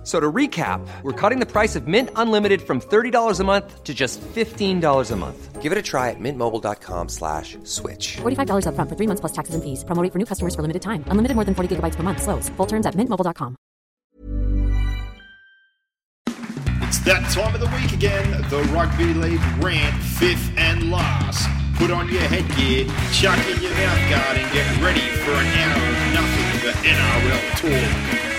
F- So to recap, we're cutting the price of Mint Unlimited from $30 a month to just $15 a month. Give it a try at mintmobile.com slash switch. $45 upfront for three months plus taxes and fees. Promo rate for new customers for limited time. Unlimited more than 40 gigabytes per month. Slows. Full terms at mintmobile.com. It's that time of the week again. The Rugby League rant, fifth and last. Put on your headgear, chuck in your mouth guard, and get ready for an hour of nothing but NRL talk.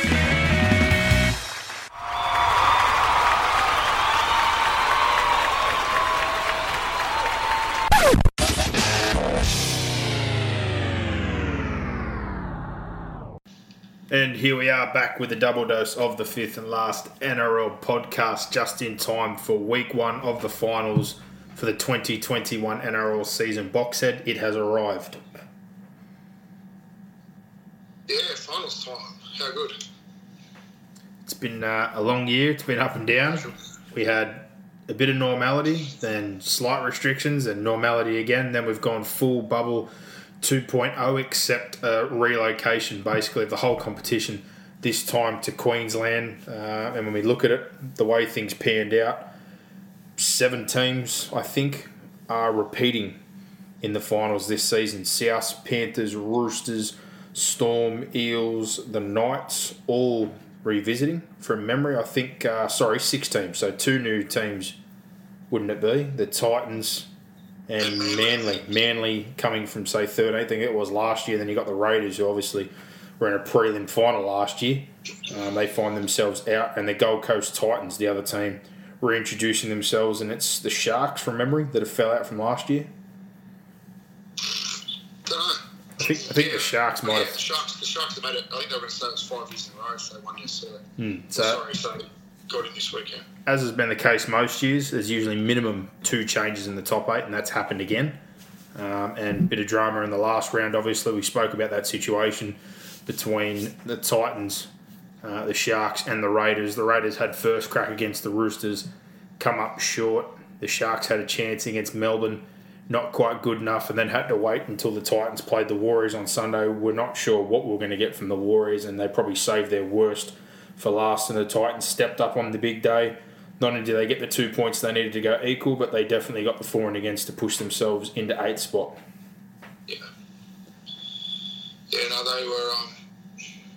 And here we are back with a double dose of the fifth and last NRL podcast, just in time for week one of the finals for the 2021 NRL season box set. It has arrived. Yeah, finals time. How good. It's been uh, a long year. It's been up and down. We had a bit of normality, then slight restrictions, and normality again. Then we've gone full bubble 2.0, except a relocation basically of the whole competition this time to Queensland. Uh, and when we look at it, the way things panned out, seven teams, I think, are repeating in the finals this season. South, Panthers, Roosters, Storm, Eels, the Knights, all revisiting from memory. I think, uh, sorry, six teams. So two new teams, wouldn't it be? The Titans and Manly. Manly coming from, say, 13th, I think it was last year. Then you got the Raiders, who obviously were in a prelim final last year. Um, they find themselves out. And the Gold Coast Titans, the other team, reintroducing themselves. And it's the Sharks, from memory, that have fell out from last year. I think, I think the Sharks might yeah, have the Sharks. The Sharks have made it. I think they were going to say it was five years in a row. So won yesterday. Hmm, So, Sorry, so got in this weekend. as has been the case most years, there's usually minimum two changes in the top eight, and that's happened again. Um, and bit of drama in the last round. Obviously, we spoke about that situation between the Titans, uh, the Sharks, and the Raiders. The Raiders had first crack against the Roosters, come up short. The Sharks had a chance against Melbourne, not quite good enough, and then had to wait until the Titans played the Warriors on Sunday. We're not sure what we we're going to get from the Warriors, and they probably saved their worst for last. And the Titans stepped up on the big day. Not only did they get the two points they needed to go equal, but they definitely got the for and against to push themselves into eighth spot. Yeah. Yeah, no, they were. Um,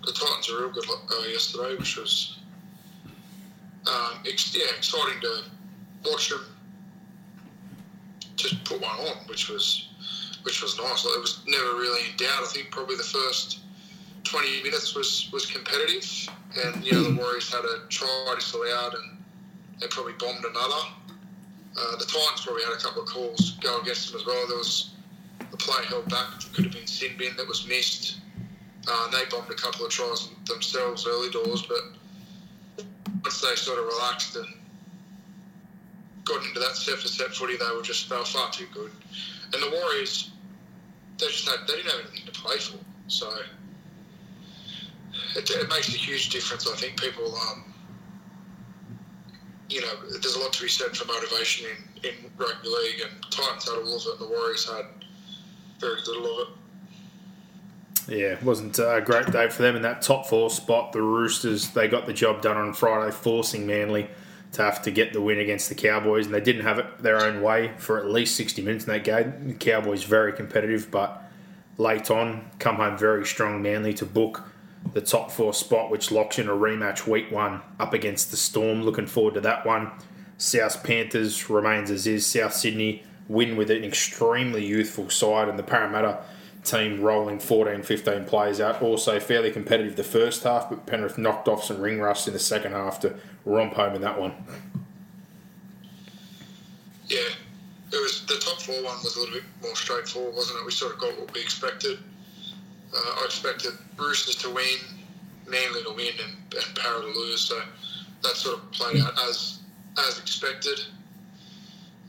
the Titans were real good uh, yesterday, which was um, ex- yeah exciting to watch them just put one on, which was which was nice. Like, it was never really in doubt. I think probably the first twenty minutes was was competitive, and you know the Warriors had a try disallowed, and they probably bombed another. Uh, the Titans probably had a couple of calls go against them as well. There was a play held back, which could have been sin bin that was missed. Uh, they bombed a couple of tries themselves early doors, but once they sort of relaxed and got into that set for set footy, they were just they were far too good. And the Warriors, they just had they didn't have anything to play for, so it, it makes a huge difference. I think people, um, you know, there's a lot to be said for motivation in, in rugby league, and Titans had all of it, and the Warriors had very little of it. Yeah, it wasn't a great day for them in that top four spot. The Roosters, they got the job done on Friday, forcing Manly to have to get the win against the Cowboys, and they didn't have it their own way for at least 60 minutes in that game. The Cowboys very competitive, but late on, come home very strong Manly to book the top four spot, which locks in a rematch week one up against the Storm. Looking forward to that one. South Panthers remains as is. South Sydney win with an extremely youthful side, and the Parramatta team rolling 14, 15 players out. Also fairly competitive the first half, but Penrith knocked off some ring rust in the second half to romp home in that one. Yeah, it was the top four one was a little bit more straightforward, wasn't it? We sort of got what we expected. Uh, I expected Roosters to win, Manly to win, and, and to lose. So that sort of played out as as expected.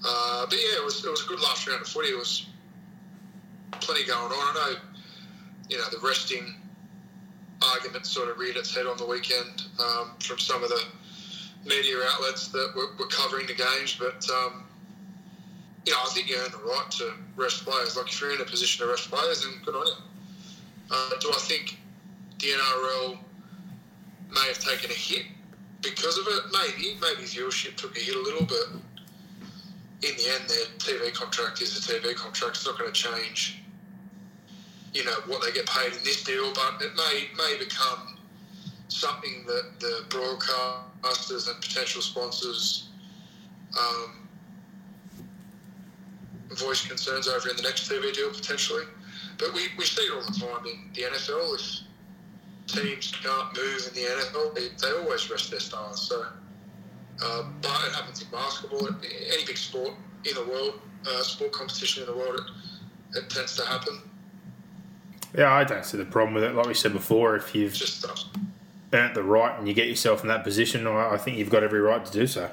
Uh, but yeah, it was it was a good last round of footy. It was plenty going on. I know, you know, the resting argument sort of reared its head on the weekend um, from some of the media outlets that were, were covering the games. But um, you know, I think you earn the right to rest players. Like if you're in a position to rest players, then good on you. Uh, do I think the NRL may have taken a hit because of it? Maybe. Maybe viewership took a hit a little, but in the end, their TV contract is a TV contract. It's not going to change, you know, what they get paid in this deal, but it may may become something that the broadcasters and potential sponsors um, voice concerns over in the next TV deal potentially. But we, we see it all the time in the NFL. If teams can't move in the NFL, they, they always rest their stars. So, uh, but it happens in basketball, any big sport in the world, uh, sport competition in the world, it, it tends to happen. Yeah, I don't see the problem with it. Like we said before, if you've Just uh, earned the right and you get yourself in that position, I I think you've got every right to do so.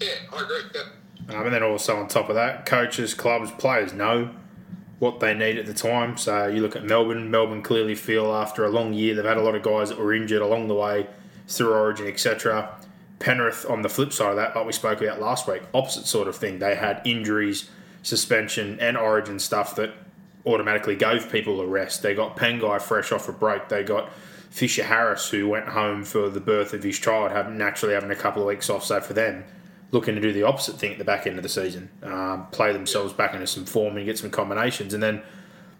yeah, I agree. Yeah. Um, and then also on top of that, coaches, clubs, players know what they need at the time. So you look at Melbourne. Melbourne clearly feel after a long year they've had a lot of guys that were injured along the way through Origin, etc. Penrith on the flip side of that, like we spoke about last week, opposite sort of thing. They had injuries, suspension, and Origin stuff that automatically gave people a rest. They got Pengai fresh off a break. They got Fisher Harris who went home for the birth of his child, naturally having a couple of weeks off. So for them, looking to do the opposite thing at the back end of the season, um, play themselves back into some form and get some combinations. And then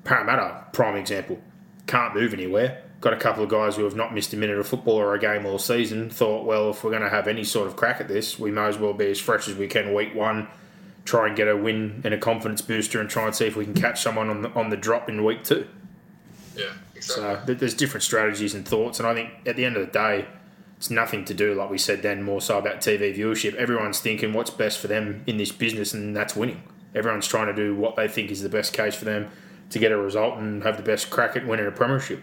Parramatta, prime example, can't move anywhere. Got a couple of guys who have not missed a minute of football or a game all season. Thought, well, if we're going to have any sort of crack at this, we may as well be as fresh as we can week one. Try and get a win and a confidence booster, and try and see if we can catch someone on the on the drop in week two. Yeah, exactly. So there's different strategies and thoughts, and I think at the end of the day, it's nothing to do, like we said then, more so about TV viewership. Everyone's thinking what's best for them in this business, and that's winning. Everyone's trying to do what they think is the best case for them to get a result and have the best crack at winning a premiership.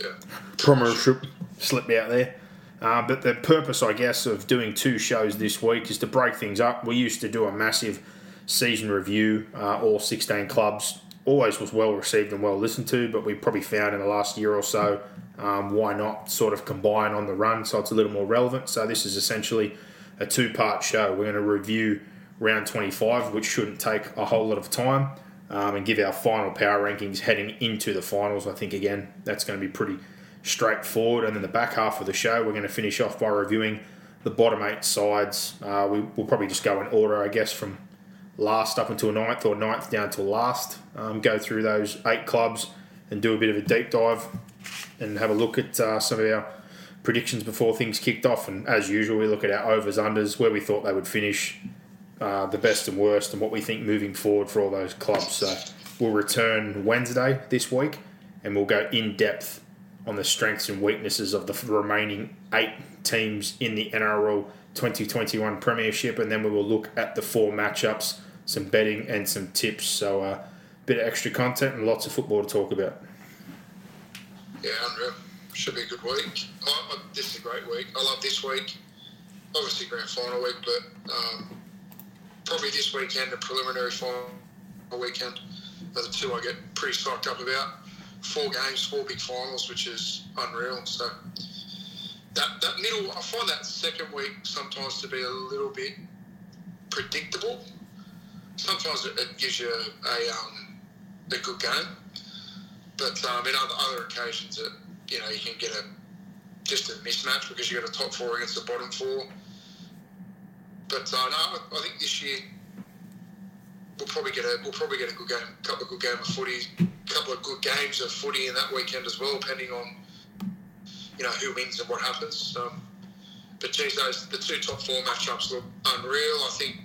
yeah. Premiership slipped out there. Uh, but the purpose, I guess, of doing two shows this week is to break things up. We used to do a massive season review, uh, all 16 clubs. Always was well received and well listened to, but we probably found in the last year or so um, why not sort of combine on the run so it's a little more relevant. So this is essentially a two part show. We're going to review round 25, which shouldn't take a whole lot of time, um, and give our final power rankings heading into the finals. I think, again, that's going to be pretty straightforward. And then the back half of the show, we're going to finish off by reviewing the bottom eight sides. Uh, we, will probably just go in order, I guess, from last up until ninth or ninth down to last. Um, go through those eight clubs and do a bit of a deep dive and have a look at uh, some of our predictions before things kicked off. And as usual, we look at our overs, unders, where we thought they would finish, uh, the best and worst, and what we think moving forward for all those clubs. So we'll return Wednesday this week and we'll go in depth on the strengths and weaknesses of the remaining eight teams in the NRL 2021 Premiership, and then we will look at the four matchups, some betting, and some tips. So, a uh, bit of extra content and lots of football to talk about. Yeah, unreal. Should be a good week. I, this is a great week. I love this week. Obviously, grand final week, but um, probably this weekend, a preliminary final weekend, are the two I get pretty psyched up about. Four games, four big finals, which is unreal. So that that middle, I find that second week sometimes to be a little bit predictable. Sometimes it, gives you a, um, a good game, but um, in other, other occasions, it you know you can get a just a mismatch because you've got a top four against the bottom four. But uh, no, I think this year we'll probably get a we'll probably get a good game, a couple of good game of footy, couple of good games of footy in that weekend as well, depending on you know who wins and what happens. Um, but geez, those the two top four matchups look unreal. I think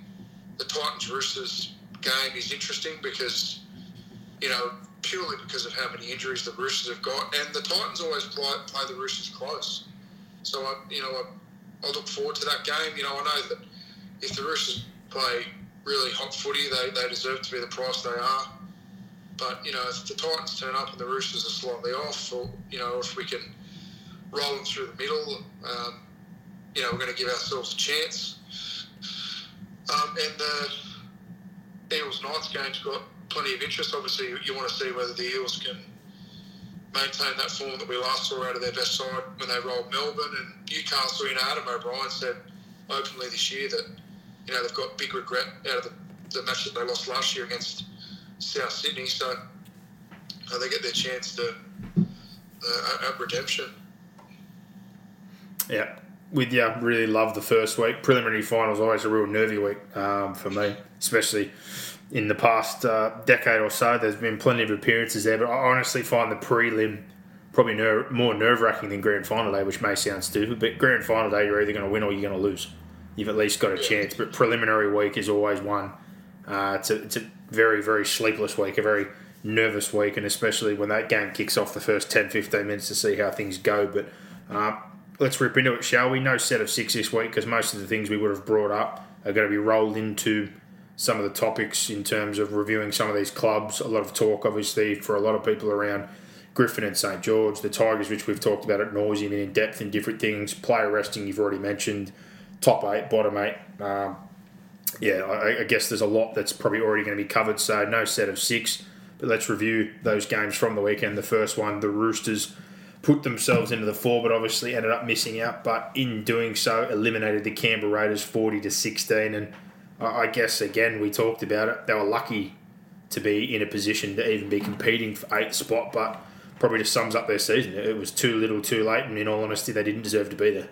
the Titans Roosters game is interesting because you know purely because of how many injuries the Roosters have got, and the Titans always play, play the Roosters close. So I you know I, I look forward to that game. You know I know that if the Roosters play really hot footy, they, they deserve to be the price they are. But you know, if the Titans turn up and the Roosters are slightly off, or you know, if we can roll them through the middle, um, you know, we're going to give ourselves a chance. Um, and the Eels Knights game's got plenty of interest. Obviously, you, you want to see whether the Eels can maintain that form that we last saw out of their best side when they rolled Melbourne and Newcastle. You know, Adam O'Brien said openly this year that you know they've got big regret out of the, the match that they lost last year against South Sydney. So uh, they get their chance to uh, at redemption. Yeah, with you, really love the first week. Preliminary finals always a real nervy week um, for me, especially in the past uh, decade or so. There's been plenty of appearances there, but I honestly find the prelim probably ner- more nerve wracking than grand final day, which may sound stupid. But grand final day, you're either going to win or you're going to lose. You've at least got a chance. But preliminary week is always one. Uh, it's, a, it's a very, very sleepless week, a very nervous week, and especially when that game kicks off the first 10, 15 minutes to see how things go. But uh, let's rip into it, shall we? No set of six this week because most of the things we would have brought up are going to be rolled into some of the topics in terms of reviewing some of these clubs. A lot of talk, obviously, for a lot of people around Griffin and St George, the Tigers, which we've talked about at nauseum and in depth in different things. Player resting, you've already mentioned. Top eight, bottom eight. Um, yeah, I, I, guess there's a lot that's probably already going to be covered. So no set of six, but let's review those games from the weekend. The first one, the Roosters put themselves into the four, but obviously ended up missing out. But in doing so, eliminated the Canberra Raiders 40 to 16 and I guess again we talked about it. They were lucky to be in a position to even be competing for eighth spot, but probably just sums up their season. It was too little, too late, and in all honesty, they didn't deserve to be there.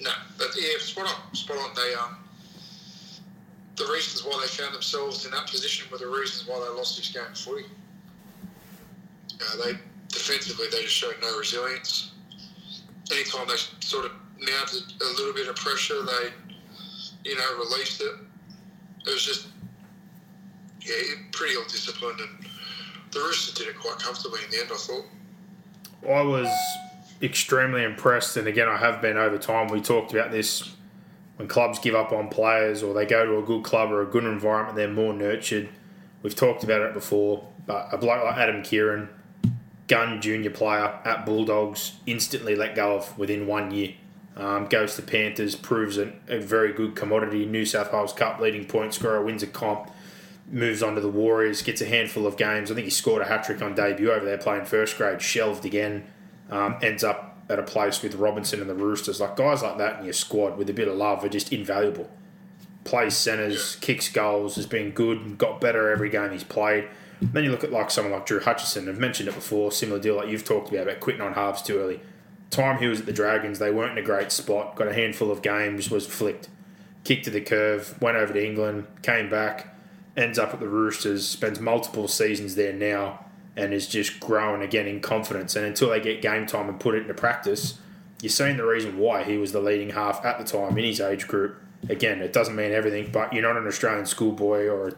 No, but yeah, spot on, spot on. They um, the reasons why they found themselves in that position were the reasons why they lost this game of footy. Uh, they defensively they just showed no resilience. Anytime they sort of mounted a little bit of pressure. They, you know, released it. It was just, yeah, pretty ill disciplined, and the Roosters did it quite comfortably in the end. I thought. I was extremely impressed, and again, I have been over time. We talked about this when clubs give up on players or they go to a good club or a good environment, they're more nurtured. We've talked about it before, but a bloke like Adam Keighran, gun junior player at Bulldogs, instantly let go of within one year. Um, goes to Panthers, proves a, a, very good commodity. New South Wales Cup leading point scorer, wins a comp, moves on to the Warriors, gets a handful of games. I think he scored a hat trick on debut over there playing first grade, shelved again, um, ends up at a place with Robinson and the Roosters. Like guys like that in your squad with a bit of love are just invaluable. Plays centres, kicks goals, has been good, and got better every game he's played. Then you look at like someone like Drew Hutchison. I've mentioned it before, similar deal like you've talked about about quitting on halves too early time he was at the Dragons, they weren't in a great spot. Got a handful of games, was flicked, kicked to the curve, went over to England, came back, ends up at the Roosters, spends multiple seasons there now, and is just growing again in confidence. And until they get game time and put it into practice, you're seeing the reason why he was the leading half at the time in his age group. Again, it doesn't mean everything, but you're not an Australian schoolboy or a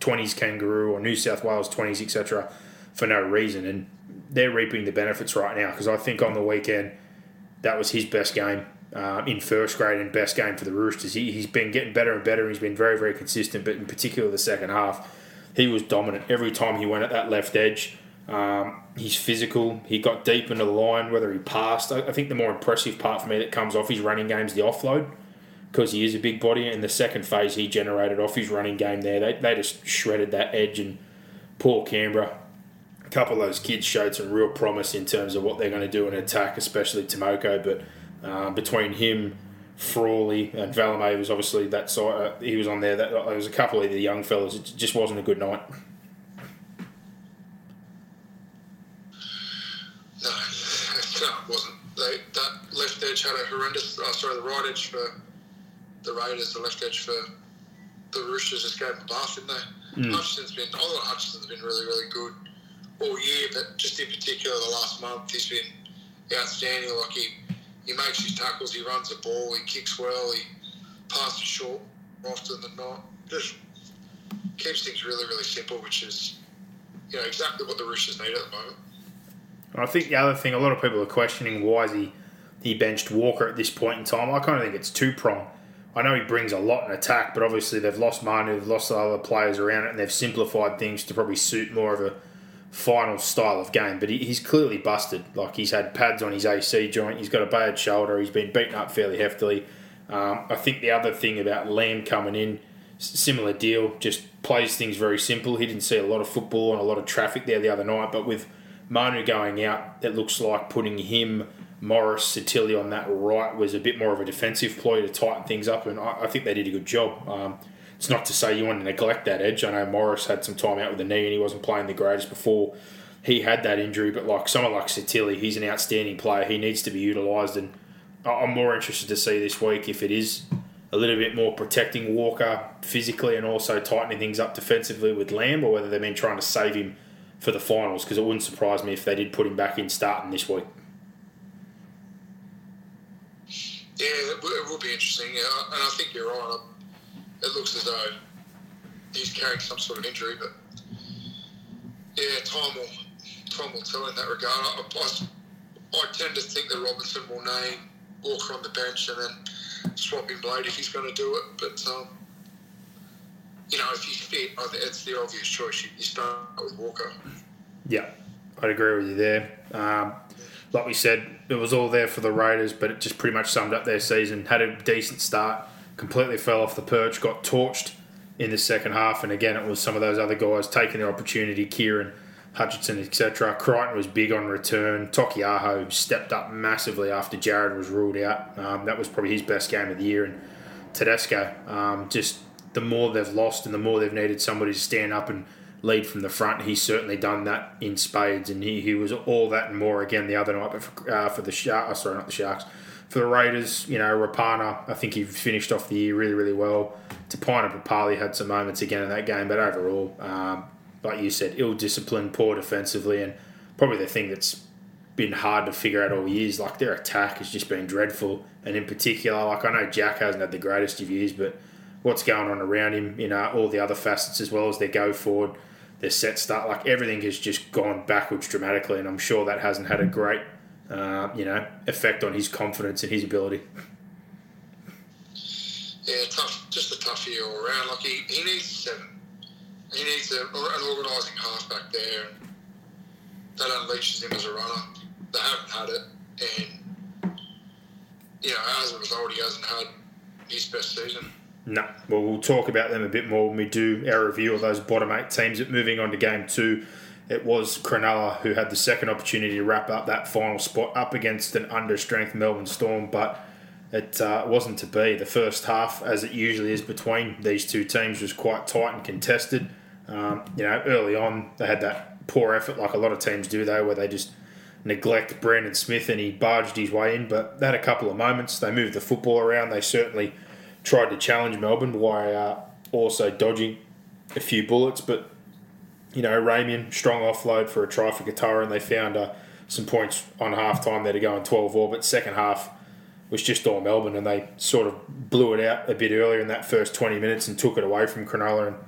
20s kangaroo or New South Wales 20s, etc., for no reason. And they're reaping the benefits right now because I think on the weekend that was his best game uh, in first grade and best game for the Roosters. He, he's been getting better and better. And He's been very, very consistent, but in particular the second half, he was dominant every time he went at that left edge. Um, he's physical. He got deep into the line, whether he passed. I, I think the more impressive part for me that comes off his running game is the offload because he is a big body. And the second phase he generated off his running game there, they, they just shredded that edge and poor Canberra a couple of those kids showed some real promise in terms of what they're going to do in attack, especially Timoko. But uh, between him, Frawley, and Valemei was obviously that side. Uh, he was on there. That there was a couple of the young fellas. It just wasn't a good night. No, it wasn't. They, that left edge had a horrendous. Oh, sorry, the right edge for the Raiders, the left edge for the Roosters just gave them a bath, didn't they? Mm. Hutchison's been. I thought Hutchison's been really, really good all year, but just in particular the last month, he's been outstanding. Like he, he makes his tackles, he runs the ball, he kicks well, he passes short more often than not. Just keeps things really, really simple, which is you know exactly what the Roosters need at the moment. I think the other thing, a lot of people are questioning why is he he benched Walker at this point in time. I kind of think it's two prong. I know he brings a lot in attack, but obviously they've lost Manu, they've lost the other players around it, and they've simplified things to probably suit more of a final style of game, but he, he's clearly busted. Like he's had pads on his AC joint, he's got a bad shoulder, he's been beaten up fairly heftily. Um, I think the other thing about Lam coming in similar deal, just plays things very simple. He didn't see a lot of football and a lot of traffic there the other night, but with Manu going out, it looks like putting him, Morris, Sitili on that right was a bit more of a defensive ploy to tighten things up, and I, I think they did a good job. Um, it's not to say you want to neglect that edge. I know Morris had some time out with the knee and he wasn't playing the greatest before he had that injury, but like someone like Sitili, he's an outstanding player. He needs to be utilised, and I'm more interested to see this week if it is a little bit more protecting Walker physically and also tightening things up defensively with Lam, or whether they've been trying to save him for the finals. Because it wouldn't surprise me if they did put him back in starting this week. Yeah, it will be interesting. And I think you're right. It looks as though he's carrying some sort of injury, but yeah, time will time will tell in that regard. I, I, I tend to think that Robinson will name Walker on the bench and then swap him Blade if he's going to do it. But um, you know, if he's fit, it's the obvious choice. You, you start with Walker. Yeah, I'd agree with you there. Um, like we said, it was all there for the Raiders, but it just pretty much summed up their season. Had a decent start, completely fell off the perch, got torched in the second half, and again, it was some of those other guys taking their opportunity. Keighran, Hutchison, etc. Crichton was big on return. Taukei'aho stepped up massively after Jared was ruled out. Um, that was probably his best game of the year. And Tedesco, um, just the more they've lost and the more they've needed somebody to stand up and lead from the front, he's certainly done that in spades. And he, he was all that and more again the other night. But for, uh, for the Sharks, oh, sorry, not the Sharks, for the Raiders, you know, Rapana, I think he finished off the year really, really well. Tapine and Papalii had some moments again in that game, but overall, um, like you said, ill disciplined, poor defensively, and probably the thing that's been hard to figure out all years. Like their attack has just been dreadful, and in particular, like I know Jack hasn't had the greatest of years, but what's going on around him, you know, all the other facets as well as their go forward, their set start, like everything has just gone backwards dramatically, and I'm sure that hasn't had a great, uh, you know, effect on his confidence and his ability. Yeah, tough, just a tough year all around. Like he, he needs seven. He needs a, an organising half back there, that unleashes him as a runner. They haven't had it, and you know, as a result, he hasn't had his best season. No. Well, we'll talk about them a bit more when we do our review of those bottom eight teams. Moving on to game two, it was Cronulla who had the second opportunity to wrap up that final spot up against an under-strength Melbourne Storm, but it uh, wasn't to be. The first half, as it usually is between these two teams, was quite tight and contested. Um, you know, early on, they had that poor effort, like a lot of teams do, though, where they just neglect Brandon Smith and he barged his way in. But they had a couple of moments. They moved the football around. They certainly tried to challenge Melbourne while uh, also dodging a few bullets. But, you know, Ramien, strong offload for a try for Katoa, and they found uh, some points on half time there to go in 12 all. But second half was just all Melbourne, and they sort of blew it out a bit earlier in that first 20 minutes and took it away from Cronulla.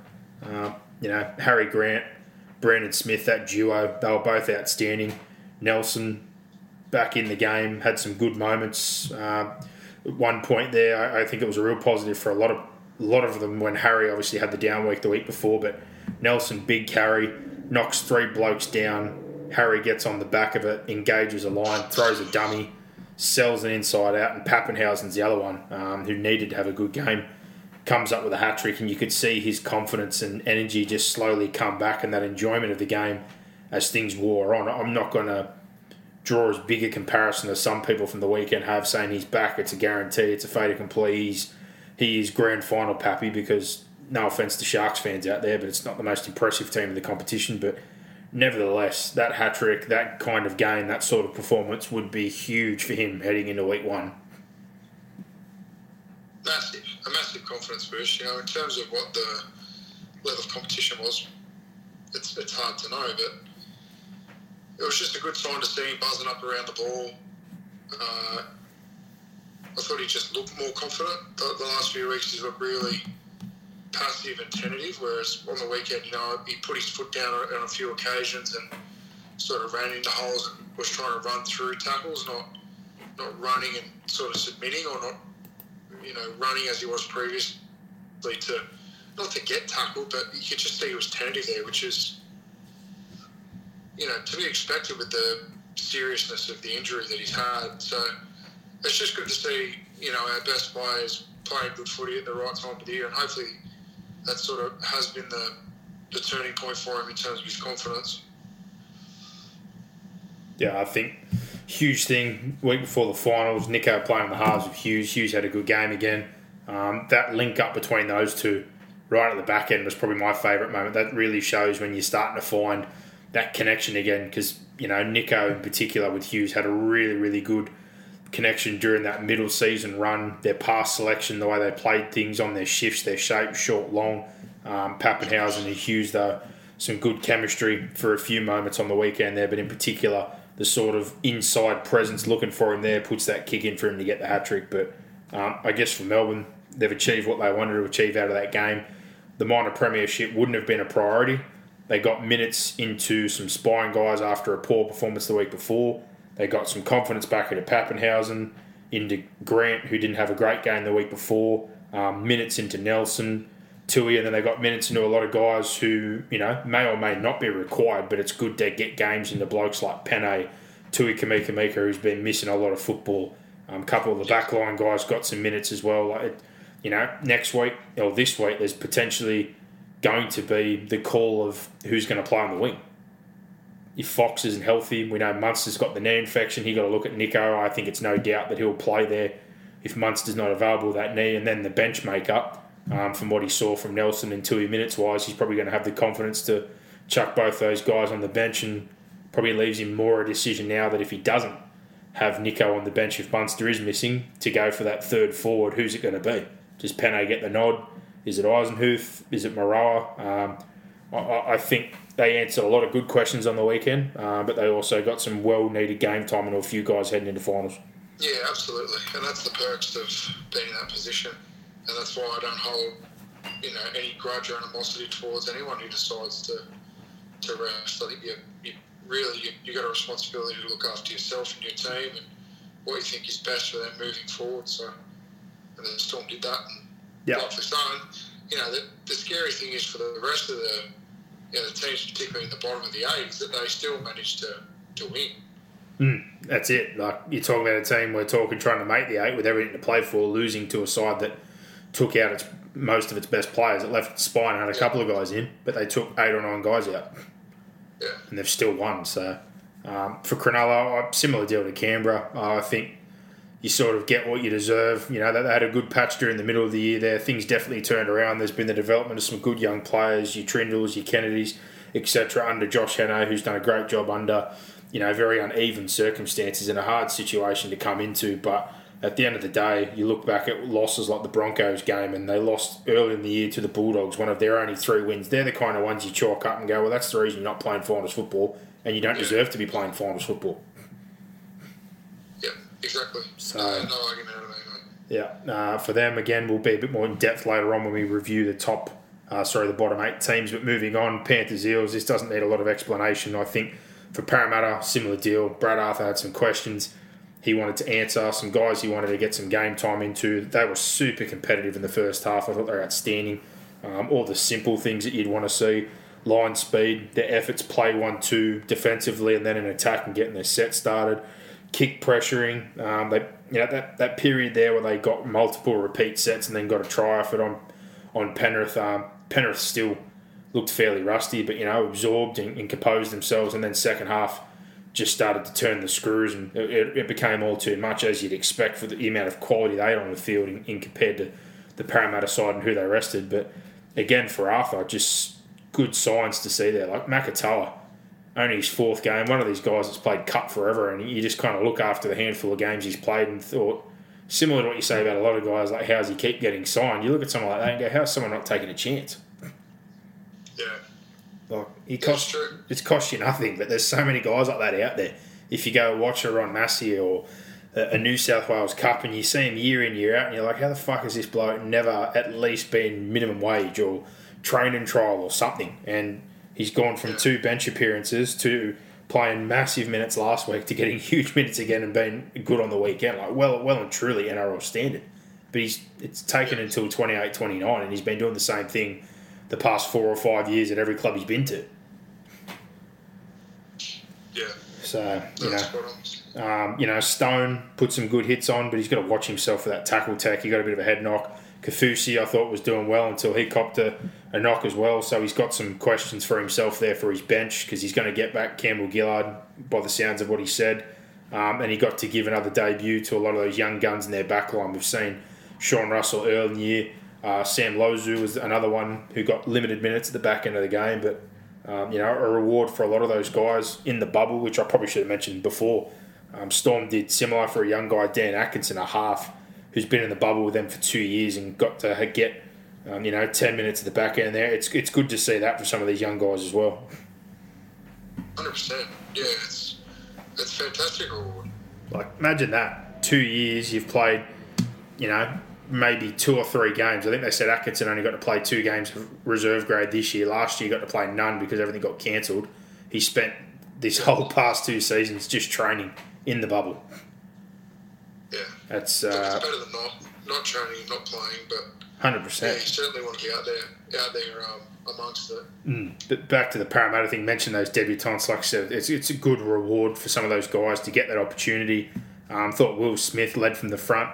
And, uh, you know, Harry Grant, Brandon Smith, that duo, they were both outstanding. Nelson back in the game, had some good moments. Uh, one point there, I, I, think it was a real positive for a lot of a lot of them when Harry obviously had the down week the week before, but Nelson big carry knocks three blokes down. Harry gets on the back of it, engages a line, throws a dummy, sells an inside out, and Papenhuyzen's the other one um, who needed to have a good game. Comes up with a hat trick, and you could see his confidence and energy just slowly come back, and that enjoyment of the game as things wore on. I'm not going to draw as big a comparison as some people from the weekend have, saying he's back. It's a guarantee. It's a fait accompli. He's, he is grand final pappy because no offense to Sharks fans out there, but it's not the most impressive team in the competition. But nevertheless, that hat trick, that kind of game, that sort of performance would be huge for him heading into week one. Massive, a massive confidence boost. You know, in terms of what the level of competition was, it's, it's hard to know, but it was just a good sign to see him buzzing up around the ball. Uh, I thought he just looked more confident. The, the, last few weeks he's looked really passive and tentative, whereas on the weekend, you know, he put his foot down on a few occasions and sort of ran into holes and was trying to run through tackles, not not running and sort of submitting or not, you know, running as he was previously to not to get tackled, but you could just see he was tentative there, which is you know, to be expected with the seriousness of the injury that he's had. So it's just good to see, you know, our best players playing good footy at the right time of the year, and hopefully that sort of has been the, the turning point for him in terms of his confidence. Yeah, I think huge thing week before the finals. Nico playing on the halves with Hughes. Hughes had a good game again. Um, that link up between those two, right at the back end, was probably my favourite moment. That really shows when you're starting to find that connection again. Because you know Nico in particular with Hughes had a really really good connection during that middle season run. Their pass selection, the way they played things on their shifts, their shape, short, long. Um, Papenhuyzen and Hughes though, some good chemistry for a few moments on the weekend there, but in particular the sort of inside presence looking for him there puts that kick in for him to get the hat trick. But um, I guess for Melbourne, they've achieved what they wanted to achieve out of that game. The minor premiership wouldn't have been a priority. They got minutes into some spying guys after a poor performance the week before. They got some confidence back into Papenhuyzen, into Grant, who didn't have a great game the week before, um, minutes into Nelson, Tui, and then they got minutes into a lot of guys who, you know, may or may not be required, but it's good to get games into blokes like Pene, Tui Kamikamica, who's been missing a lot of football. Um, a couple of the backline guys got some minutes as well. Like, you know, next week or this week, there's potentially going to be the call of who's going to play on the wing. If Fox isn't healthy, we know Munster's got the knee infection. He got to look at Nico. I think it's no doubt that he'll play there if Munster's not available that knee, and then the bench makeup um, from what he saw from Nelson in two minutes wise, he's probably going to have the confidence to chuck both those guys on the bench and probably leaves him more a decision now that if he doesn't have Nico on the bench if Munster is missing to go for that third forward, who's it going to be? Does Pene get the nod? Is it Eisenhuth? Is it Moroa? Um, I, I, think they answered a lot of good questions on the weekend, uh, but they also got some well needed game time and a few guys heading into finals. Yeah, absolutely. And that's the perks of being in that position and that's why I don't hold you know any grudge or animosity towards anyone who decides to to rest. I think you, you really you, you got a responsibility to look after yourself and your team and what you think is best for them moving forward. So, and the Storm did that, and yeah. rightfully so. And, you know, the, the scary thing is for the rest of the you know, the teams, particularly in the bottom of the eight, that they still managed to to win. Mm, that's it. Like you're talking about a team we're talking trying to make the eight with everything to play for, losing to a side that took out its most of its best players. It left spine and had a couple of guys in, but they took eight or nine guys out, yeah. and they've still won. So um, for Cronulla, similar deal to Canberra. Uh, I think you sort of get what you deserve. You know they had a good patch during the middle of the year. There, things definitely turned around. There's been the development of some good young players, your Trindalls, your Kennedys, etc. Under Josh Hannay, who's done a great job under you know very uneven circumstances and a hard situation to come into, but at the end of the day, you look back at losses like the Broncos game, and they lost early in the year to the Bulldogs, one of their only three wins. They're the kind of ones you chalk up and go, well, that's the reason you're not playing finals football, and you don't deserve to be playing finals football. Exactly. So, uh, no argument out of that. Yeah, uh, for them again, we'll be a bit more in depth later on when we review the top, uh, sorry, the bottom eight teams. But moving on, Panthers Eels. This doesn't need a lot of explanation. I think for Parramatta, similar deal. Brad Arthur had some questions he wanted to answer, some guys he wanted to get some game time into. They were super competitive in the first half. I thought they were outstanding. Um, all the simple things that you'd want to see line speed, their efforts, play one two defensively, and then an attack and getting their set started. Kick pressuring. Um, they, you know, that, that period there where they got multiple repeat sets and then got a try off it on on Penrith. Um, Penrith still looked fairly rusty, but you know absorbed and, and composed themselves. And then second half just started to turn the screws, and it, it, became all too much as you'd expect for the amount of quality they had on the field in, in, compared to the Parramatta side and who they rested. But again, for Arthur, just good signs to see there. Like Makatoa, only his fourth game, one of these guys that's played cup forever, and you just kind of look after the handful of games he's played and thought, similar to what you say about a lot of guys, like how's he keep getting signed? You look at someone like that and go, how's someone not taking a chance? Yeah. Like it costs, it's cost you nothing, but there's so many guys like that out there. If you go watch a Ron Massey or a New South Wales Cup and you see him year in year out, and you're like, how the fuck has this bloke never at least been minimum wage or training trial or something? And he's gone from two bench appearances to playing massive minutes last week to getting huge minutes again and being good on the weekend, like well, well and truly NRL standard. But he's it's taken until 28, 29, and he's been doing the same thing the past four or five years at every club he's been to. Yeah. So you know, um, you know, Stone put some good hits on, but he's got to watch himself for that tackle tech. He got a bit of a head knock. Kaufusi, I thought, was doing well until he copped a, a knock as well. So he's got some questions for himself there for his bench because he's going to get back Campbell Gillard by the sounds of what he said. Um, and he got to give another debut to a lot of those young guns in their backline. We've seen Sean Russell early in the year. Uh, Sam Loizou was another one who got limited minutes at the back end of the game, but um, you know a reward for a lot of those guys in the bubble, which I probably should have mentioned before. Um, Storm did similar for a young guy, Dan Atkinson, a half, who's been in the bubble with them for two years and got to get um, you know ten minutes at the back end there. It's it's good to see that for some of these young guys as well. Hundred percent. Yeah, it's it's fantastic reward. Like imagine that two years you've played, you know, maybe two or three games. I think they said Atkinson only got to play two games of reserve grade this year. Last year, he got to play none because everything got cancelled. He spent this whole past two seasons just training in the bubble. Yeah, that's uh, it's better than not not training, not playing, but hundred yeah, percent. you certainly want to be out there, out there um, amongst it. Mm. But back to the Parramatta thing, mention those debutants. Like I said, it's, it's a good reward for some of those guys to get that opportunity. Um, thought Will Smith led from the front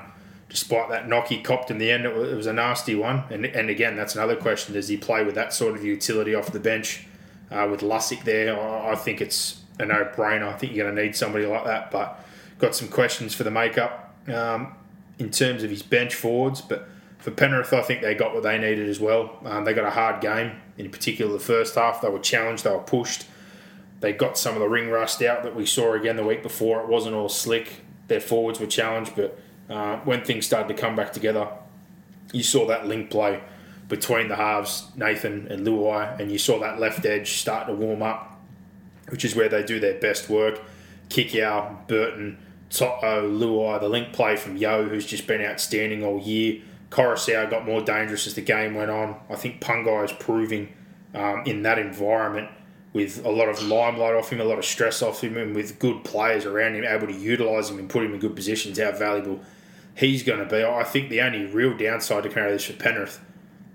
despite that knock he copped in the end, it was, a nasty one. And, and again, that's another question: Does he play with that sort of utility off the bench uh, with Lussick there? I think it's a no-brainer. I think you're going to need somebody like that. But got some questions for the makeup um, in terms of his bench forwards, but. For Penrith, I think they got what they needed as well. Um, they got a hard game, in particular the first half. They were challenged, they were pushed. They got some of the ring rust out that we saw again the week before. It wasn't all slick. Their forwards were challenged, but uh, when things started to come back together, you saw that link play between the halves, Nathan and Luai, and you saw that left edge start to warm up, which is where they do their best work. Kikau, Burton, Toto, Luai, the link play from Yeo, who's just been outstanding all year. Koroisau got more dangerous as the game went on. I think Pungai is proving um, in that environment with a lot of limelight off him, a lot of stress off him, and with good players around him, able to utilise him and put him in good positions, how valuable he's going to be. I think the only real downside to carry this for Penrith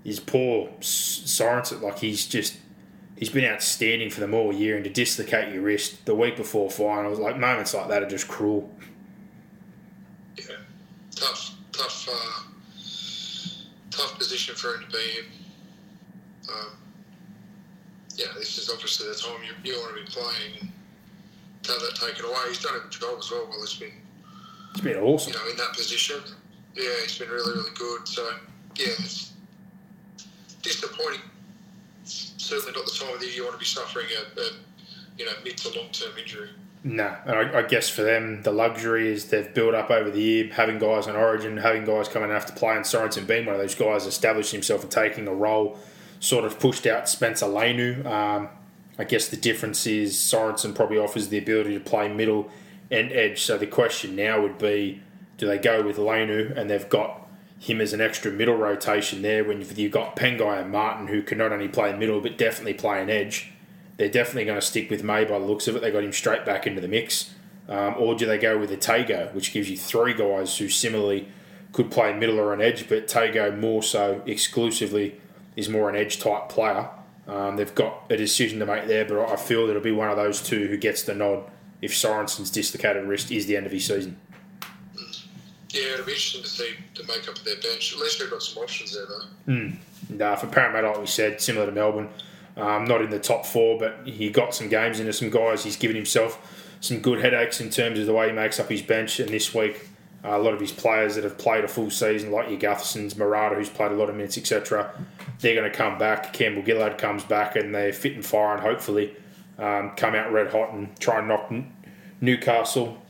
is poor Sorensen. Like he's just he's been outstanding for them all year, and to dislocate your wrist the week before finals, like moments like that are just cruel. Yeah, tough, tough, uh, tough position for him to be in. Um, yeah, this is obviously the time you, you want to be playing. To have that taken away, he's done a good job as well. Well, it's been it's been awesome. You know, in that position. Yeah, he's been really, really good. So, yeah, it's disappointing. certainly not the time of the year you want to be suffering a, a you know, mid to long term injury. No, and I, I, guess for them, the luxury is they've built up over the year, having guys on Origin, having guys coming after play, and Sorensen being one of those guys, establishing himself and taking a role, sort of pushed out Spencer Leniu. Um, I guess the difference is Sorensen probably offers the ability to play middle and edge. So the question now would be, do they go with Leniu and they've got him as an extra middle rotation there when you've got Pengai and Martin who can not only play middle but definitely play an edge. They're definitely going to stick with May by the looks of it. They got him straight back into the mix. Um, or do they go with a Tago, which gives you three guys who similarly could play middle or an edge, but Tago more so exclusively is more an edge type player. Um, they've got a decision to make there, but I feel it'll be one of those two who gets the nod if Sorensen's dislocated wrist is the end of his season. Yeah, it'll be interesting to see the makeup of their bench. At least they've got some options there, though. Mm. Nah, for Parramatta, like we said, similar to Melbourne, um, not in the top four, but he got some games into some guys. He's given himself some good headaches in terms of the way he makes up his bench. And this week, uh, a lot of his players that have played a full season, like your Guthersons, Marata, who's played a lot of minutes, etc., they're going to come back. Campbell Gillard comes back, and they're fit and fire, and hopefully um, come out red hot and try and knock Newcastle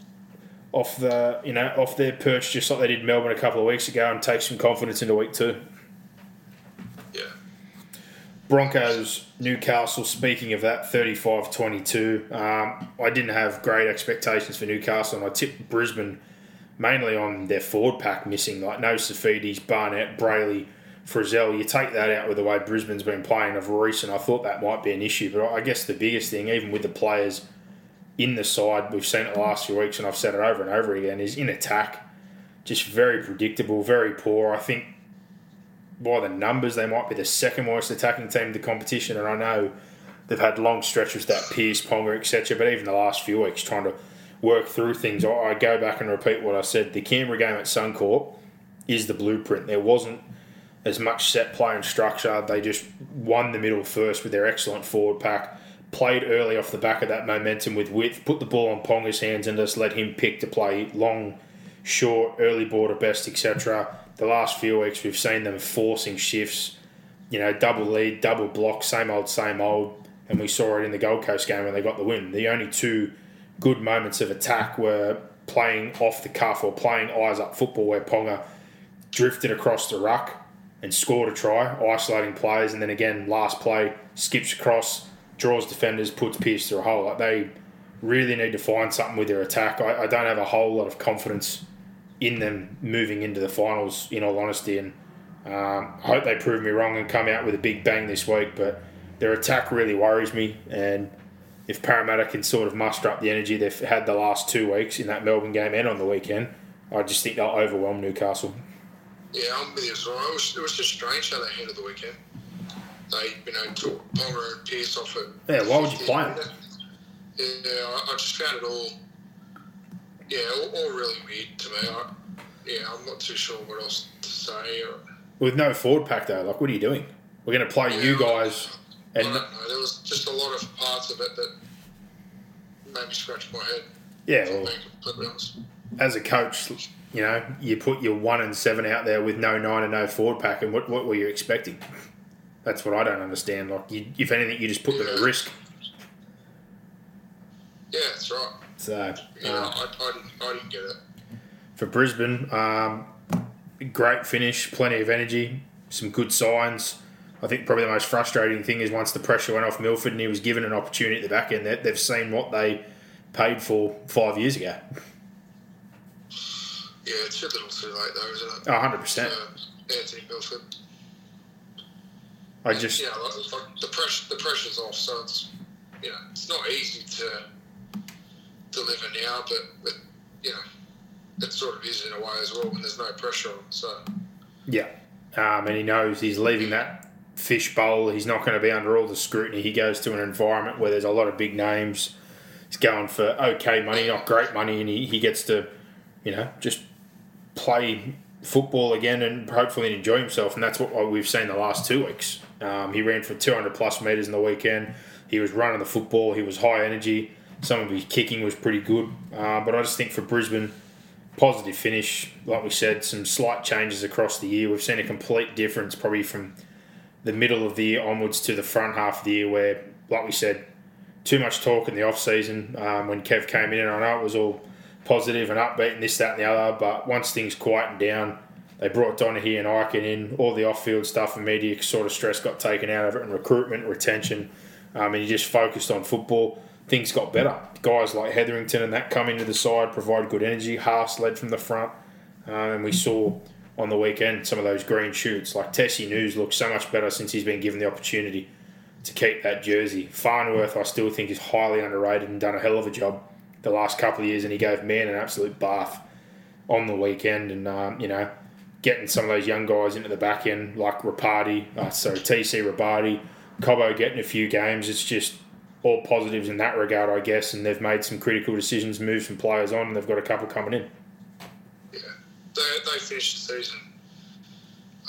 off the you know off their perch just like they did Melbourne a couple of weeks ago and take some confidence into week two. Broncos Newcastle. Speaking of that, 35-22. Um, I didn't have great expectations for Newcastle, and I tipped Brisbane mainly on their forward pack missing, like no Saifitis, Barnett, Brailey, Frizell, you take that out with the way Brisbane's been playing of recent, I thought that might be an issue. But I guess the biggest thing, even with the players in the side, we've seen it the last few weeks, and I've said it over and over again, is in attack, just very predictable, very poor. I think by the numbers, they might be the second worst attacking team in the competition, and I know they've had long stretches that Pearce, Ponga, etc. But even the last few weeks, trying to work through things, I go back and repeat what I said. The Canberra game at Suncorp is the blueprint. There wasn't as much set play and structure. They just won the middle first with their excellent forward pack. Played early off the back of that momentum with width, put the ball on Ponga's hands and just let him pick to play long, short, early border best, etc. The last few weeks we've seen them forcing shifts, you know, double lead, double block, same old, same old, and we saw it in the Gold Coast game when they got the win. The only two good moments of attack were playing off the cuff or playing eyes up football where Ponga drifted across the ruck and scored a try, isolating players, and then again last play skips across, draws defenders, puts Pearce through a hole. Like they really need to find something with their attack. I, I don't have a whole lot of confidence in them moving into the finals. In all honesty, and um, I hope they prove me wrong and come out with a big bang this week. But their attack really worries me, and if Parramatta can sort of muster up the energy they've had the last two weeks in that Melbourne game and on the weekend, I just think they'll overwhelm Newcastle. Yeah, I'm with you as well. It was, it was just strange how they handled the weekend. They, you know, took Ponga and Pearce off it. Yeah, why would you play them? Yeah, I, I just found it all, yeah, all, all really weird to me. I, yeah, I'm not too sure what else to say. With no forward pack though, like what are you doing? We're going to play you guys, I and don't know. There was just a lot of parts of it that made me scratch my head. yeah, well, being completely honest. as a coach, you know, you put your one and seven out there with no nine and no forward pack, and what, what were you expecting? That's what I don't understand. Like, you, if anything, you just put them at risk. Yeah, that's right. So, know, uh, I, I, didn't, I didn't get it. for Brisbane, um, great finish, plenty of energy, some good signs. I think probably the most frustrating thing is once the pressure went off Milford and he was given an opportunity at the back end, that they've seen what they paid for five years ago. Yeah, it's a little too late though, isn't it? A hundred percent. Uh, Anthony Milford. I just Yeah, like, like the pressure, the pressure's off, so it's you know it's not easy to deliver now, but but you know it sort of is in a way as well when there's no pressure on. So Yeah. Um, and he knows he's leaving that fish bowl. He's not going to be under all the scrutiny. He goes to an environment where there's a lot of big names. He's going for okay money, not great money, and he, he gets to, you know, just play football again and hopefully enjoy himself. And that's what we've seen the last two weeks. Um, he ran for 200 plus metres in the weekend. He was running the football. He was high energy. Some of his kicking was pretty good. Uh, but I just think for Brisbane, positive finish. Like we said, some slight changes across the year. We've seen a complete difference probably from the middle of the year onwards to the front half of the year where, like we said, too much talk in the off season um, when Kev came in. And I know it was all positive and upbeat and this, that, and the other. But once things quietened down, they brought Donaghy and Ikin in. All the off-field stuff and media sort of stress got taken out of it, and recruitment, retention, um, and he just focused on football. Things got better. Guys like Hetherington and that come into the side, provide good energy. Haas led from the front, um, and we saw on the weekend some of those green shoots. Like Tesi Niu looks so much better since he's been given the opportunity to keep that jersey. Farnworth, I still think, is highly underrated and done a hell of a job the last couple of years, and he gave man an absolute bath on the weekend. And um, you know, getting some of those young guys into the back end, like Robati, uh, sorry, TC Robati, Cobbo getting a few games. It's just all positives in that regard, I guess. And they've made some critical decisions, moved some players on, and they've got a couple coming in. yeah, they, they finished the season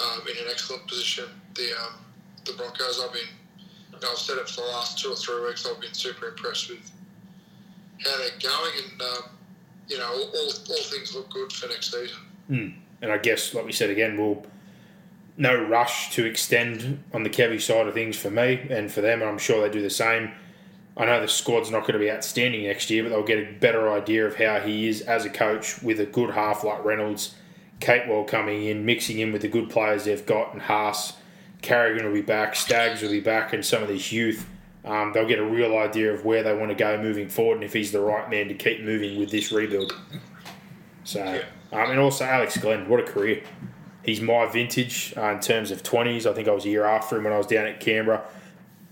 um, in an excellent position. The um, the Broncos, I've been, you know, I've said it for the last two or three weeks. I've been super impressed with how they're going, and um, you know, all, all, all things look good for next season. And I guess, like we said again, we'll no rush to extend on the Kevy side of things for me and for them, and I'm sure they do the same. I know the squad's not going to be outstanding next year, but they'll get a better idea of how he is as a coach with a good half like Reynolds, Capewell coming in, mixing in with the good players they've got, and Haas, Carrigan will be back, Staggs will be back, and some of this youth. Um, they'll get a real idea of where they want to go moving forward and if he's the right man to keep moving with this rebuild. So, um, and also Alex Glenn, what a career. He's my vintage uh, in terms of 20s. I think I was a year after him when I was down at Canberra.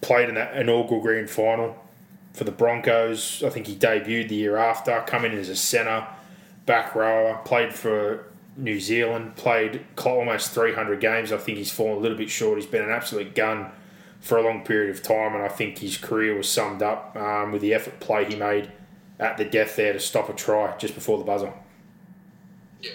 Played in that inaugural grand final for the Broncos. I think he debuted the year after, come in as a centre, back rower, played for New Zealand, played almost 300 games. I think he's fallen a little bit short. He's been an absolute gun for a long period of time, and I think his career was summed up um, with the effort play he made at the death there to stop a try just before the buzzer. Yeah,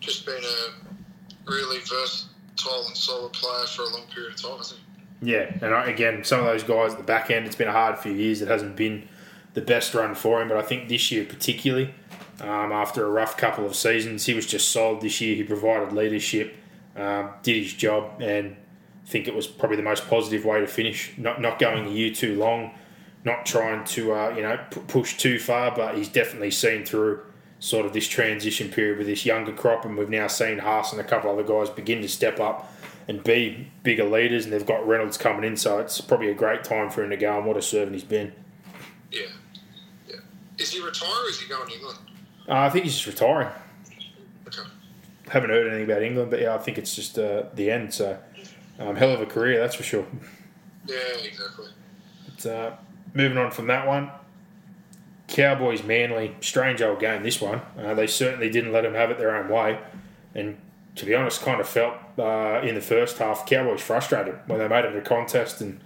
just been a really versatile and solid player for a long period of time, isn't he? Yeah, and I, again, some of those guys at the back end, it's been a hard few years. It hasn't been the best run for him, but I think this year particularly, um, after a rough couple of seasons, he was just solid this year. He provided leadership, um, did his job, and I think it was probably the most positive way to finish. Not not going a year too long, not trying to uh, you know p- push too far, but he's definitely seen through sort of this transition period with this younger crop, and we've now seen Haas and a couple other guys begin to step up and be bigger leaders, and they've got Reynolds coming in, so it's probably a great time for him to go, and what a servant he's been. Yeah. Yeah. Is he retiring or is he going to England? Uh, I think he's just retiring. Okay. Haven't heard anything about England, but yeah, I think it's just uh, the end. So, um, hell of a career, that's for sure. Yeah, exactly. But, uh, moving on from that one, Cowboys Manly, strange old game. This one, uh, they certainly didn't let them have it their own way, and to be honest, kind of felt uh, in the first half Cowboys frustrated when they made it a contest and.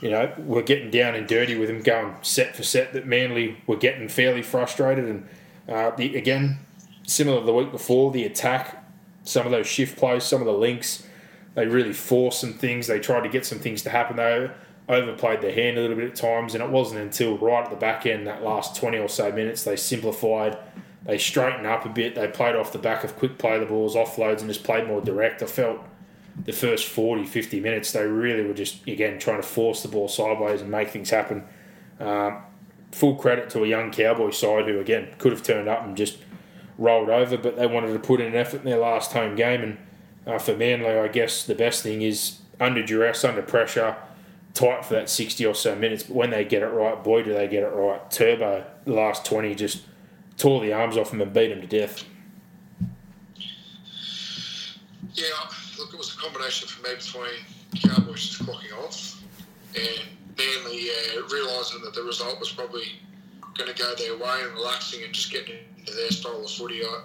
You know, we're getting down and dirty with them going set for set. That Manly were getting fairly frustrated, and uh, the, again, similar to the week before, the attack, some of those shift plays, some of the links, they really forced some things. They tried to get some things to happen. They overplayed their hand a little bit at times, and it wasn't until right at the back end, that last 20 or so minutes, they simplified. They straightened up a bit. They played off the back of quick play the balls, offloads, and just played more direct. I felt the first 40, 50 minutes, they really were just, again, trying to force the ball sideways and make things happen. Um, full credit to a young Cowboy side who, again, could have turned up and just rolled over, but they wanted to put in an effort in their last home game. And uh, for Manly, I guess the best thing is under duress, under pressure, tight for that 60 or so minutes. But when they get it right, boy, do they get it right. Turbo, the last 20, just tore the arms off him and beat him to death. Yeah, look, it was a combination for me between Cowboys just clocking off and Manly uh, realising that the result was probably going to go their way and relaxing and just getting into their style of footy. I,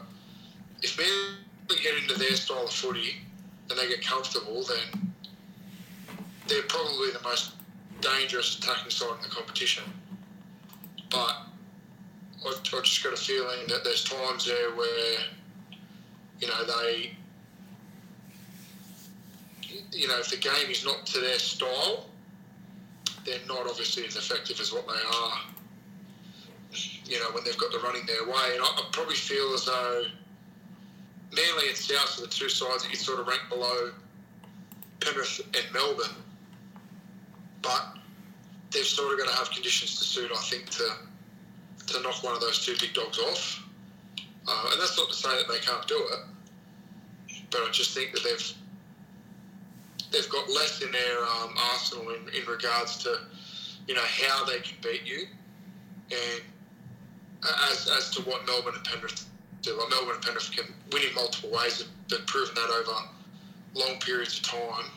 if Manly get into their style of footy and they get comfortable, then they're probably the most dangerous attacking side in the competition. But I've, just got a feeling that there's times there where, you know, they you know, if the game is not to their style, they're not obviously as effective as what they are. You know, when they've got the running their way, and I, I probably feel as though Manly and South are the two sides that you sort of rank below Penrith and Melbourne, but they've sort of got to have conditions to suit, I think, to to knock one of those two big dogs off. Uh, and that's not to say that they can't do it, but I just think that they've they've got less in their um, arsenal in, in regards to you know how they can beat you, and as, as to what Melbourne and Penrith do. Like Melbourne and Penrith can win in multiple ways. They've proven that over long periods of time.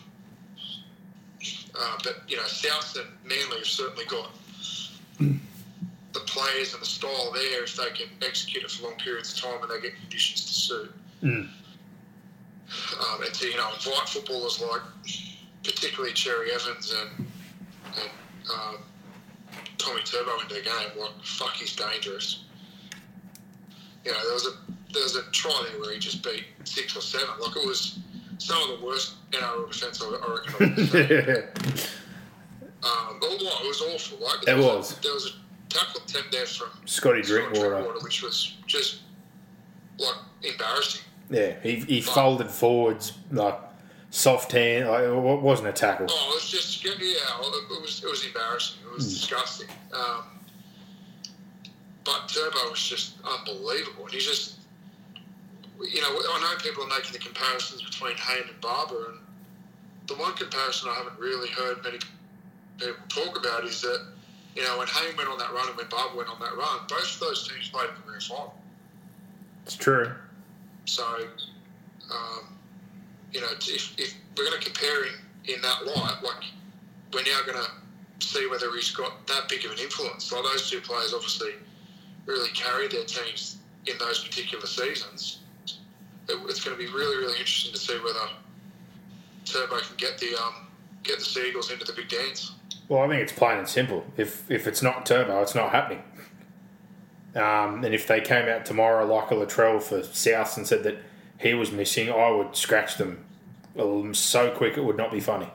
Uh, but you know, South and Manly have certainly got the players and the style there if they can execute it for long periods of time and they get conditions to suit. Mm. Um, and to you know invite footballers like particularly Cherry Evans and and um, Tommy Turbo into the game, like fuck, he's dangerous. You know, there was a there was a try there where he just beat six or seven. Like it was some of the worst NRL defence I I reckon. I've ever seen. Um, but what, it was awful. Like there It was. A, there was a tackle attempt there from Scotty Scott Drinkwater. which was just like embarrassing. Yeah, he, he folded forwards like soft hand. Like, it wasn't a tackle. Oh, it was just yeah, it was it was embarrassing. It was disgusting. Um, but Turbo was just unbelievable, and he just, you know, I know people are making the comparisons between Hayne and Barba, and the one comparison I haven't really heard many people talk about is that, you know, when Hayne went on that run and when Bob went on that run, both of those teams played in the grand final. It's true. So, um, you know, if, if we're going to compare him in that light, like we're now going to see whether he's got that big of an influence. Like those two players obviously really carried their teams in those particular seasons. It, it's going to be really, really interesting to see whether Turbo can get the um, get the Seagulls into the big dance. Well, I think it's plain and simple. If if it's not Turbo, it's not happening. Um, and if they came out tomorrow like a Latrell for South and said that he was missing, I would scratch them um, so quick it would not be funny.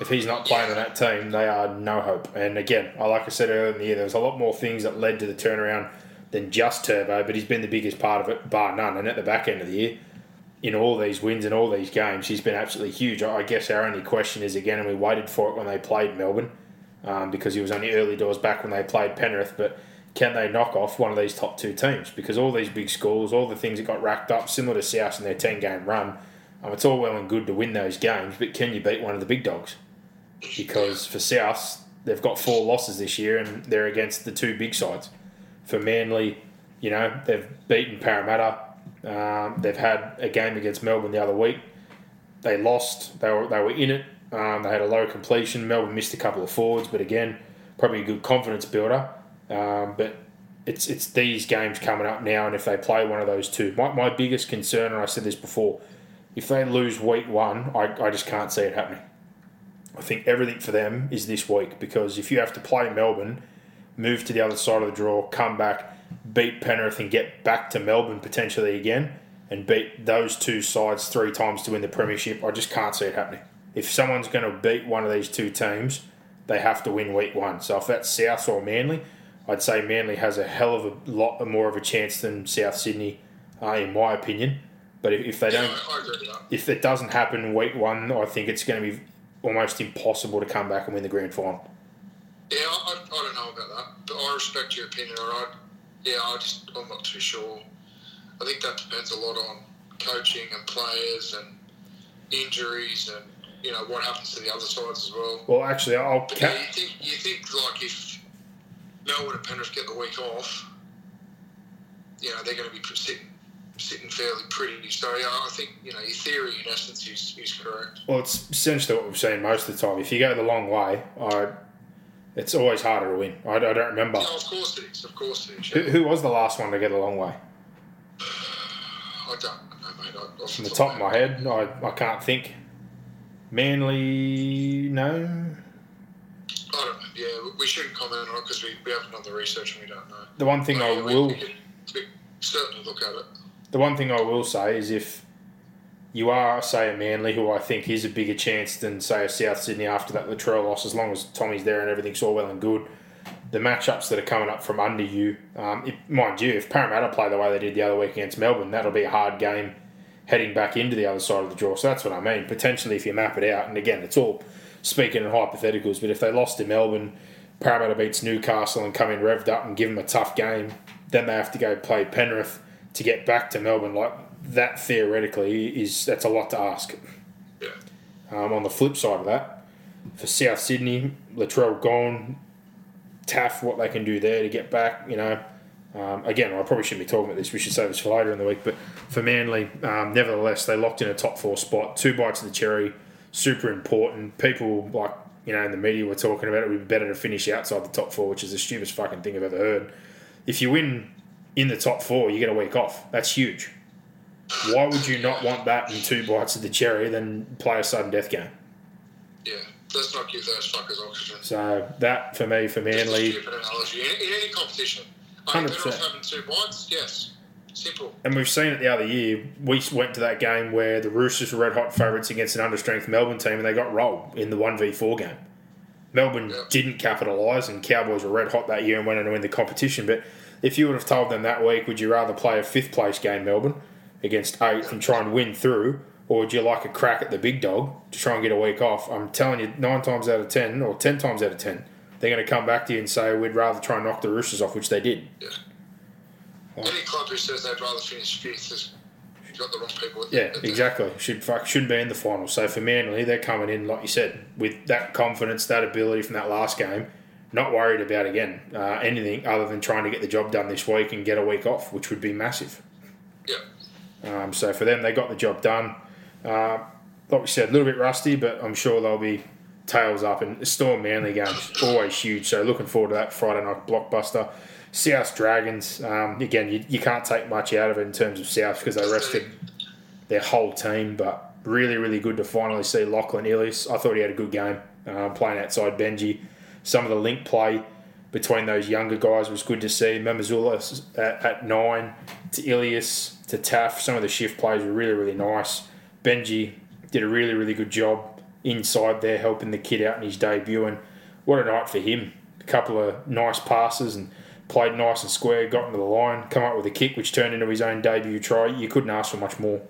if he's not playing on that team, they are no hope. And again, like I said earlier in the year, there was a lot more things that led to the turnaround than just Turbo, but he's been the biggest part of it, bar none. And at the back end of the year, in all these wins and all these games, he's been absolutely huge. I guess our only question is again, and we waited for it when they played Melbourne, um, because he was only early doors back when they played Penrith, but can they knock off one of these top two teams? Because all these big scores, all the things that got racked up, similar to South in their 10 game run, um, it's all well and good to win those games, but can you beat one of the big dogs? Because for South, they've got four losses this year and they're against the two big sides. For Manly, you know, they've beaten Parramatta. Um, they've had a game against Melbourne the other week. They lost. They were, they were in it. Um, they had a low completion. Melbourne missed a couple of forwards, but again, probably a good confidence builder. Um, but it's it's these games coming up now, and if they play one of those two, my, my biggest concern, and I said this before, if they lose week one, I, I just can't see it happening. I think everything for them is this week because if you have to play Melbourne, move to the other side of the draw, come back, beat Penrith, and get back to Melbourne potentially again, and beat those two sides three times to win the Premiership, I just can't see it happening. If someone's going to beat one of these two teams, they have to win week one. So if that's South or Manly, I'd say Manly has a hell of a lot more of a chance than South Sydney, uh, in my opinion. But if, if they don't, I, I agree with that. if it doesn't happen week one, I think it's going to be almost impossible to come back and win the grand final. Yeah, I, I, I don't know about that, but I respect your opinion. All right. Yeah, I just I'm not too sure. I think that depends a lot on coaching and players and injuries and you know what happens to the other sides as well. Well, actually, I'll. But Ca- yeah, you think you think like if Melbourne and Penrith get the week off, you know they're going to be sitting sitting fairly pretty. So yeah, I think you know your theory in essence is, is correct. Well, it's essentially what we've seen most of the time. If you go the long way, I, it's always harder to win. I, I don't remember. Yeah, of course it is. Of course it is. Who, yeah. who was the last one to get a long way? I don't know, mate. I, From the top of my head, I, I can't think. Manly, no. I don't know. Yeah, we shouldn't comment on it because we, we haven't done the research and we don't know. The one thing I Yeah, we- will, We, we certainly look at it. the one thing I will say is if you are, say, a Manly, who I think is a bigger chance than, say, a South Sydney after that Latrell loss, as long as Tommy's there and everything's all well and good. The matchups that are coming up from under you, um, it, mind you, if Parramatta play the way they did the other week against Melbourne, that'll be a hard game heading back into the other side of the draw. So that's what I mean. Potentially, if you map it out, and again, it's all speaking in hypotheticals, but if they lost to Melbourne, Parramatta beats Newcastle and come in revved up and give them a tough game, then they have to go play Penrith to get back to Melbourne. Like that, theoretically, is that's a lot to ask. Yeah. Um, on the flip side of that, for South Sydney, Latrell gone, Taaffe, what they can do there to get back, you know. Um, again, I probably shouldn't be talking about this. We should save this for later in the week. But for Manly, um, nevertheless, they locked in a top four spot. Two bites of the cherry, super important. People like you know in the media were talking about it. It would be better to finish outside the top four, which is the stupidest fucking thing I've ever heard. If you win in the top four, you get a week off. That's huge. Why would you not want that in two bites of the cherry than play a sudden death game? Yeah. Let's not give those fuckers oxygen. So that for me, for Manly, stupid analogy. In, in any competition. Are you better 100%. off having two bites? Yes. Simple. and we've seen it the other year. We went to that game where the Roosters were red hot favourites against an understrength Melbourne team, and they got rolled in the one v four game. Melbourne Yeah. didn't capitalise, and Cowboys were red hot that year and went on to win the competition. But if you would have told them that week, would you rather play a fifth place game, Melbourne, against eighth and try and win through, or would you like a crack at the big dog to try and get a week off? I'm telling you, nine times out of ten, or ten times out of ten, they're going to come back to you and say we'd rather try and knock the Roosters off, which they did. Yeah. Any club who says they'd rather finish fifth has got the wrong people. Yeah, the- exactly. Should fuck shouldn't be in the final. So for Manly, they're coming in like you said with that confidence, that ability from that last game. Not worried about again uh, anything other than trying to get the job done this week and get a week off, which would be massive. Um, so for them, they got the job done. Uh, like we said, a little bit rusty, but I'm sure they'll be tails up. And the Storm Manly game's always huge. So looking forward to that Friday night blockbuster. South Dragons, um, again, you, you can't take much out of it in terms of South because they rested their whole team, but really, really good to finally see Lachlan Ilias. I thought he had a good game um, playing outside Benji. Some of the link play between those younger guys was good to see. Mamouzelos at, at nine to Ilias to Taaffe. Some of the shift plays were really, really nice. Benji did a really, really good job inside there, helping the kid out in his debut. And what a night for him. A couple of nice passes and played nice and square, got into the line, come up with a kick, which turned into his own debut try. You couldn't ask for much more.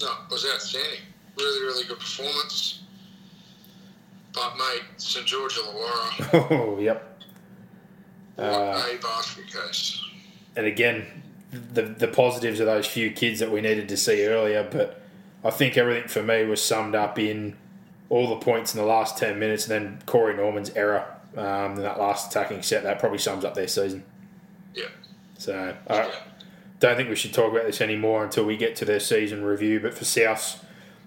No, it was outstanding. Really, really good performance. But, mate, St. George Illawarra, Oh, yep. what uh, a basket case. and again, the the positives of those few kids that we needed to see earlier. But I think everything for me was summed up in all the points in the last ten minutes, and then Corey Norman's error um, in that last attacking set. That probably sums up their season. Yeah. So I don't think we should talk about this anymore until we get to their season review. But for South,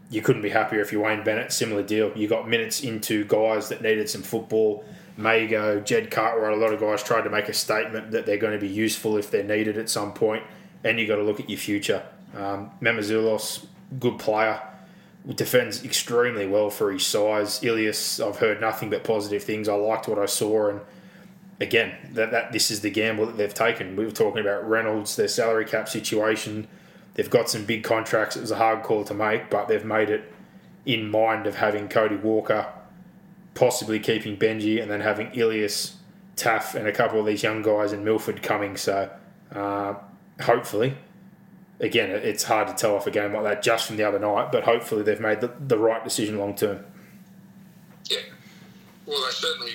you couldn't be happier if you Wayne Bennett. Similar deal. You got minutes into guys that needed some football. Mago, Jed Cartwright, a lot of guys tried to make a statement that they're going to be useful if they're needed at some point, and you've got to look at your future. Um, Mamouzelos, good player, defends extremely well for his size. Ilias, I've heard nothing but positive things. I liked what I saw, and again, that, that this is the gamble that they've taken. We were talking about Reynolds, their salary cap situation. They've got some big contracts. It was a hard call to make, but they've made it in mind of having Cody Walker, possibly keeping Benji, and then having Ilias, Taaffe, and a couple of these young guys in Milford coming. So uh, hopefully, again, it's hard to tell off a game like that just from the other night, but hopefully they've made the, the right decision long term. Yeah. Well, they certainly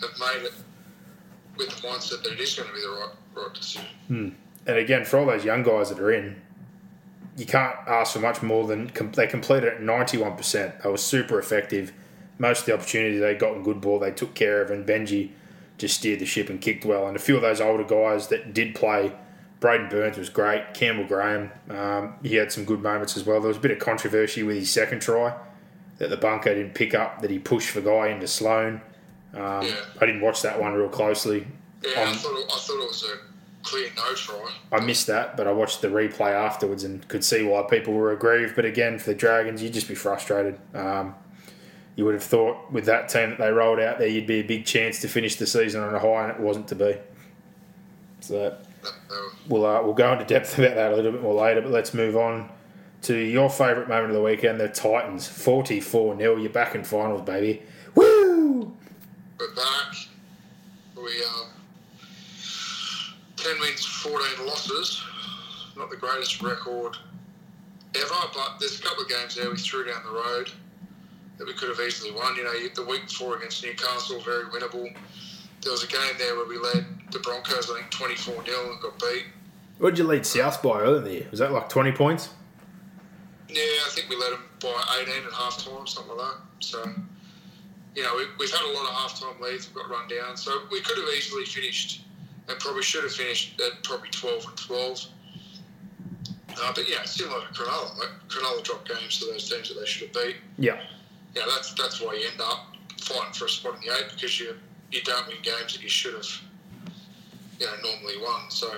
have made it with the mindset that it is going to be the right, right decision. And again, for all those young guys that are in, you can't ask for much more than com- they completed at ninety one percent. They were super effective. Most of the opportunities they got in good ball, they took care of, and Benji just steered the ship and kicked well. And a few of those older guys that did play, Braidon Burns was great. Campbell Graham, um, he had some good moments as well. There was a bit of controversy with his second try that the bunker didn't pick up, that he pushed the guy into Sloan. Um, Yeah. I didn't watch that one real closely. Yeah, I Um, thought it, I thought it was a clear no try. I missed that, but I watched the replay afterwards and could see why people were aggrieved. But again, for the Dragons, you'd just be frustrated. Um, you would have thought with that team that they rolled out there, you'd be a big chance to finish the season on a high, and it wasn't to be. So we'll uh, we'll go into depth about that a little bit more later. But let's move on to your favourite moment of the weekend: the Titans, forty-four 0 You're back in finals, baby. Woo! We're back. We um, ten wins, fourteen losses. Not the greatest record ever, but there's a couple of games there we threw down the road that we could have easily won. You know, the week before against Newcastle, very winnable. There was a game there where we led the Broncos, I think, 24 0 and got beat. What did you lead South by earlier in the year? Was that like twenty points? Yeah, I think we led them by 18 at half time, something like that. So, you know, we, we've had a lot of half time leads, we've got run down. So we could have easily finished and probably should have finished at probably 12 and 12. Uh, but yeah, similar to Cronulla. Like, Cronulla dropped games to those teams that they should have beat. Yeah. Yeah, that's that's why you end up fighting for a spot in the eight because you you don't win games that you should have, you know, normally won. So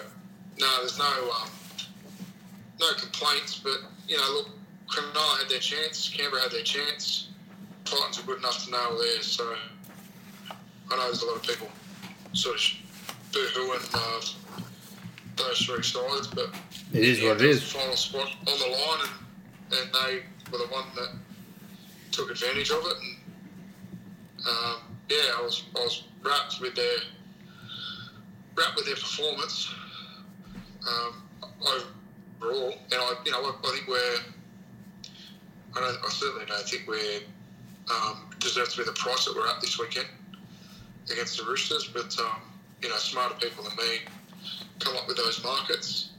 no, there's no um, no complaints. But you know, look, Cronulla had their chance, Canberra had their chance. Titans are good enough to nail theirs. So I know there's a lot of people sort of boo-hooing uh, those three sides, but It is yeah, what it is. there was is. a Final spot on the line, and, and they were the one that took advantage of it. And um, yeah, I was I was wrapped with their wrapped with their performance um, overall. And I, you know, I, I think we're I don't I certainly don't think we're um, deserve to be the price that we're at this weekend against the Roosters. But um, you know, smarter people than me come up with those markets.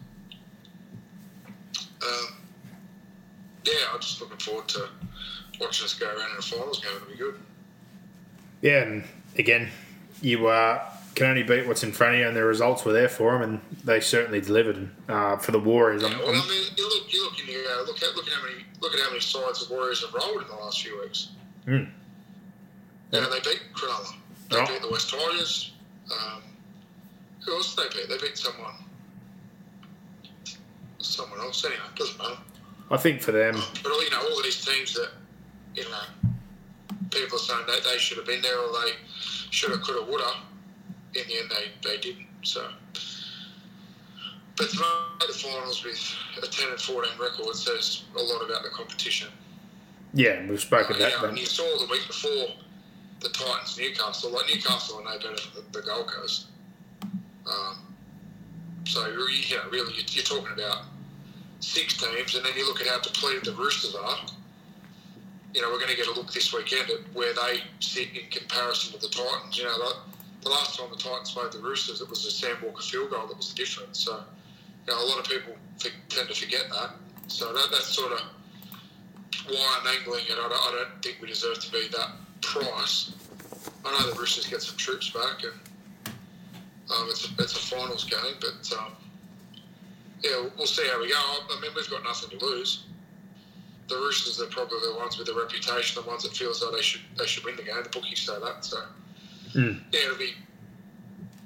Um, yeah, I'm just looking forward to watching us go around in the finals game. It'll be good. Yeah, and again, you uh, can only beat what's in front of you, and the results were there for them, and they certainly delivered. Uh, for the Warriors, Yeah, well, I'm- mean, you look, you look in here. Uh, look at look at how many look at how many sides the Warriors have rolled in the last few weeks. You know, they beat Cronulla. They Oh. beat the West Tigers. Um, who else did they beat? They beat someone. Someone else. Anyway, doesn't matter. I think for them, But all you know, all of these teams that you know, people saying that they should have been there or they should have, could have, would have. in the end, they, they didn't. So, but to make the finals with a 10 and 14 record says a lot about the competition. Yeah, and we've spoken Uh, that. you know, and you saw the week before the Titans Newcastle. Like Newcastle are no better than the, Gold Coast. Um, so you know, really, you're, you're talking about six teams, and then you look at how depleted the Roosters are. You know, we're going to get a look this weekend at where they sit in comparison to the Titans. You know, the, the last time the Titans played the Roosters, it was a Sam Walker field goal that was the difference. So, you know, a lot of people f- tend to forget that. So that, that's sort of why I'm angling it. I don't, I don't think we deserve to be that price. I know the Roosters get some troops back, and um, it's, a, it's a finals game, but um, yeah, we'll, we'll see how we go. I mean, we've got nothing to lose. The Roosters are probably the ones with the reputation, the ones that feel as though they should they should win the game. The bookies say that, so Mm. yeah, it'll be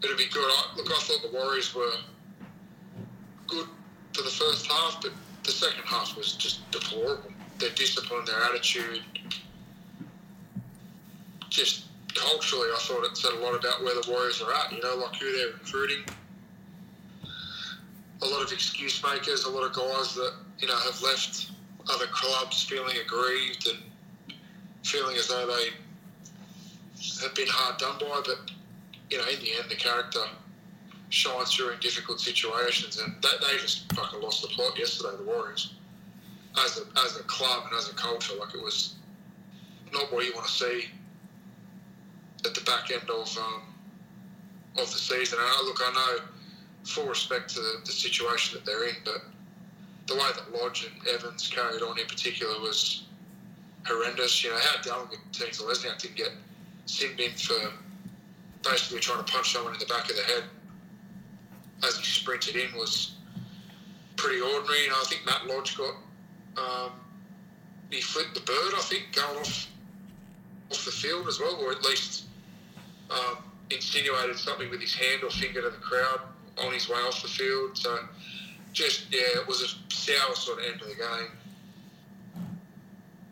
it'll be good. I, look, I thought the Warriors were good for the first half, but the second half was just deplorable. Their discipline, their attitude, just culturally, I thought it said a lot about where the Warriors are at. You know, like who they're recruiting. A lot of excuse makers, a lot of guys that you know have left other clubs feeling aggrieved and feeling as though they have been hard done by. But you know, in the end, the character shines through in difficult situations, and they, they just fucking lost the plot yesterday. The Warriors, as a as a club and as a culture, like it was not what you want to see at the back end of um, of the season. And I, look, I know full respect to the, the situation that they're in, but the way that Lodge and Evans carried on in particular was horrendous. You know how Dallin Watene-Zelezniak didn't get sin bin for basically trying to punch someone in the back of the head as he sprinted in was pretty ordinary. Know, I think Matt Lodge got um, he flipped the bird. I think going off off the field as well, or at least um, insinuated something with his hand or finger to the crowd on his way off the field. So just yeah, it was a sour sort of end of the game.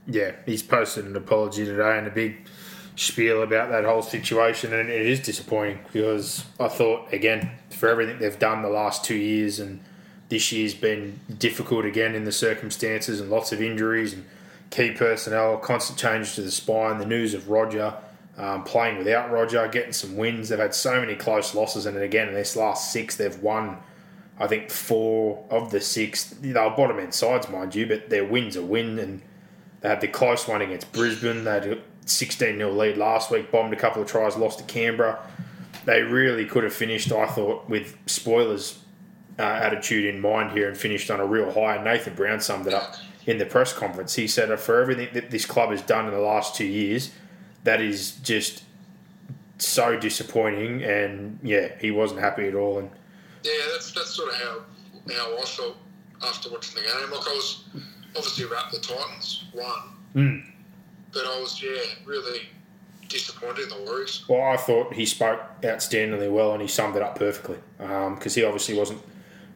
yeah, he's posted an apology today and a big spiel about that whole situation, and it is disappointing because I thought again for everything they've done the last two years, and this year's been difficult again in the circumstances and lots of injuries and key personnel, constant change to the spine, the news of Roger. Um, playing without Roger, getting some wins. They've had so many close losses, and again, in this last six, they've won I think four of the six. They were bottom end sides, mind you, but their wins are win, and they had the close one against Brisbane. They had a 16 0 lead last week, bombed a couple of tries, lost to Canberra. They really could have finished, I thought, with spoilers uh, attitude in mind here and finished on a real high. And Nathan Brown summed it up in the press conference. He said, for everything that this club has done in the last two years, that is just so disappointing. And yeah, he wasn't happy at all. And Yeah, that's that's sort of how how I felt after watching the game. Like I was obviously wrapped the Titans won, but I was yeah really disappointed in the Warriors. Well, I thought he spoke outstandingly well and he summed it up perfectly because he obviously wasn't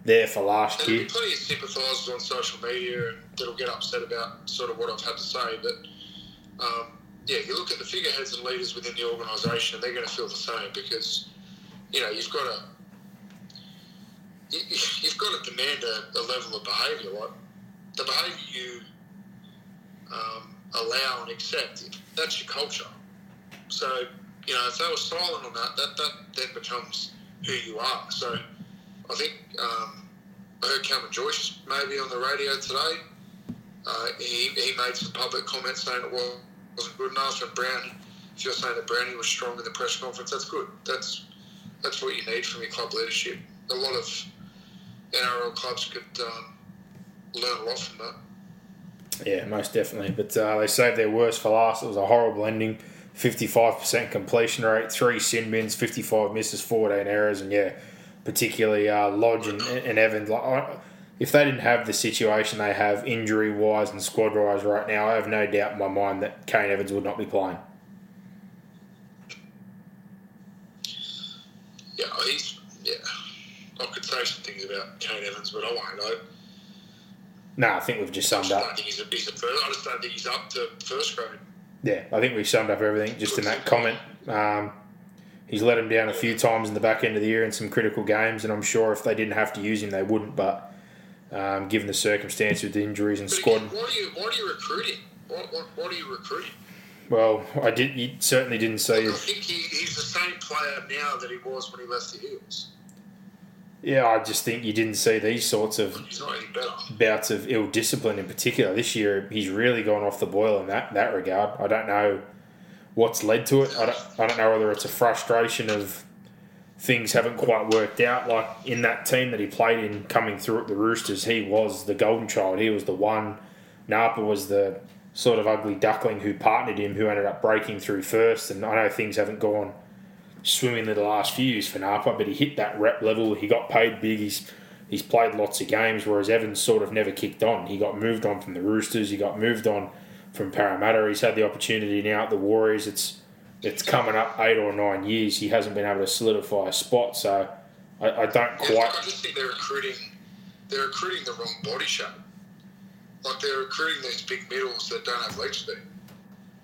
there for last There'll year. plenty of sympathisers on social media that'll get upset about sort of what I've had to say, but um, yeah, you look at the figureheads and leaders within the organisation, and they're going to feel the same because you know you've got to you've got to demand a, a level of behaviour like the behaviour you um, allow and accept. That's your culture. So you know if they were silent on that, that that then becomes who you are. So I think um, I heard Cameron George maybe on the radio today. Uh, he, he made some public comments saying it wasn't good enough, and Brown. If you're saying that Brownie was strong in the press conference, that's good. That's that's what you need from your club leadership. A lot of NRL clubs could um, learn a lot from that. Yeah, most definitely. But uh, they saved their worst for last. It was a horrible ending. 55% completion rate, three sin bins, 55 misses, 14 errors, and yeah, particularly uh, Lodge and, and Evans. Like, if they didn't have the situation they have injury wise and squad wise right now, I have no doubt in my mind that Kane Evans would not be playing. Yeah, he's. I could say some things about Kane Evans, but I won't. I, No, I think we've just I summed just up. think he's a, he's a first. I just don't think he's up to first grade. Yeah, I think we've summed up everything just in that comment. Um, he's let him down a few times in the back end of the year in some critical games, and I'm sure if they didn't have to use him, they wouldn't. But um, given the circumstance with the injuries and But squad, again, why are you why do you recruit him? What what, what are you recruiting? well, I did. You certainly didn't see. I think he, he's the same player now that he was when he left the Eagles. Yeah, I just think you didn't see these sorts of bouts of ill discipline in particular this year. He's really gone off the boil in that that regard. I don't know what's led to it. I don't, I don't know whether it's a frustration of things haven't quite worked out. Like in that team that he played in, coming through at the Roosters, he was the golden child. He was the one. Napa was the sort of ugly duckling who partnered him, who ended up breaking through first. And I know things haven't gone swimmingly the last few years for Napa, but he hit that rep level. He got paid big. He's he's played lots of games, whereas Evans sort of never kicked on. He got moved on from the Roosters. He got moved on from Parramatta. He's had the opportunity now at the Warriors. It's it's coming up eight or nine years. He hasn't been able to solidify a spot. So I, I don't quite. I just think they're recruiting they're recruiting the wrong body shape. Like they're recruiting these big middles that don't have leg speed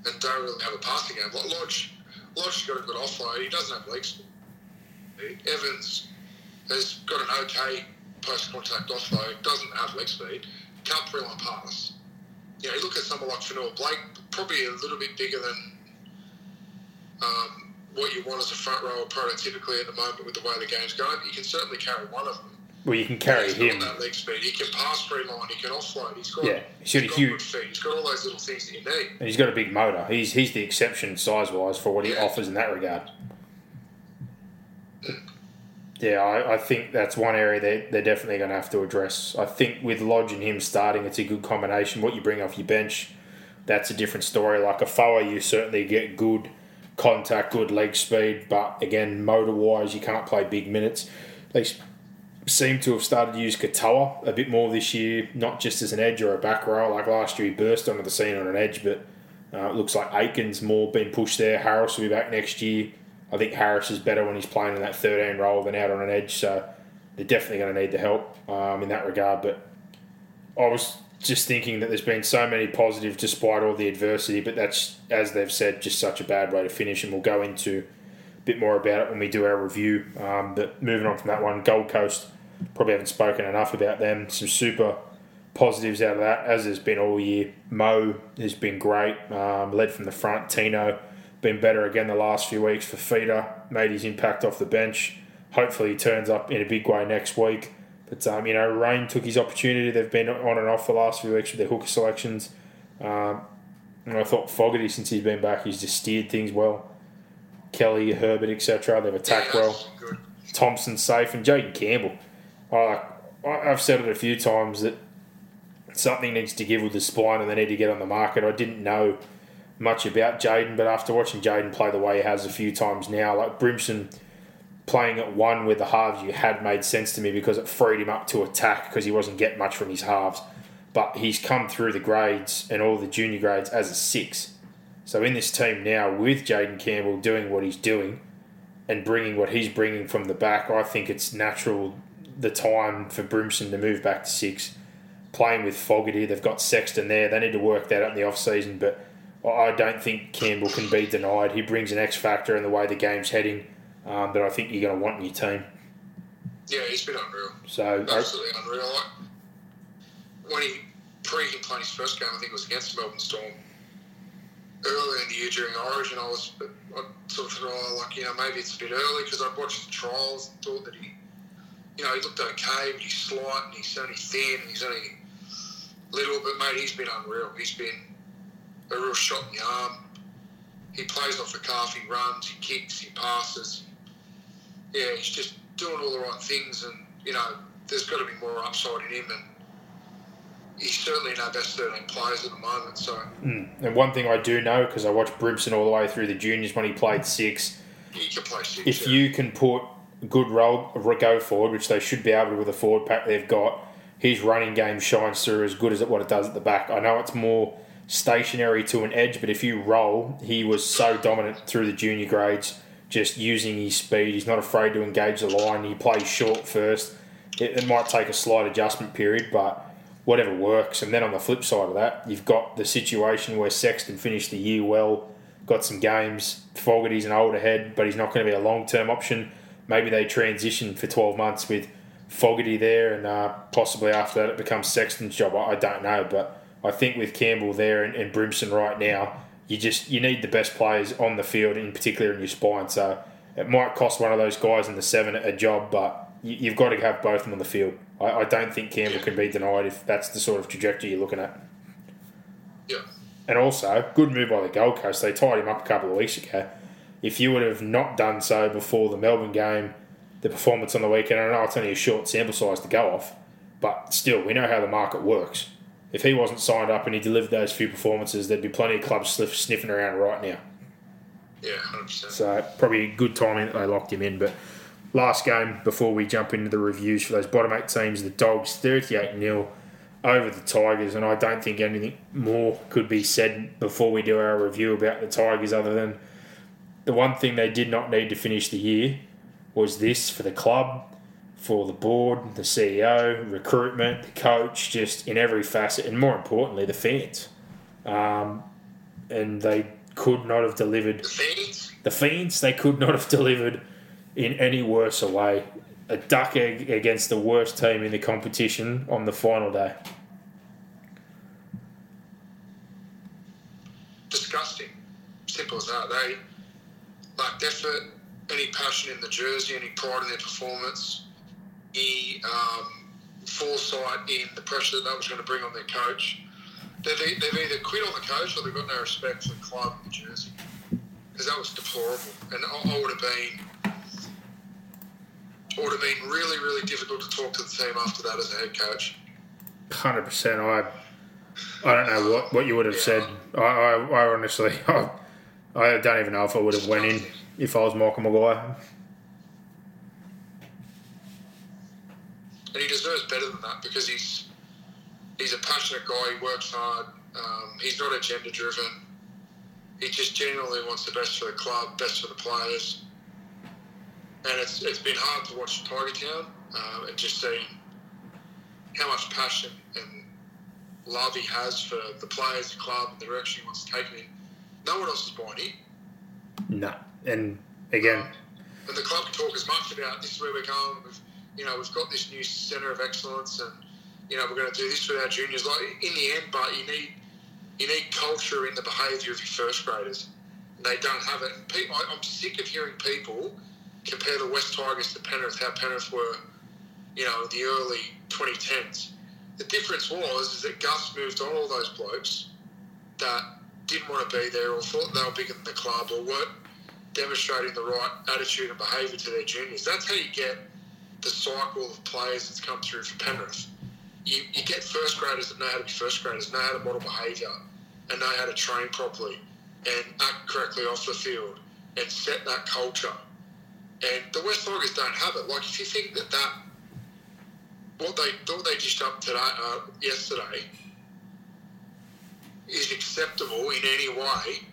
and don't really have a passing game. Like Lodge, Lodge's got a good offload. He doesn't have leg speed. Evans has got an okay post contact offload. Doesn't have leg speed. Can't pre line pass. You know, you look at someone like Fonua-Blake, probably a little bit bigger than um, what you want as a front rower prototypically at the moment with the way the game's going. You can certainly carry one of them. Well, you can carry He's him. that leg speed. He can pass free line. He can offload. He's got, Yeah, he's got a huge- feet. He's got all those little things that you need. And he's got a big motor. He's he's the exception size wise for what he Yeah. offers in that regard. Yeah, I, I think that's one area they they're definitely going to have to address. I think with Lodge and him starting, it's a good combination. What you bring off your bench, that's a different story. Like a Foa, you certainly get good contact, good leg speed, but again, motor wise, you can't play big minutes. They s- seem to have started to use Katoa a bit more this year, not just as an edge or a back row. Like last year, he burst onto the scene on an edge, but uh, it looks like Aiken's more been pushed there. Harris will be back next year. I think Harris is better when he's playing in that third 13 role than out on an edge, so they're definitely going to need the help um, in that regard. But I was just thinking that there's been so many positives despite all the adversity, but that's, as they've said, just such a bad way to finish, and we'll go into a bit more about it when we do our review. Um, but moving on from that one, Gold Coast, probably haven't spoken enough about them. Some super positives out of that, as there's been all year. Mo has been great, um, led from the front. Tino been better again the last few weeks for feeder, made his impact off the bench. Hopefully he turns up in a big way next week. But um, you know, Rain took his opportunity. They've been on and off the last few weeks with their hooker selections. Um, and I thought Fogarty, since he's been back, he's just steered things well. Kelly, Herbert, etc. They've attacked Yeah, well. good. Thompson safe and Jayden Campbell. I, I- I've said it a few times that something needs to give with the spine and they need to get on the market. I didn't know much about Jayden, but after watching Jaden play the way he has a few times now, like Brimson playing at one with the halves you had made sense to me because it freed him up to attack because he wasn't getting much from his halves. But he's come through the grades and all the junior grades as a six. So in this team now with Jayden Campbell doing what he's doing, and bringing what he's bringing from the back, I think it's natural the time for Brimson to move back to six. Playing with Fogarty, they've got Sexton there. They need to work that out in the off season, but I don't think Campbell can be denied. He brings an X factor in the way the game's heading um, that I think you're going to want in your team. Yeah, he's been unreal. So I, Absolutely unreal. Like, when he pre him playing his first game, I think it was against Melbourne Storm. Earlier in the year during Origin, I was I sort of thought, oh, like you know, maybe it's a bit early because I watched the trials and thought that he, you know, he looked okay, but he's slight and he's only thin and he's only little. But mate, he's been unreal. He's been a real shot in the arm. He plays off the calf. He runs. He kicks. He passes. Yeah, he's just doing all the right things, and you know, there's got to be more upside in him, and he's certainly in our best 13 players at the moment. So hmm. and one thing I do know because I watched Brimson all the way through the juniors when he played six. he can play six. if yeah. you can put good roll go forward, which they should be able to with the forward pack they've got, his running game shines through as good as what it does at the back. I know it's more stationary to an edge, but if you roll, he was so dominant through the junior grades, just using his speed. He's not afraid to engage the line. He plays short first. It, it might take a slight adjustment period, but whatever works. And then on the flip side of that, you've got the situation where Sexton finished the year well, got some games. Fogarty's an older head, but he's not going to be a long term option. Maybe they transition for 12 months with Fogarty there, and uh, possibly after that it becomes Sexton's job. I, I don't know, but I think with Campbell there and, and Brimson right now, you just you need the best players on the field, in particular in your spine. So it might cost one of those guys in the seven a job, but you, you've got to have both of them on the field. I, I don't think Campbell can be denied if that's the sort of trajectory you're looking at. Yeah. And also, good move by the Gold Coast. They tied him up a couple of weeks ago. If you would have not done so before the Melbourne game, the performance on the weekend, I know it's only a short sample size to go off, but still, we know how the market works. If he wasn't signed up and he delivered those few performances, there'd be plenty of clubs sniff- sniffing around right now. Yeah, 100%. So probably good timing that they locked him in. But last game before we jump into the reviews for those bottom eight teams, the Dogs 38 0 over the Tigers, and I don't think anything more could be said before we do our review about the Tigers, other than the one thing they did not need to finish the year was this for the club, for the board, the CEO, recruitment, the coach, just in every facet, and more importantly, the fans. Um, and they could not have delivered The Fiends, the Fiends, they could not have delivered in any worse way. A duck egg against the worst team in the competition on the final day. disgusting. Simple as that. They lacked effort, any passion in the jersey, any pride in their performance, any um, foresight in the pressure that that was going to bring on their coach. They've, they've either quit on the coach or they've got no respect for the club and the jersey. Because that was deplorable. And I, I would have been. It would have been really, really difficult to talk to the team after that as a head coach. Hundred percent. I I don't know what, what you would have said. I, I, I honestly I, I don't even know if I would have went in if I was Michael Maguire. and he deserves better than that because he's he's a passionate guy. He works hard. Um, he's not agenda driven. He just genuinely wants the best for the club, best for the players. And it's it's been hard to watch Tiger Town um, and just seeing how much passion and love he has for the players, the club, and the direction he wants to take it in. No one else is buying it. No. And again, And the club can talk as much about this is where we're going. We've, you know, we've got this new centre of excellence, and you know, we're going to do this with our juniors. Like in the end, but you need you need culture in the behaviour of your first graders. And they don't have it. People, I, I'm sick of hearing people compare the West Tigers to Penrith. How Penrith were, you know, the early 2010s. The difference was is that Gus moved on all those blokes that didn't want to be there or thought they were bigger than the club or weren't demonstrating the right attitude and behaviour to their juniors. That's how you get the cycle of players that's come through for Penrith. You, you get first graders that know how to be first graders, know how to model behaviour, and know how to train properly and act correctly off the field and set that culture. And the West Tigers don't have it. Like if you think that that what they thought they dished up today, uh, yesterday, is acceptable in any way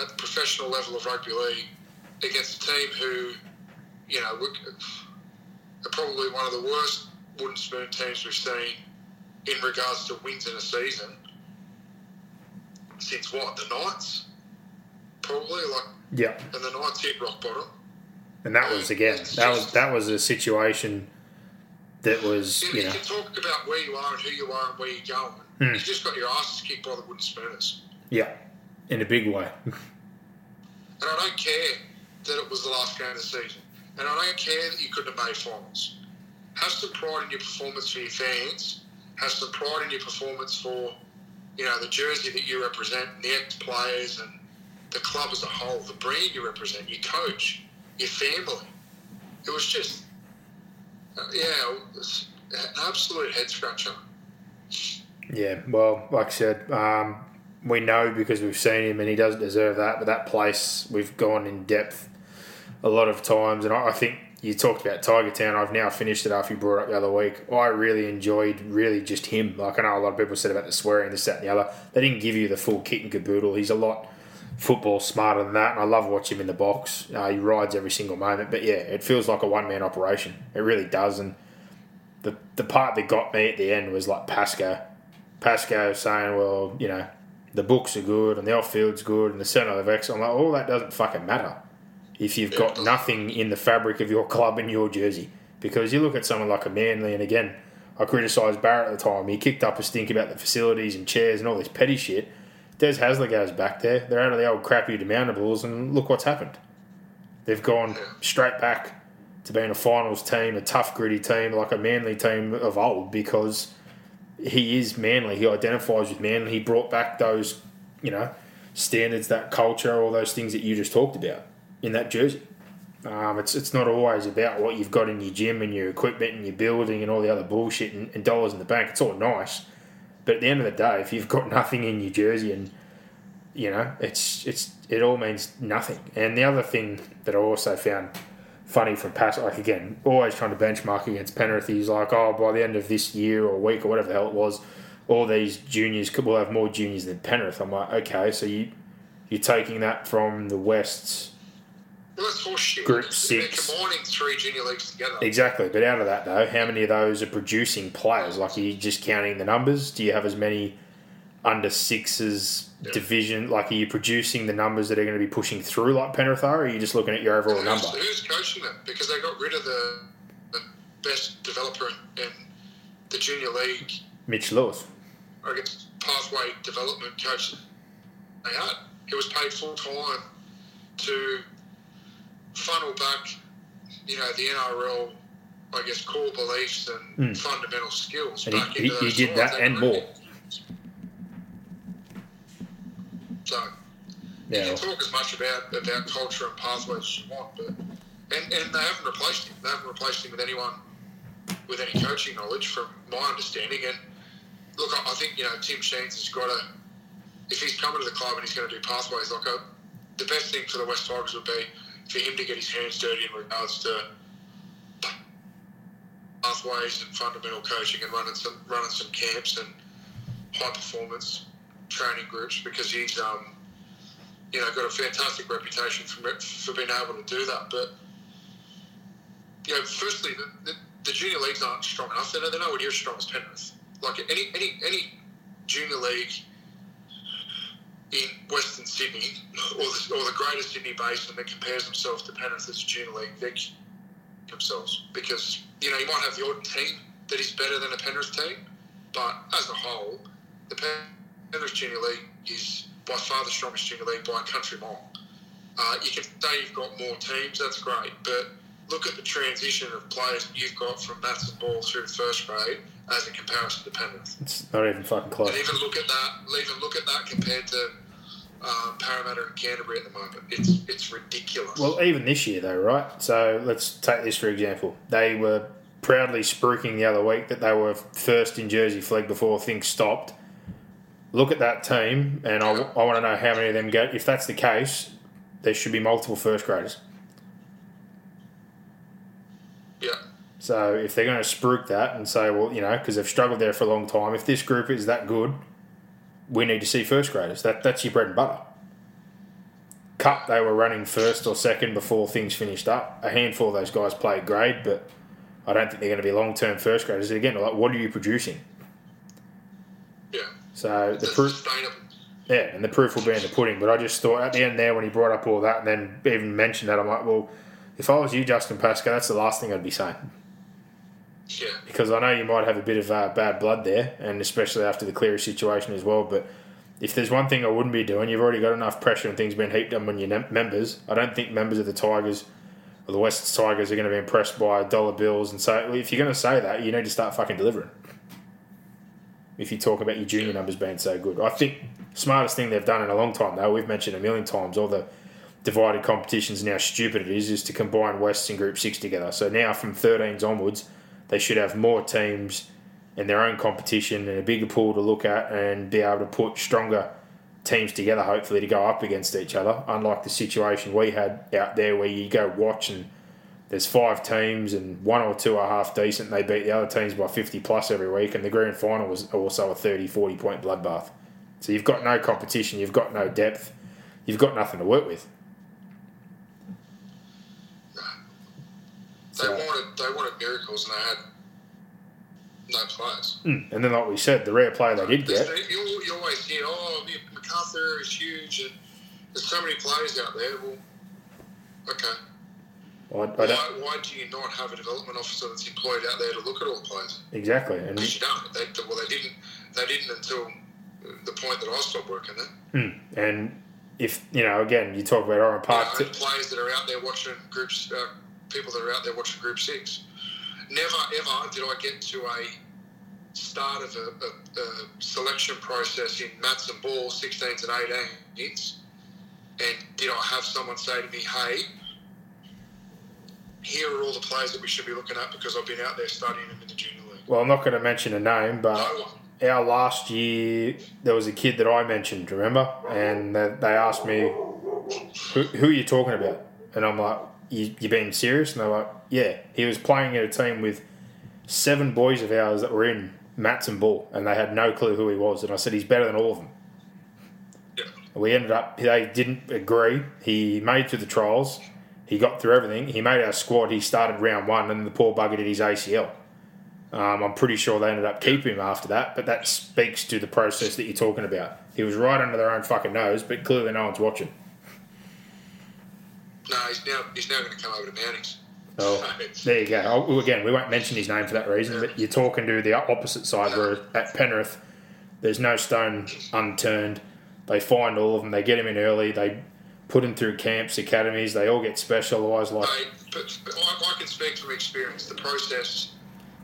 at the professional level of rugby league against a team who, you know, are probably one of the worst wooden spoon teams we've seen in regards to wins in a season since what the Knights, probably like, yeah. and the Knights hit rock bottom. And that was again that was that was a situation that was You, you you know can talk about where you are and who you are and where you're going. Hmm. You just got your asses kicked by the wooden spooners. yeah in a big way. And I don't care that it was the last game of the season. And I don't care that you couldn't have made finals. Have some pride in your performance for your fans. Have some pride in your performance for, you know, the jersey that you represent, and the ex-players, and the club as a whole, the brand you represent, your coach, your family. It was just, uh, yeah, was an absolute head scratcher. Yeah, well, like I said, um, we know because we've seen him and he doesn't deserve that. But that place, we've gone in depth a lot of times. And I, I think you talked about Tiger Town. I've now finished it after you brought it up the other week. I really enjoyed really just him. Like I know a lot of people said about the swearing, this, that, and the other. They didn't give you the full kit and caboodle. He's a lot football smarter than that. And I love watching him in the box. Uh, he rides every single moment. But yeah, it feels like a one man operation. It really does. And the, the part that got me at the end was like Pascoe. Pascoe saying, well, you know, the books are good and the off field's good and the centre of excellence. I'm like, all that doesn't fucking matter if you've got nothing in the fabric of your club and your jersey. Because you look at someone like a Manly, and again, I criticised Barrett at the time. He kicked up a stink about the facilities and chairs and all this petty shit. Des Hasler goes back there. They're out of the old crappy demountables, and look what's happened. They've gone straight back to being a finals team, a tough, gritty team, like a Manly team of old, because he is Manly. He identifies with Manly. He brought back those, you know, standards, that culture, all those things that you just talked about in that jersey. Um, it's it's not always about what you've got in your gym and your equipment and your building and all the other bullshit and, and dollars in the bank. It's all nice, but at the end of the day, if you've got nothing in your jersey and you know, it's it's it all means nothing. And the other thing that I also found funny from past, like again, always trying to benchmark against Penrith. He's like, oh, by the end of this year or week or whatever the hell it was, all these juniors could will have more juniors than Penrith. I'm like, okay, so you you're taking that from the West's Well, that's horseshit. Group They're six. combining three junior leagues together. Exactly, but out of that though, how many of those are producing players? Like, are you just counting the numbers? Do you have as many under sixes division? Like, are you producing the numbers that are going to be pushing through like Penrith are? Or are you just looking at your overall number? Who's, who's coaching them? Because they got rid of the, the best developer in, in the junior league, Mitch Lewis. I guess, pathway development coach they had. He was paid full time to funnel back, you know, the NRL, I guess, core beliefs and hmm. fundamental skills. And back he, into he, he did that and more. So you can talk as much about about culture and pathways as you want, but and, and they haven't replaced him. They haven't replaced him with anyone with any coaching knowledge, from my understanding. And look, I, I think you know Tim Sheens has got to. If he's coming to the club and he's going to do pathways, like a, the best thing for the West Tigers would be for him to get his hands dirty in regards to pathways and fundamental coaching and running some running some camps and high performance training groups because he's um, you know got a fantastic reputation for for being able to do that. But you know, firstly, the, the, the junior leagues aren't strong enough. They're, they're nowhere near as strong as Penrith. Like any any any junior league in Western Sydney or the, or the Greater Sydney Basin that compares themselves to Penrith as a junior league, they themselves because you know you might have the odd team that is better than a Penrith team, but as a whole, the Penrith Junior League is by far the strongest junior league by a country mile. Uh, you can say you've got more teams, that's great, but look at the transition of players you've got from Mats and Ball through first grade as a comparison to Penrith. it's not even fucking close. And even look at that, even look at that compared to um, Parramatta and Canterbury at the moment. It's it's ridiculous. Well, even this year, though, right? So let's take this for example. They were proudly spruiking the other week that they were first in Jersey Flag before things stopped. Look at that team, and I, I want to know how many of them go. If that's the case, there should be multiple first graders. yeah, So if they're going to spruik that and say, well, you know, because they've struggled there for a long time, if this group is that good, we need to see first graders. That that's your bread and butter. Cup, they were running first or second before things finished up. A handful of those guys played grade, but I don't think they're going to be long term first graders. Again, like, what are you producing? yeah. So the proof, sustainable. yeah, and the proof will be in the pudding. But I just thought at the end there when he brought up all that and then even mentioned that, I'm like, well, if I was you, Justin Pascoe, that's the last thing I'd be saying. Yeah. because I know you might have a bit of uh, bad blood there, and especially after the Cleary situation as well. But if there's one thing I wouldn't be doing, you've already got enough pressure and things being heaped on your members. I don't think members of the Tigers or the West Tigers are going to be impressed by dollar bills. And so, if you're going to say that, you need to start fucking delivering. If you talk about your junior numbers being so good, I think smartest thing they've done in a long time, though, we've mentioned a million times, all the divided competitions and how stupid it is, is to combine Wests and Group 6 together. So now from 13s onwards, they should have more teams in their own competition and a bigger pool to look at and be able to put stronger teams together, hopefully, to go up against each other. Unlike the situation we had out there where you go watch and there's five teams and one or two are half decent they beat the other teams by 50 plus every week and the grand final was also a 30 40 point bloodbath so you've got no competition you've got no depth you've got nothing to work with They wanted they wanted miracles and they had no players. and then like we said the rare player they did get You, you always hear, oh, MacArthur is huge, and there's so many players out there. Well, okay. I, I Why, don't, why do you not have a development officer that's employed out there to look at all the players? exactly. And Because you don't. They, well, they didn't. They didn't until the point that I stopped working there. and if you know, again, you talk about Oran Park. You know, and players that are out there watching groups, uh, people that are out there watching Group Six. Never ever did I get to a start of a, a, a selection process in mats and ball, 16s and 18s, and did I have someone say to me, "Hey, here are all the players that we should be looking at because I've been out there studying them in the junior league." well, I'm not going to mention a name, but No our last year there was a kid that I mentioned, remember? And they, they asked me, who, "Who are you talking about?" And I'm like, "You you being serious?" And they're like, "Yeah." He was playing in a team with seven boys of ours that were in mats and ball, and they had no clue who he was. And I said, "He's better than all of them." Yeah. We ended up, they didn't agree. He made through the trials. He got through everything. He made our squad. He started round one, and the poor bugger did his ACL. Um, I'm pretty sure they ended up keeping him after that, but that speaks to the process that you're talking about. He was right under their own fucking nose, but clearly no one's watching. No, he's now he's now going to come over to Mounties. Oh, there you go. Oh, again, we won't mention his name for that reason, but you're talking to the opposite side where at Penrith, there's no stone unturned. They find all of them. They get him in early. They put him through camps, academies. They all get specialised. Like Mate, but, but I, I can speak from experience. The process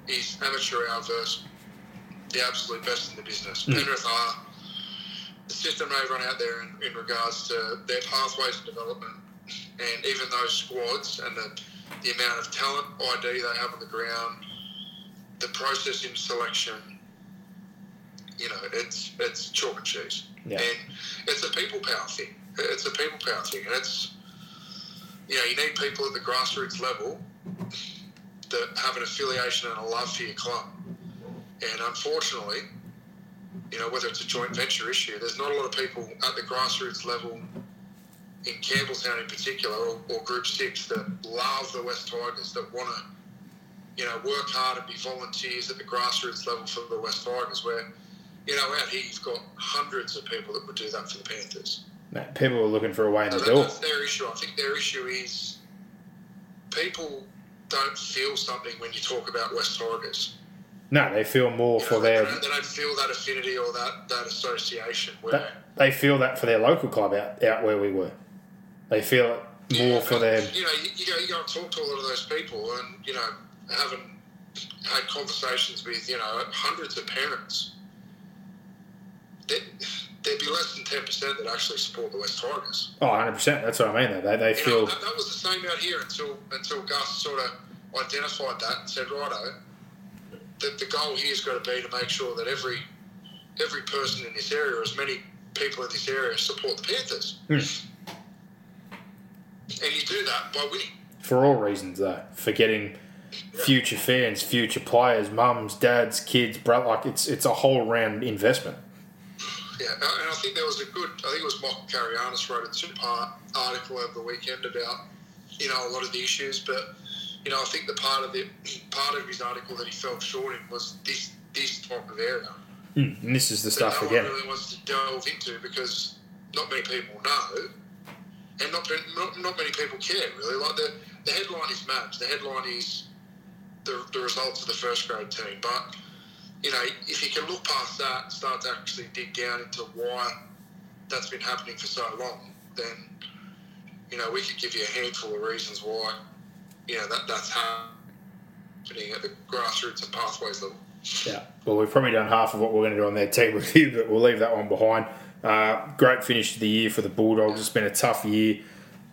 is amateur hour versus the absolute best in the business. Hmm. Penrith are the system they run out there in, in regards to their pathways of development, and even those squads and the, the amount of talent ID they have on the ground, the process in selection. You know, it's it's chalk and cheese, Yeah. and it's a people power thing. It's a people power thing, and it's you know, you need people at the grassroots level that have an affiliation and a love for your club. And unfortunately, you know, whether it's a joint venture issue, there's not a lot of people at the grassroots level in Campbelltown in particular, or, or Group Six, that love the West Tigers, that want to, you know, work hard and be volunteers at the grassroots level for the West Tigers. Where, you know, out here you've got hundreds of people that would do that for the Panthers. people are looking for a way in So the that, door. that's their issue. I think their issue is people don't feel something when you talk about West Tigers. No, they feel more You for know, they, their. don't, they don't feel that affinity or that, that association. Where that- They feel that for their local club out, out where we were. They feel it more for their. You know, you, you go you go and talk to a lot of those people, and you know, having had conversations with you know hundreds of parents, there, there'd be less than ten percent that actually support the West Tigers. Oh, 100 percent. That's what I mean. Though they they You know, feel. that, that was the same out here until until Gus sort of identified that and said, righto, the, the goal here's got to be to make sure that every every person in this area, or as many people in this area, support the Panthers. Hmm. And you do that by winning. for all reasons though, for getting future fans, future players, mums, dads, kids, brother. Like it's it's a whole round investment. Yeah, and I think there was a good. I think it was Michael Carayannis wrote a two-part article over the weekend about you know a lot of the issues, but you know I think the part of the part of his article that he fell short in was this this type of area. Hmm, and this is the that stuff no again. one really wants to delve into because not many people know, and not not, not many people care really. Like the the headline is maps. The headline is the, the results of the first grade team. But you know, if you can look past that and start to actually dig down into why that's been happening for so long, then you know we could give you a handful of reasons why you know that that's happening at the grassroots and pathways level. Yeah. Well, we've probably done half of what we're going to do on their team review, but we'll leave that one behind. Uh, great finish to the year for the Bulldogs. It's been a tough year.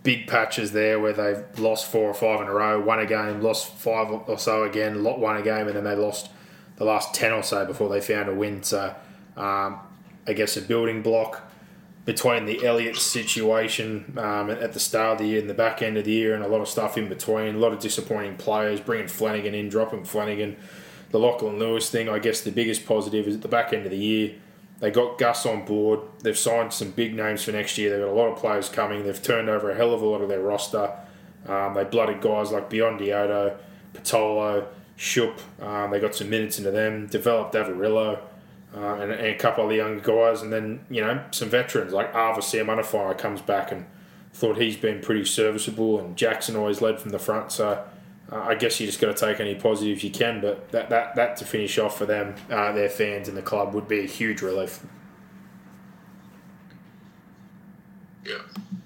Big patches there where they've lost four or five in a row, won a game, lost five or so again, lot won a game, and then they lost the last ten or so before they found a win. So, um, I guess a building block between the Elliott situation um, at the start of the year and the back end of the year, and a lot of stuff in between. A lot of disappointing players, bringing Flanagan in, dropping Flanagan. The Lachlan Lewis thing, I guess the biggest positive is at the back end of the year. They got Gus on board. They've signed some big names for next year. They've got a lot of players coming. They've turned over a hell of a lot of their roster. Um, they blooded guys like Biondi Patolo, Schoupp. Um, they got some minutes into them. Developed Averillo. uh, and, and a couple of the younger guys, and then you know some veterans like Ava Seumanufagai comes back and thought he's been pretty serviceable, and Jackson always led from the front. So uh, I guess you just got to take any positives you can, but that that, that to finish off for them, uh, their fans and the club would be a huge relief. Yeah,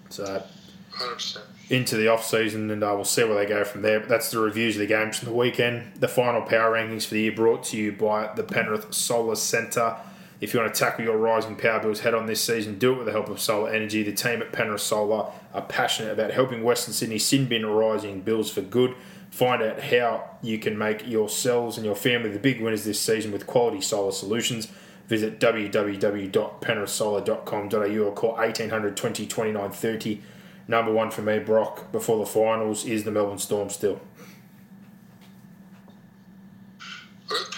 So hundred percent. into the off season, and uh, we'll see where they go from there. But that's the reviews of the games from the weekend. The final power rankings for the year brought to you by the Penrith Solar Centre. If you want to tackle your rising power bills head on this season, do it with the help of Solar Energy. The team at Penrith Solar are passionate about helping Western Sydney sin bin rising bills for good. Find out how you can make yourselves and your family the big winners this season with quality solar solutions. Visit www.penrithsolar.com.au or call 1800 20 29 30. Number one for me, Brock, before the finals is the Melbourne Storm still.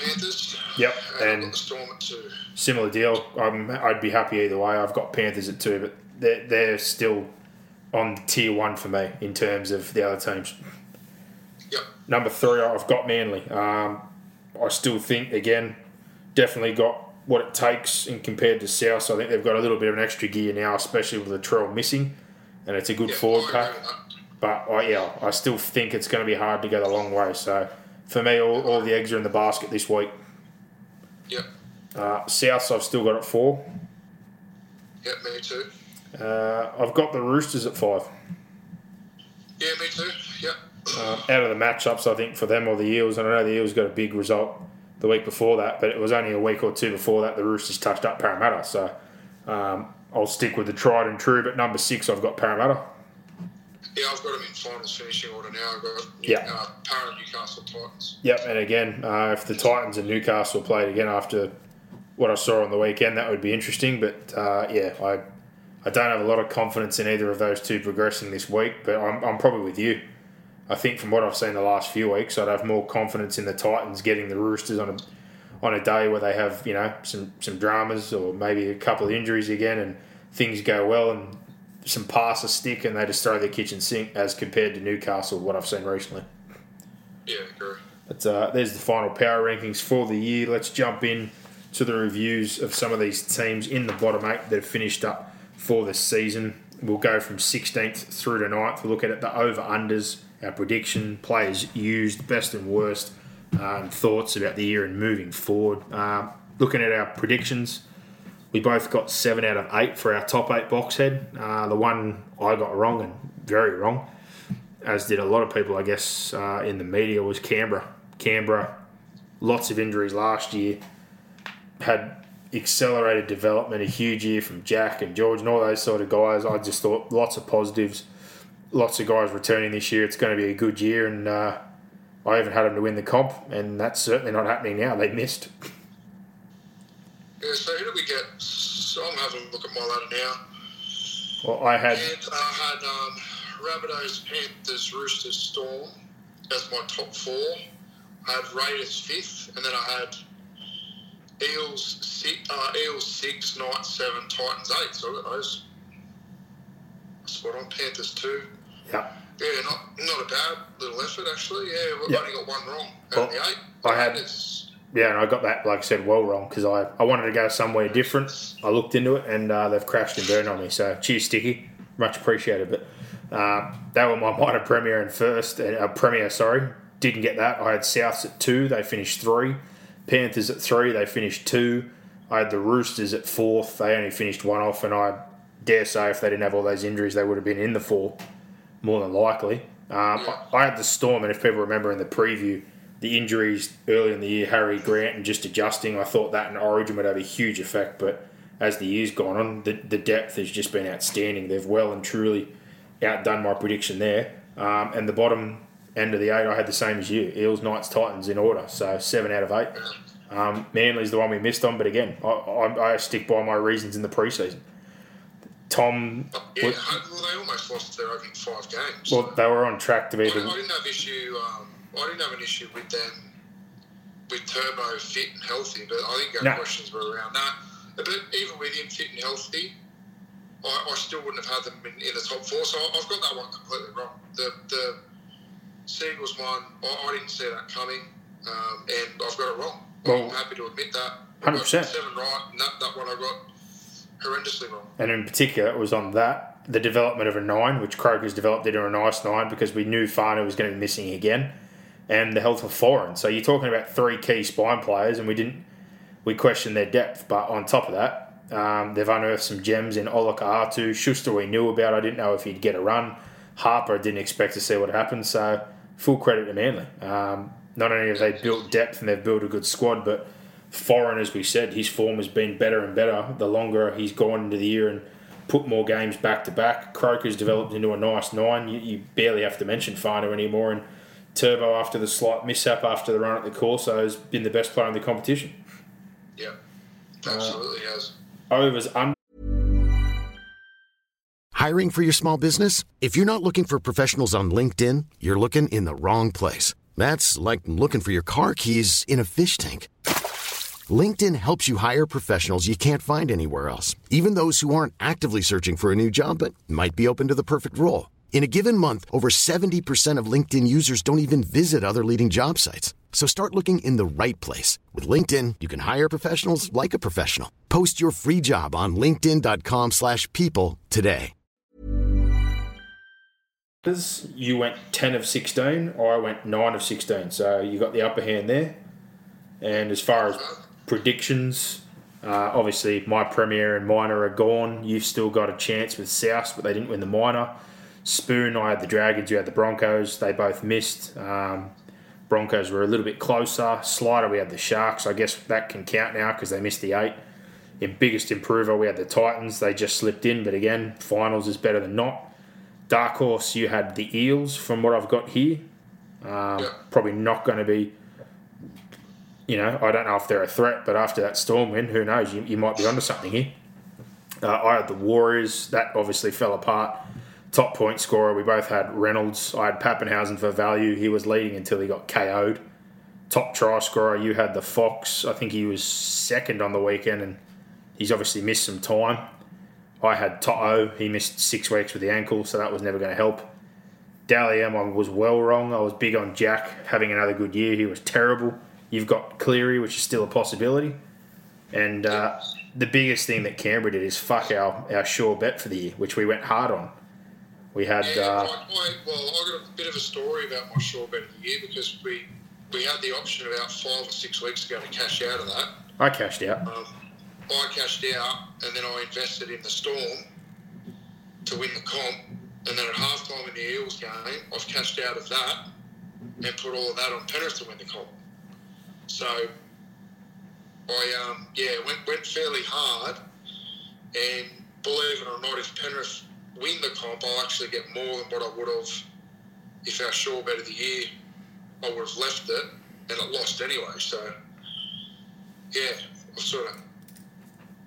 Panthers. Yep, and, I've got the Storm at two. Similar deal. I'm, I'd be happy either way. I've got Panthers at two, but they're, they're still on tier one for me in terms of the other teams. Number three, I've got Manly. Um, I still think, again, definitely got what it takes in compared to South. So I think they've got a little bit of an extra gear now, especially with the Latrell missing, and it's a good Yeah, forward pack. But I, yeah, I still think it's going to be hard to go the long way. So for me, all, all the eggs are in the basket this week. Yep. Uh, South, I've still got at four. Yep, me too. Uh, I've got the Roosters at five. Yeah, me too. Yep. Um, out of the matchups, I think for them or the Eels, and I know the Eels got a big result the week before that, but it was only a week or two before that the Roosters touched up Parramatta. So um, I'll stick with the tried and true. But number six, I've got Parramatta. Yeah, I've got them in finals finishing order now. I've got Yeah. uh, Para Newcastle Titans. Yep, and again, uh, if the Titans and Newcastle played again after what I saw on the weekend, that would be interesting. But uh, yeah, I I don't have a lot of confidence in either of those two progressing this week. But I'm, I'm probably with you. I think from what I've seen the last few weeks, I'd have more confidence in the Titans getting the Roosters on a on a day where they have you know some some dramas or maybe a couple of injuries again and things go well and some passes stick and they just throw their kitchen sink as compared to Newcastle what I've seen recently. Yeah, agree. But uh, there's the final power rankings for the year. Let's jump in to the reviews of some of these teams in the bottom eight that have finished up for the season. We'll go from 16th through to 9th. We'll look at it, the over unders, our prediction, players used, best and worst, um, thoughts about the year and moving forward. Um, looking at our predictions, we both got seven out of eight for our top eight box head. Uh, the one I got wrong and very wrong as did a lot of people, I guess, uh, in the media, was Canberra. Canberra, lots of injuries last year, had accelerated development, a huge year from Jack and George and all those sort of guys. I just thought lots of positives, lots of guys returning this year. It's going to be a good year, and uh, I even had them to win the comp, and that's certainly not happening now. They missed. Yeah, so who did we get? So I'm having a look at my ladder now. Well, I had And I had um, Rabbitohs, Panthers, Roosters, Storm as my top four. I had Raiders fifth, and then I had Eels six, uh, Eels six, Knights seven, Titans eight. So I got those. Spot on. Panthers two. Yeah. Yeah, not not a bad little effort actually. Yeah, we Yeah. only got one wrong out Well, of the eight. I had- Yeah, and I got that, like I said, well wrong because I, I wanted to go somewhere different. I looked into it and uh, they've crashed and burned on me. So cheers, Sticky. Much appreciated. But uh, they were my minor premier and first, uh, premier, sorry. Didn't get that. I had Souths at two. They finished three. Panthers at three. They finished two. I had the Roosters at fourth. They only finished one off. And I dare say if they didn't have all those injuries, they would have been in the four, more than likely. Um, I, I had the Storm, and if people remember in the preview, the injuries early in the year, Harry Grant and just adjusting, I thought that in Origin would have a huge effect. But as the year's gone on, the, the depth has just been outstanding. They've well and truly outdone my prediction there. Um, and the bottom end of the eight, I had the same as you Eels, Knights, Titans in order. So seven out of eight. Um, Manly's the one we missed on, but again, I, I, I stick by my reasons in the preseason. Tom, Yeah, was- well, they almost lost their opening five games. well, they were on track to be I, I the. didn't have issue. Um, I didn't have an issue with them with Turbo fit and healthy, but I think our No. questions were around that. But even with him fit and healthy, I, I still wouldn't have had them in, in the top four. So I've got that one completely wrong. The the Seagulls one, I, I didn't see that coming. um, and I've got it wrong. Well, I'm happy to admit that. 100%. Seven right, and that, that one I got horrendously. And in particular, it was on that, the development of a nine, which Croker's developed into a nice nine because we knew Farner was going to be missing again, and the health of Foran. So you're talking about three key spine players, and we didn't, we questioned their depth. But on top of that, um, they've unearthed some gems in Olakau'atu. Schuster we knew about. I didn't know if he'd get a run. Harper I didn't expect to see what happened. So full credit to Manly. Um, not only have they built depth and they've built a good squad, but Foran, as we said, his form has been better and better the longer he's gone into the year and put more games back to back. Croker's developed into a nice nine. You, you barely have to mention Farner anymore. And Turbo, after the slight mishap after the run at the Corso, has been the best player in the competition. Yeah, uh, absolutely has. Overs under. Hiring for your small business? If you're not looking for professionals on LinkedIn, you're looking in the wrong place. That's like looking for your car keys in a fish tank. LinkedIn helps you hire professionals you can't find anywhere else, even those who aren't actively searching for a new job but might be open to the perfect role. In a given month, over 70% of LinkedIn users don't even visit other leading job sites. So start looking in the right place. With LinkedIn, you can hire professionals like a professional. Post your free job on linkedin.com/people slash people today. You went 10 of 16, I went 9 of 16. So you got the upper hand there. And as far as predictions, uh, obviously my Premier and minor are gone. You've still got a chance with South, but they didn't win the minor. Spoon, I had the Dragons, you had the Broncos. They both missed. Um, Broncos were a little bit closer. Slider, we had the Sharks. I guess that can count now because they missed the eight. In biggest improver, we had the Titans. They just slipped in, but again, finals is better than not. Dark horse, you had the Eels. From what I've got here, um, probably not going to be. You know, I don't know if they're a threat, but after that storm win, who knows? You, you might be onto something here. Uh, I had the Warriors. That obviously fell apart. Top point scorer, we both had Reynolds. I had Papenhuyzen for value. He was leading until he got KO'd. Top try scorer, you had the Fox. I think he was second on the weekend, and he's obviously missed some time. I had Toto. He missed six weeks with the ankle, so that was never going to help. Dally M, I was well wrong. I was big on Jack having another good year. He was terrible. You've got Cleary, which is still a possibility. And uh, the biggest thing that Canberra did is fuck our, our sure bet for the year, which we went hard on. We had. Yeah, Uh, I, well, I got a bit of a story about my sure bet of the year because we we had the option about five or six weeks ago to cash out of that. I cashed out. Um, I cashed out and then I invested in the Storm to win the comp. And then at halftime in the Eels game, I've cashed out of that and put all of that on Penrith to win the comp. So I um, yeah went went fairly hard, and believe it or not, if Penrith win the comp, I'll actually get more than what I would have if our sure bet of the year I would have left it and it lost anyway. So yeah, I've sort of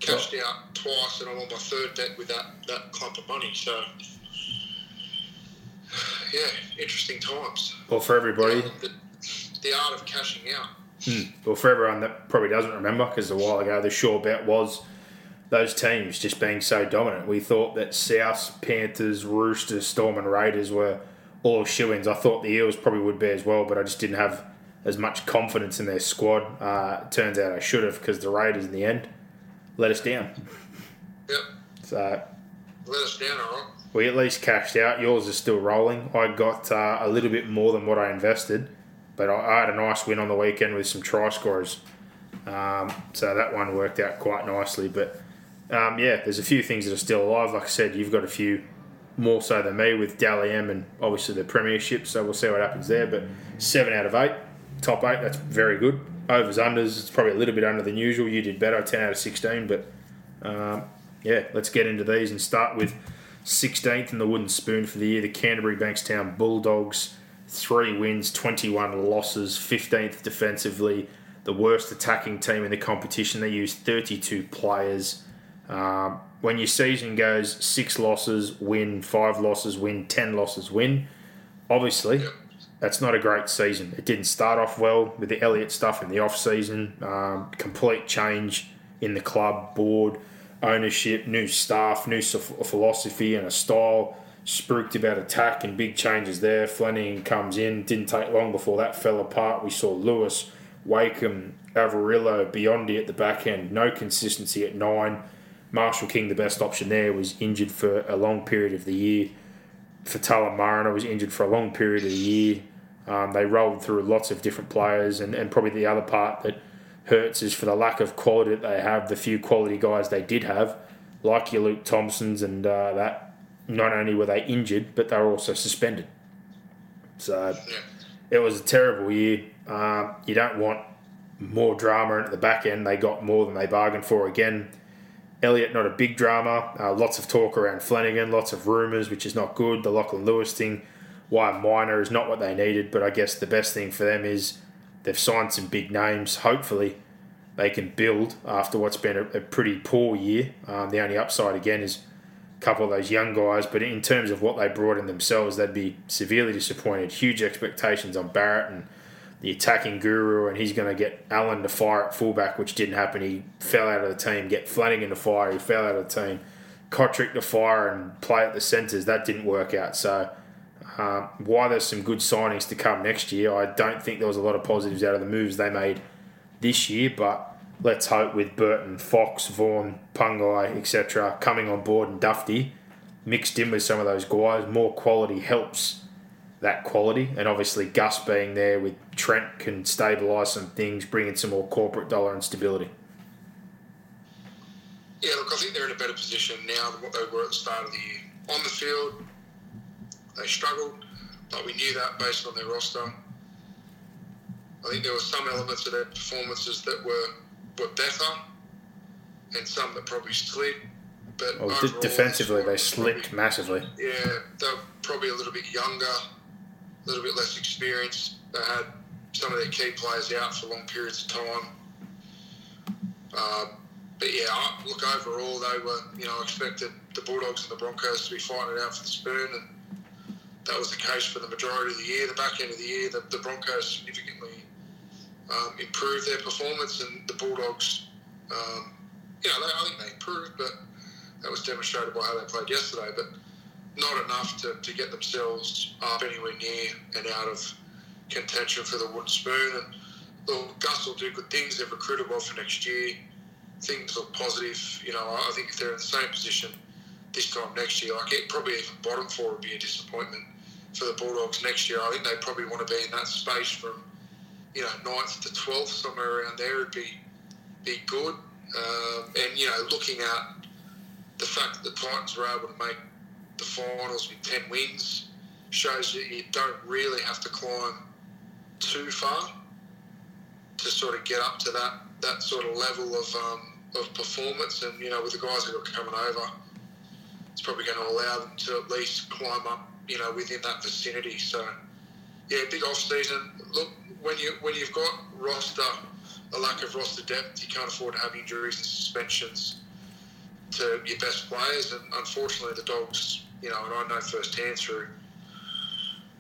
cashed out twice, and I'm on my third bet with that that clump of money. So yeah, interesting times. Well, for everybody, The, the art of cashing out. Well, for everyone that probably doesn't remember, because a while ago the sure bet was those teams just being so dominant. We thought that South, Panthers, Roosters, Storm, and Raiders were all shoe ins. I thought the Eels probably would be as well, but I just didn't have as much confidence in their squad. Uh, turns out I should have, because the Raiders in the end let us down. Yep, So let us down, all right. we at least cashed out. Yours is still rolling. I got uh, a little bit more than what I invested, but I, had a nice win on the weekend with some try scorers. Um, so that one worked out quite nicely. But um, yeah, there's a few things that are still alive. Like I said, you've got a few more so than me with Dally M and obviously the Premiership. So we'll see what happens there. But seven out of eight, top eight, that's very good. Overs, unders, it's probably a little bit under than usual. You did better, 10 out of 16. But um, yeah, let's get into these and start with 16th in the wooden spoon for the year. The Canterbury Bankstown Bulldogs, three wins, 21 losses, 15th defensively, the worst attacking team in the competition. They used 32 players. Um, when your season goes six losses, win, five losses, win, 10 losses, win, obviously that's not a great season. It didn't start off well with the Elliott stuff in the off season. Um, complete change in the club board, ownership, new staff, new philosophy and a style. Spooked about attack and big changes there. Flanagan comes in. Didn't take long before that fell apart. We saw Lewis, Wakeham, Averillo, Biondi at the back end. No consistency at nine. Marshall King, the best option there, was injured for a long period of the year. Faitala Mariner was injured for a long period of the year. Um, they rolled through lots of different players, and, and probably the other part that hurts is for the lack of quality that they have, the few quality guys they did have, like your Luke Thompsons, and uh, that not only were they injured, but they were also suspended. So it was a terrible year. Uh, you don't want more drama at the back end. They got more than they bargained for again. Elliott, not a big drama. Uh, lots of talk around Flanagan, lots of rumours, which is not good. The Lachlan Lewis thing, why minor is not what they needed, but I guess the best thing for them is they've signed some big names. Hopefully, they can build after what's been a, a pretty poor year. Um, the only upside, again, is couple of those young guys, but in terms of what they brought in themselves, they'd be severely disappointed. Huge expectations on Barrett and the attacking guru, and he's going to get Allan to fire at fullback, which didn't happen. He fell out of the team. Get Flanagan to fire, he fell out of the team. Cotric to fire and play at the centres, that didn't work out. So, uh, why there's some good signings to come next year, I don't think there was a lot of positives out of the moves they made this year, but let's hope with Burton, Fox, Vaughan, Pangai, etc., coming on board and Dufty, mixed in with some of those guys, more quality helps that quality. And obviously, Gus being there with Trent can stabilise some things, bring in some more corporate dollar and stability. Yeah, look, I think they're in a better position now than what they were at the start of the year. On the field, they struggled, but we knew that based on their roster. I think there were some elements of their performances that were were better, and some that probably slid. But Well, overall, defensively, they probably- slipped massively. Yeah, they're probably a little bit younger, a little bit less experienced. They had some of their key players out for long periods of time. Uh, but yeah, I- look, overall, they were, you know, I expected the Bulldogs and the Broncos to be fighting it out for the spoon, and that was the case for the majority of the year. The back end of the year, the, the Broncos significantly um, improved their performance, and the Bulldogs, um, you know, they, I think they improved, but that was demonstrated by how they played yesterday. But not enough to, to get themselves up anywhere near and out of contention for the wooden spoon. And look, Gus will do good things. They've recruited well for next year. Things look positive. You know, I think if they're in the same position this time next year, like it probably even bottom four would be a disappointment for the Bulldogs next year. I think they probably want to be in that space from you know ninth to twelfth, somewhere around there would be be good. Um, and you know, looking at the fact that the Titans were able to make the finals with 10 wins shows that you don't really have to climb too far to sort of get up to that, that sort of level of, um, of performance. And, you know, with the guys that are coming over, it's probably going to allow them to at least climb up, you know, within that vicinity. So, yeah, big off season. Look, when you when you've got roster a lack of roster depth, you can't afford to have injuries and suspensions to your best players. And unfortunately, the Dogs, you know, and I know firsthand through,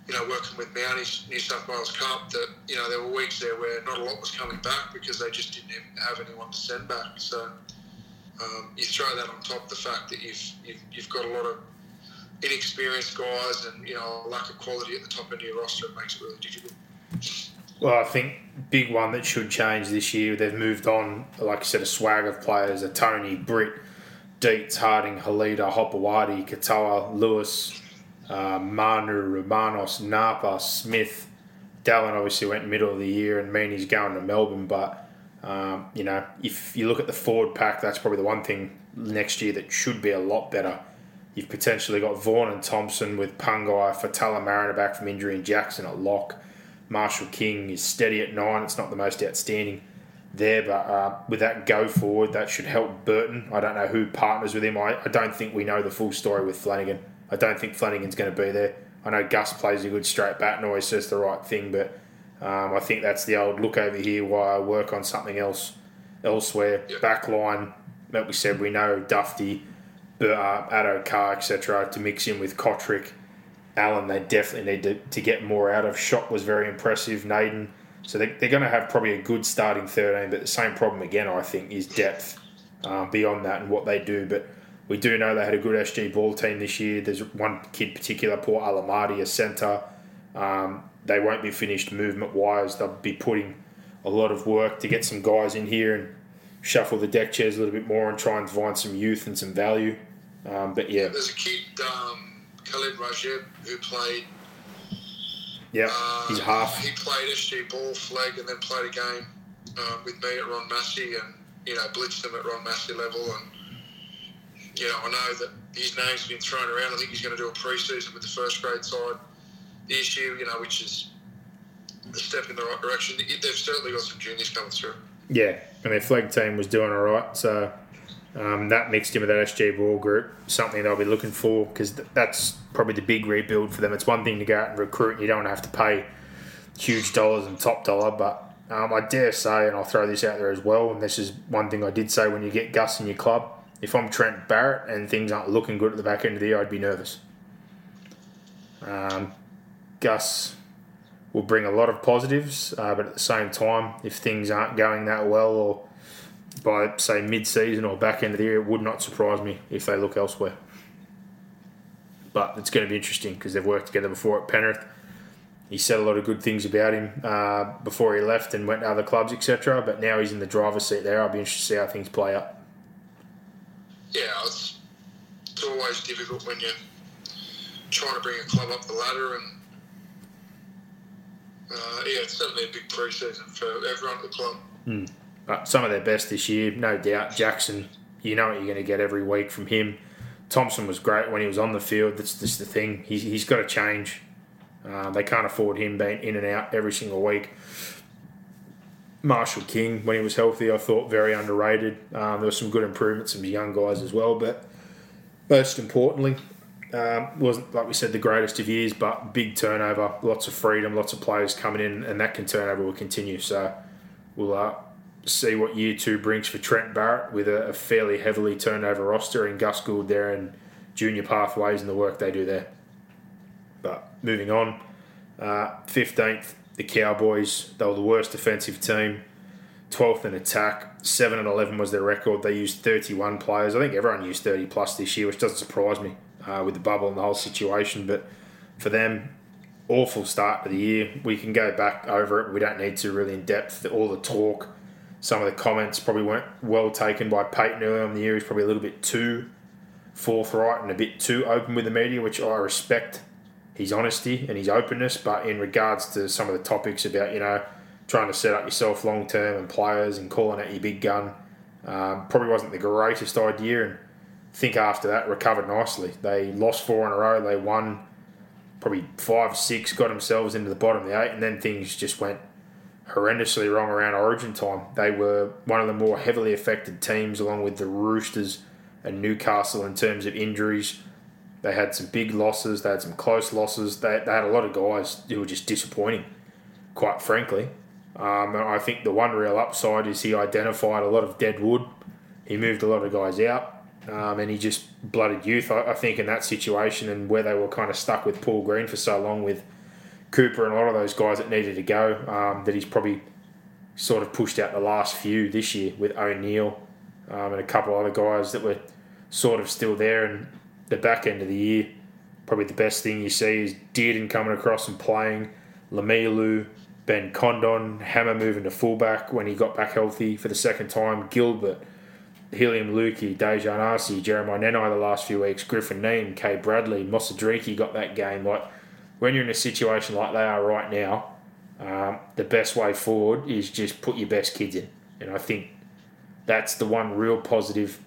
you know, working with Mounties New South Wales Cup that you know there were weeks there where not a lot was coming back because they just didn't have anyone to send back. So um, you throw that on top of the fact that you've, you've you've got a lot of inexperienced guys and you know a lack of quality at the top end of your roster, it makes it really difficult. Well, I think big one that should change this year. They've moved on, like I said, a swag of players: a Tony, Britt, Dietz, Harding, Halida, Hopoate, Katoa, Lewis, uh, Manu, Romanos, Napa, Smith. Dallin obviously went middle of the year, and Meaney's going to Melbourne. But um, you know, if you look at the forward pack, that's probably the one thing next year that should be a lot better. You've potentially got Vaughan and Thompson with Pangai, Faitala Mariner back from injury, and Jackson at lock. Marshall King is steady at nine. It's not the most outstanding there, but uh, with that go forward, that should help Burton. I don't know who partners with him. I, I don't think we know the full story with Flanagan. I don't think Flanagan's going to be there. I know Gus plays a good straight bat and always says the right thing, but um, I think that's the old look over here Why I work on something else elsewhere. Back line, like we said, we know Dufty, uh, Addo Carr, etc., to mix in with Cotric. Allan, they definitely need to, to get more out of. Shot was very impressive. Naden. So they, they're going to have probably a good starting 13, but the same problem again, I think, is depth uh, beyond that and what they do. But We do know they had a good SG ball team this year. There's one kid particular, poor Alamadi, a centre. Um, they won't be finished movement wise. They'll be putting a lot of work to get some guys in here and shuffle the deck chairs a little bit more and try and find some youth and some value. Um, but yeah, There's a kid, um, Khalid Rajeb, who played. yeah, Uh, he's half. He played SG ball flag and then played a game um, with me at Ron Massey and you know blitzed them at Ron Massey level and you know I know that his name's been thrown around. I think he's going to do a pre-season with the first grade side this year. You know, which is a step in the right direction. They've certainly got some juniors coming through. Yeah, and their flag team was doing all right. So um, that mixed in with that SG ball group, something they'll be looking for because th- that's probably the big rebuild for them. It's one thing to go out and recruit; you don't have to pay huge dollars and top dollar. But um, I dare say, and I'll throw this out there as well, and this is one thing I did say when you get Gus in your club. If I'm Trent Barrett and things aren't looking good at the back end of the year, I'd be nervous. Um, Gus will bring a lot of positives, uh, but at the same time, if things aren't going that well, or by say mid-season or back end of the year, it would not surprise me if they look elsewhere. But it's going to be interesting because they've worked together before at Penrith. He said a lot of good things about him uh, before he left and went to other clubs, etc. But now he's in the driver's seat there. I'll be interested to see how things play out. Yeah, it's, it's always difficult when you're trying to bring a club up the ladder and. Uh, yeah, it's certainly a big pre-season for everyone at the club. But some of their best this year, no doubt. Jackson, you know what you're going to get every week from him. Thompson was great when he was on the field. That's just the thing. He's, he's got to change. Uh, they can't afford him being in and out every single week. Marshall King, when he was healthy, I thought very underrated. Um, there were some good improvements, some young guys as well. But most importantly, um, wasn't like we said the greatest of years, but big turnover, lots of freedom, lots of players coming in, and that can turnover will continue. So we'll uh, see what year two brings for Trent Barrett with a, a fairly heavily turnover roster and Gus Gould there and junior pathways and the work they do there. But moving on, uh, 15th, the Cowboys. They were the worst defensive team. 12th in attack. 7 and 11 was their record. They used 31 players. I think everyone used 30 plus this year, which doesn't surprise me uh, with the bubble and the whole situation. But for them, awful start to the year. We can go back over it. We don't need to really in depth. All the talk, some of the comments probably weren't well taken by Payten earlier in the year. He's probably a little bit too forthright and a bit too open with the media, which I respect his honesty and his openness. But in regards to some of the topics about, you know, trying to set up yourself long term and players and calling out your big gun, um, probably wasn't the greatest idea. And I think after that, recovered nicely. They lost four in a row. They won probably five, six, got themselves into the bottom of the eight, and then things just went horrendously wrong around Origin time. They were one of the more heavily affected teams, along with the Roosters and Newcastle, in terms of injuries. They had some big losses. They had some close losses. They, they had a lot of guys who were just disappointing, quite frankly. Um, and I think the one real upside is he identified a lot of dead wood. He moved a lot of guys out, um, and he just blooded youth. I, I think in that situation and where they were kind of stuck with Paul Green for so long with Cooper and a lot of those guys that needed to go, um, that he's probably sort of pushed out the last few this year with O'Neill um, and a couple other guys that were sort of still there. And the back end of the year, probably the best thing you see is Dearden coming across and playing, Lemuelu, Ben Condon, Hammer moving to fullback when he got back healthy for the second time, Gilbert, Heilum Luki, Dejan Arce, Jeremiah Nanai the last few weeks, Griffin Neame, Kay Bradley, Mosadriki got that game. Like when you're in a situation like they are right now, um, the best way forward is just put your best kids in. And I think that's the one real positive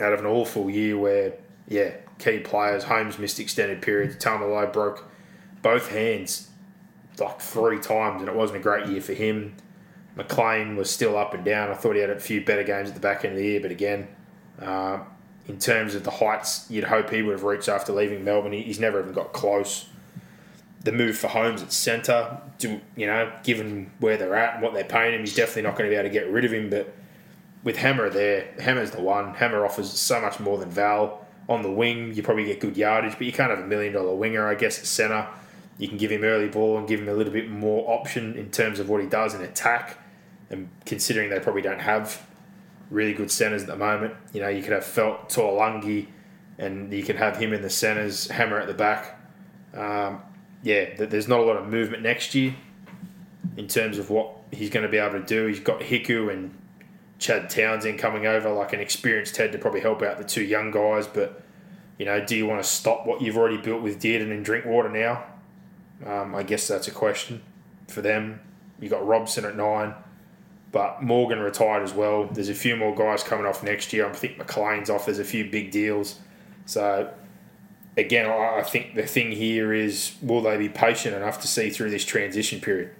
out of an awful year where, yeah, key players, Holmes missed extended periods, Taumalolo broke both hands like three times, and it wasn't a great year for him. McLean was still up and down. I thought he had a few better games at the back end of the year, but again, uh, in terms of the heights you'd hope he would have reached after leaving Melbourne, he's never even got close. The move for Holmes at centre, do- you know, given where they're at and what they're paying him, he's definitely not going to be able to get rid of him. But with Hammer there, Hammer's the one. Hammer offers so much more than Val. On the wing, you probably get good yardage, but you can't have a million dollar winger, I guess, at centre. You can give him early ball and give him a little bit more option in terms of what he does in attack. And considering they probably don't have really good centres at the moment. You know, you could have Feldt Taulagi, and you can have him in the centres, Hammer at the back. Um, yeah, th- there's not a lot of movement next year in terms of what he's going to be able to do. He's got Hiku and Chad Townsend coming over, like an experienced head to probably help out the two young guys. But you know, do you want to stop what you've already built with Dearden and Drinkwater now? Um, I guess that's a question for them. You got Robson at nine, but Morgan retired as well. There's a few more guys coming off next year. I think McLean's off. There's a few big deals. So again, I think the thing here is will they be patient enough to see through this transition period?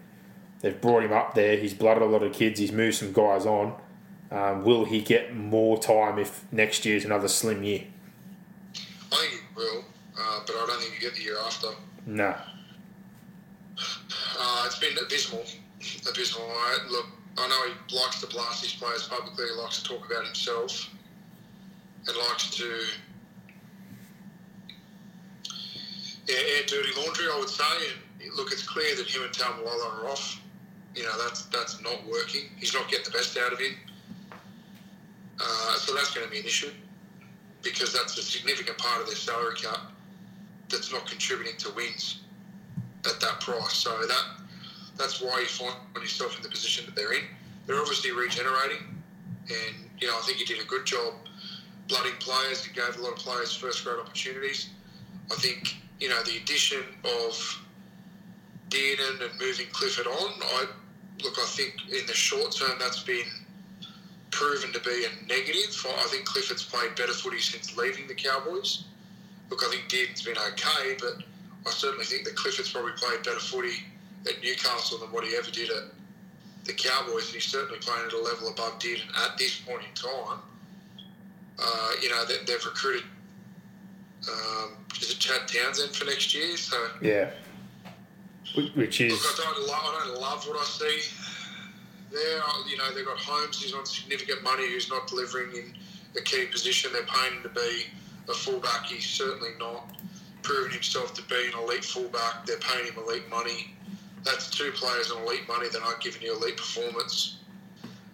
They've brought him up there. He's blooded a lot of kids. He's moved some guys on. Um, will he get more time if next year's another slim year? I think he will, uh, but I don't think you get the year after. No. Uh, it's been abysmal. Abysmal. I, look, I know he likes to blast his players publicly. He likes to talk about himself, and likes to yeah, air dirty laundry. I would say. And look, it's clear that him and Taumalolo are off. You know, that's that's not working. He's not getting the best out of him. Uh, so that's going to be an issue because that's a significant part of their salary cap that's not contributing to wins at that price. So that that's why you find yourself in the position that they're in. They're obviously regenerating, and you know I think he did a good job blooding players. He gave a lot of players first grade opportunities. I think you know the addition of Dearden and moving Clifford on. I look. I think in the short term that's been proven to be a negative. I think Clifford's played better footy since leaving the Cowboys. Look, I think Dearden's been okay, but I certainly think that Clifford's probably played better footy at Newcastle than what he ever did at the Cowboys, and he's certainly playing at a level above Dearden at this point in time. Uh, you know, they, they've recruited um, is it Chad Townsend for next year? So Yeah. Which is Look, I don't, love, I don't love what I see there. You know, they've got Holmes who's on significant money, who's not delivering in a key position. They're paying him to be a fullback. He's certainly not proven himself to be an elite fullback. They're paying him elite money. That's two players on elite money that aren't giving you elite performance.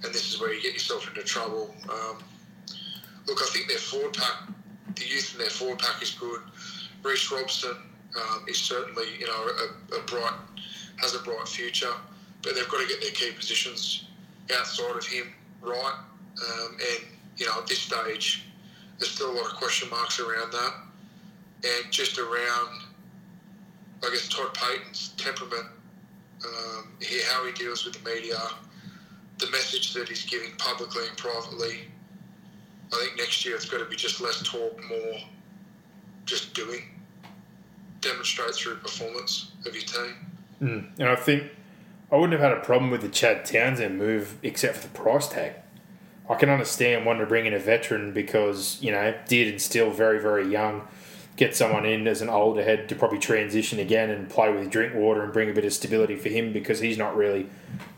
And this is where you get yourself into trouble. Um, look, I think their forward pack, the youth in their forward pack is good. Reece Robson um, is certainly, you know, a, a bright, has a bright future, but they've got to get their key positions outside of him right. Um, and you know, at this stage, there's still a lot of question marks around that, and just around, I guess, Todd Payten's temperament, um, he, how he deals with the media, the message that he's giving publicly and privately. I think next year it's got to be just less talk, more just doing. Demonstrate through performance of your team. Mm. And I think I wouldn't have had a problem with the Chad Townsend move except for the price tag. I can understand wanting to bring in a veteran because, you know, did and still very, very young. Get someone in as an older head to probably transition again and play with Drinkwater and bring a bit of stability for him because he's not really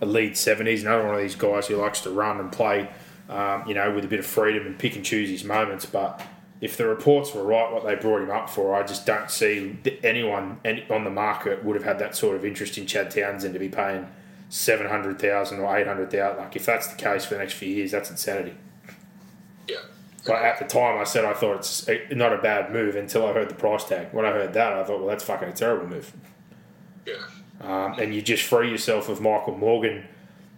a lead seven. He's another one of these guys who likes to run and play, um, you know, with a bit of freedom and pick and choose his moments. But if the reports were right, what they brought him up for, I just don't see that anyone on the market would have had that sort of interest in Chad Townsend to be paying seven hundred thousand or eight hundred thousand. Like if that's the case for the next few years, that's insanity. Yeah. But at the time, I said I thought it's not a bad move until I heard the price tag. When I heard that, I thought, well, that's fucking a terrible move. Yeah. Um, and you just free yourself of Michael Morgan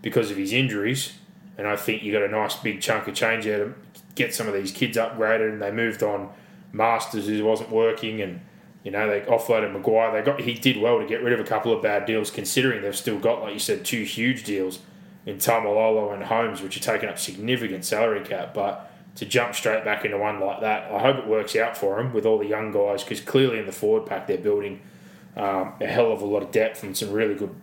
because of his injuries. And I think you got a nice big chunk of change there to get some of these kids upgraded. And they moved on Marsters, who wasn't working, and you know they offloaded McGuire. They got he did well to get rid of a couple of bad deals, considering they've still got, like you said, two huge deals in Taumalolo and Holmes, which are taking up significant salary cap. But to jump straight back into one like that, I hope it works out for him with all the young guys because clearly in the forward pack they're building um, a hell of a lot of depth and some really good,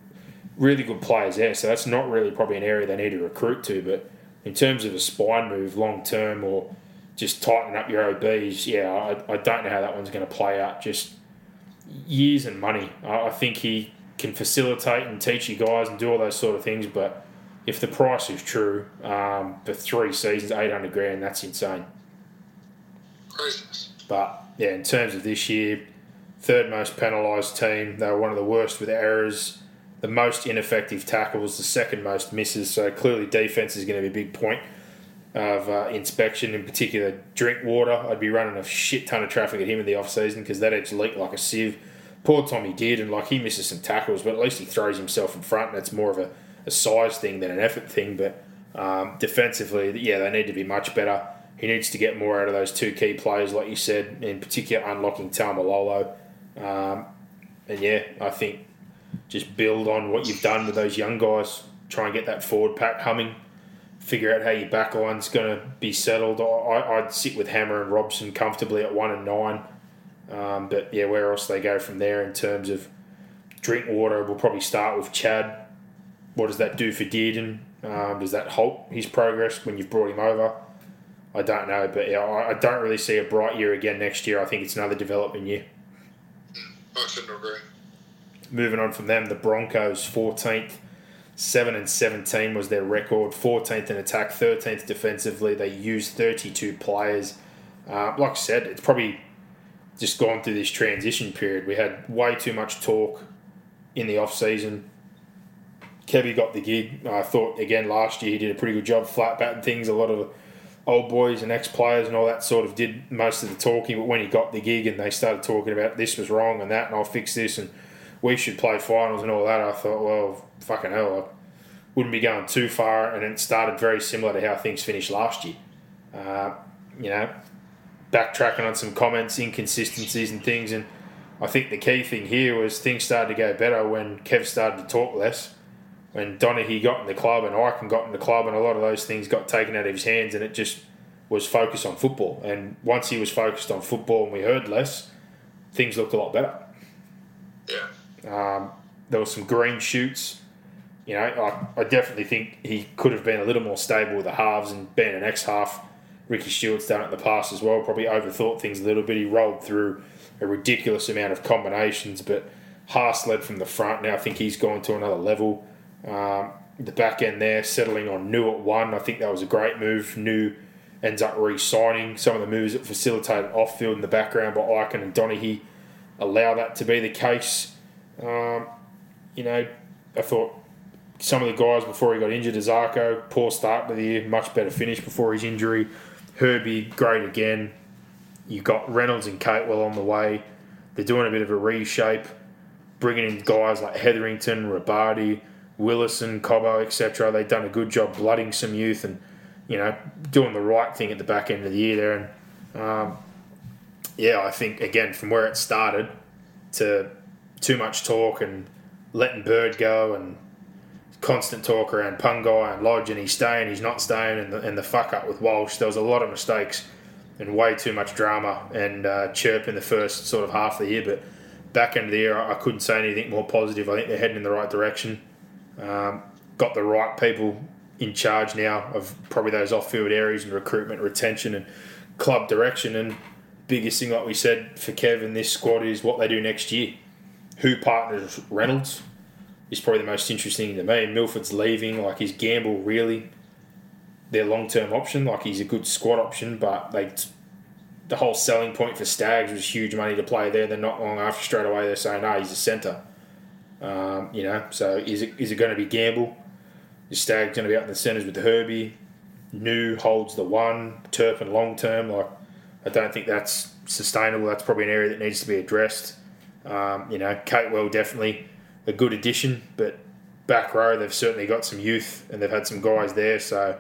really good players there. So that's not really probably an area they need to recruit to. But in terms of a spine move long term or just tightening up your OBs, yeah, I, I don't know how that one's going to play out. Just years and money. I, I think he can facilitate and teach you guys and do all those sort of things. But if the price is true um, for three seasons, eight hundred grand, that's insane. Craziness. But yeah, in terms of this year, third most penalised team. They were one of the worst with errors, the most ineffective tackles, the second most misses. So clearly, defence is going to be a big point. of uh, inspection, in particular Drinkwater. I'd be running a shit ton of traffic at him in the off season because that edge leaked like a sieve. Poor Tommy did, and like he misses some tackles, but at least he throws himself in front, and it's more of a, a size thing than an effort thing. But um, defensively, yeah, they need to be much better. He needs to get more out of those two key players, like you said, in particular unlocking Taumalolo. Um, and yeah, I think just build on what you've done with those young guys. Try and get that forward pack humming. Figure out how your back line's going to be settled. I, I'd sit with Hammer and Robson comfortably at one and nine. Um, but yeah, where else they go from there in terms of Drinkwater, we'll probably start with Chad. What does that do for Dearden? Um, does that halt his progress when you've brought him over? I don't know, but yeah, I, I don't really see a bright year again next year. I think it's another development year. I couldn't agree. Moving on from them, the Broncos 14th, 7 and 17 was their record. 14th in attack, 13th defensively. They used 32 players. Uh, like I said, it's probably just gone through this transition period. We had way too much talk in the off season. Kevy got the gig. I thought again last year he did a pretty good job flat batting things. A lot of old boys and ex players and all that sort of did most of the talking. But when he got the gig and they started talking about this was wrong and that and I'll fix this and we should play finals and all that, I thought, well, fucking hell, I wouldn't be going too far. And it started very similar to how things finished last year. Uh, you know, backtracking on some comments, inconsistencies and things. And I think the key thing here was things started to go better when Kev started to talk less. When Donaghy got in the club and Ikin got in the club, and a lot of those things got taken out of his hands, and it just was focused on football. And once he was focused on football and we heard less, things looked a lot better. Yeah. Um, there were some green shoots. You know, I, I definitely think he could have been a little more stable with the halves and being an ex half. Ricky Stuart's done it in the past as well. Probably overthought things a little bit. He rolled through a ridiculous amount of combinations, but Haas led from the front. Now I think he's gone to another level. Um, the back end there, settling on Niu at one. I think that was a great move. Niu ends up re signing. Some of the moves that facilitated off field in the background by Ikin and Donaghy allow that to be the case. Um, you know, I thought some of the guys before he got injured, Azarko, poor start to the year, much better finish before his injury. Herbie, great again. You got Reynolds and Capewell on the way. They're doing a bit of a reshape, bringing in guys like Hetherington, Robati, Willison, Cobbo, etc. They've done a good job blooding some youth and you know doing the right thing at the back end of the year there. And um, yeah, I think again from where it started to too much talk and letting Bird go and constant talk around Pangai and Lodge and he's staying, he's not staying, and the, and the fuck up with Walsh. There was a lot of mistakes and way too much drama and uh, chirp in the first sort of half of the year. But back of the year, I couldn't say anything more positive. I think they're heading in the right direction. Um, got the right people in charge now of probably those off-field areas and recruitment, retention, and club direction. And biggest thing, like we said, for Kev and this squad is what they do next year. Who partners Reynolds is probably the most interesting to me. Milford's leaving, like is Gamble really their long-term option? Like he's a good squad option, but they the whole selling point for Staggs was huge money to play there. Then not long after, straight away, they're saying, "Ah, he's a centre." Um, you know, so is it is it going to be Gamble? Is Staggs going to be out in the centres with Herbie? Niu holds the one. Turpin long term. Like, I don't think that's sustainable. That's probably an area that needs to be addressed. Um, you know, Capewell definitely a good addition, but back row they've certainly got some youth and they've had some guys there. So,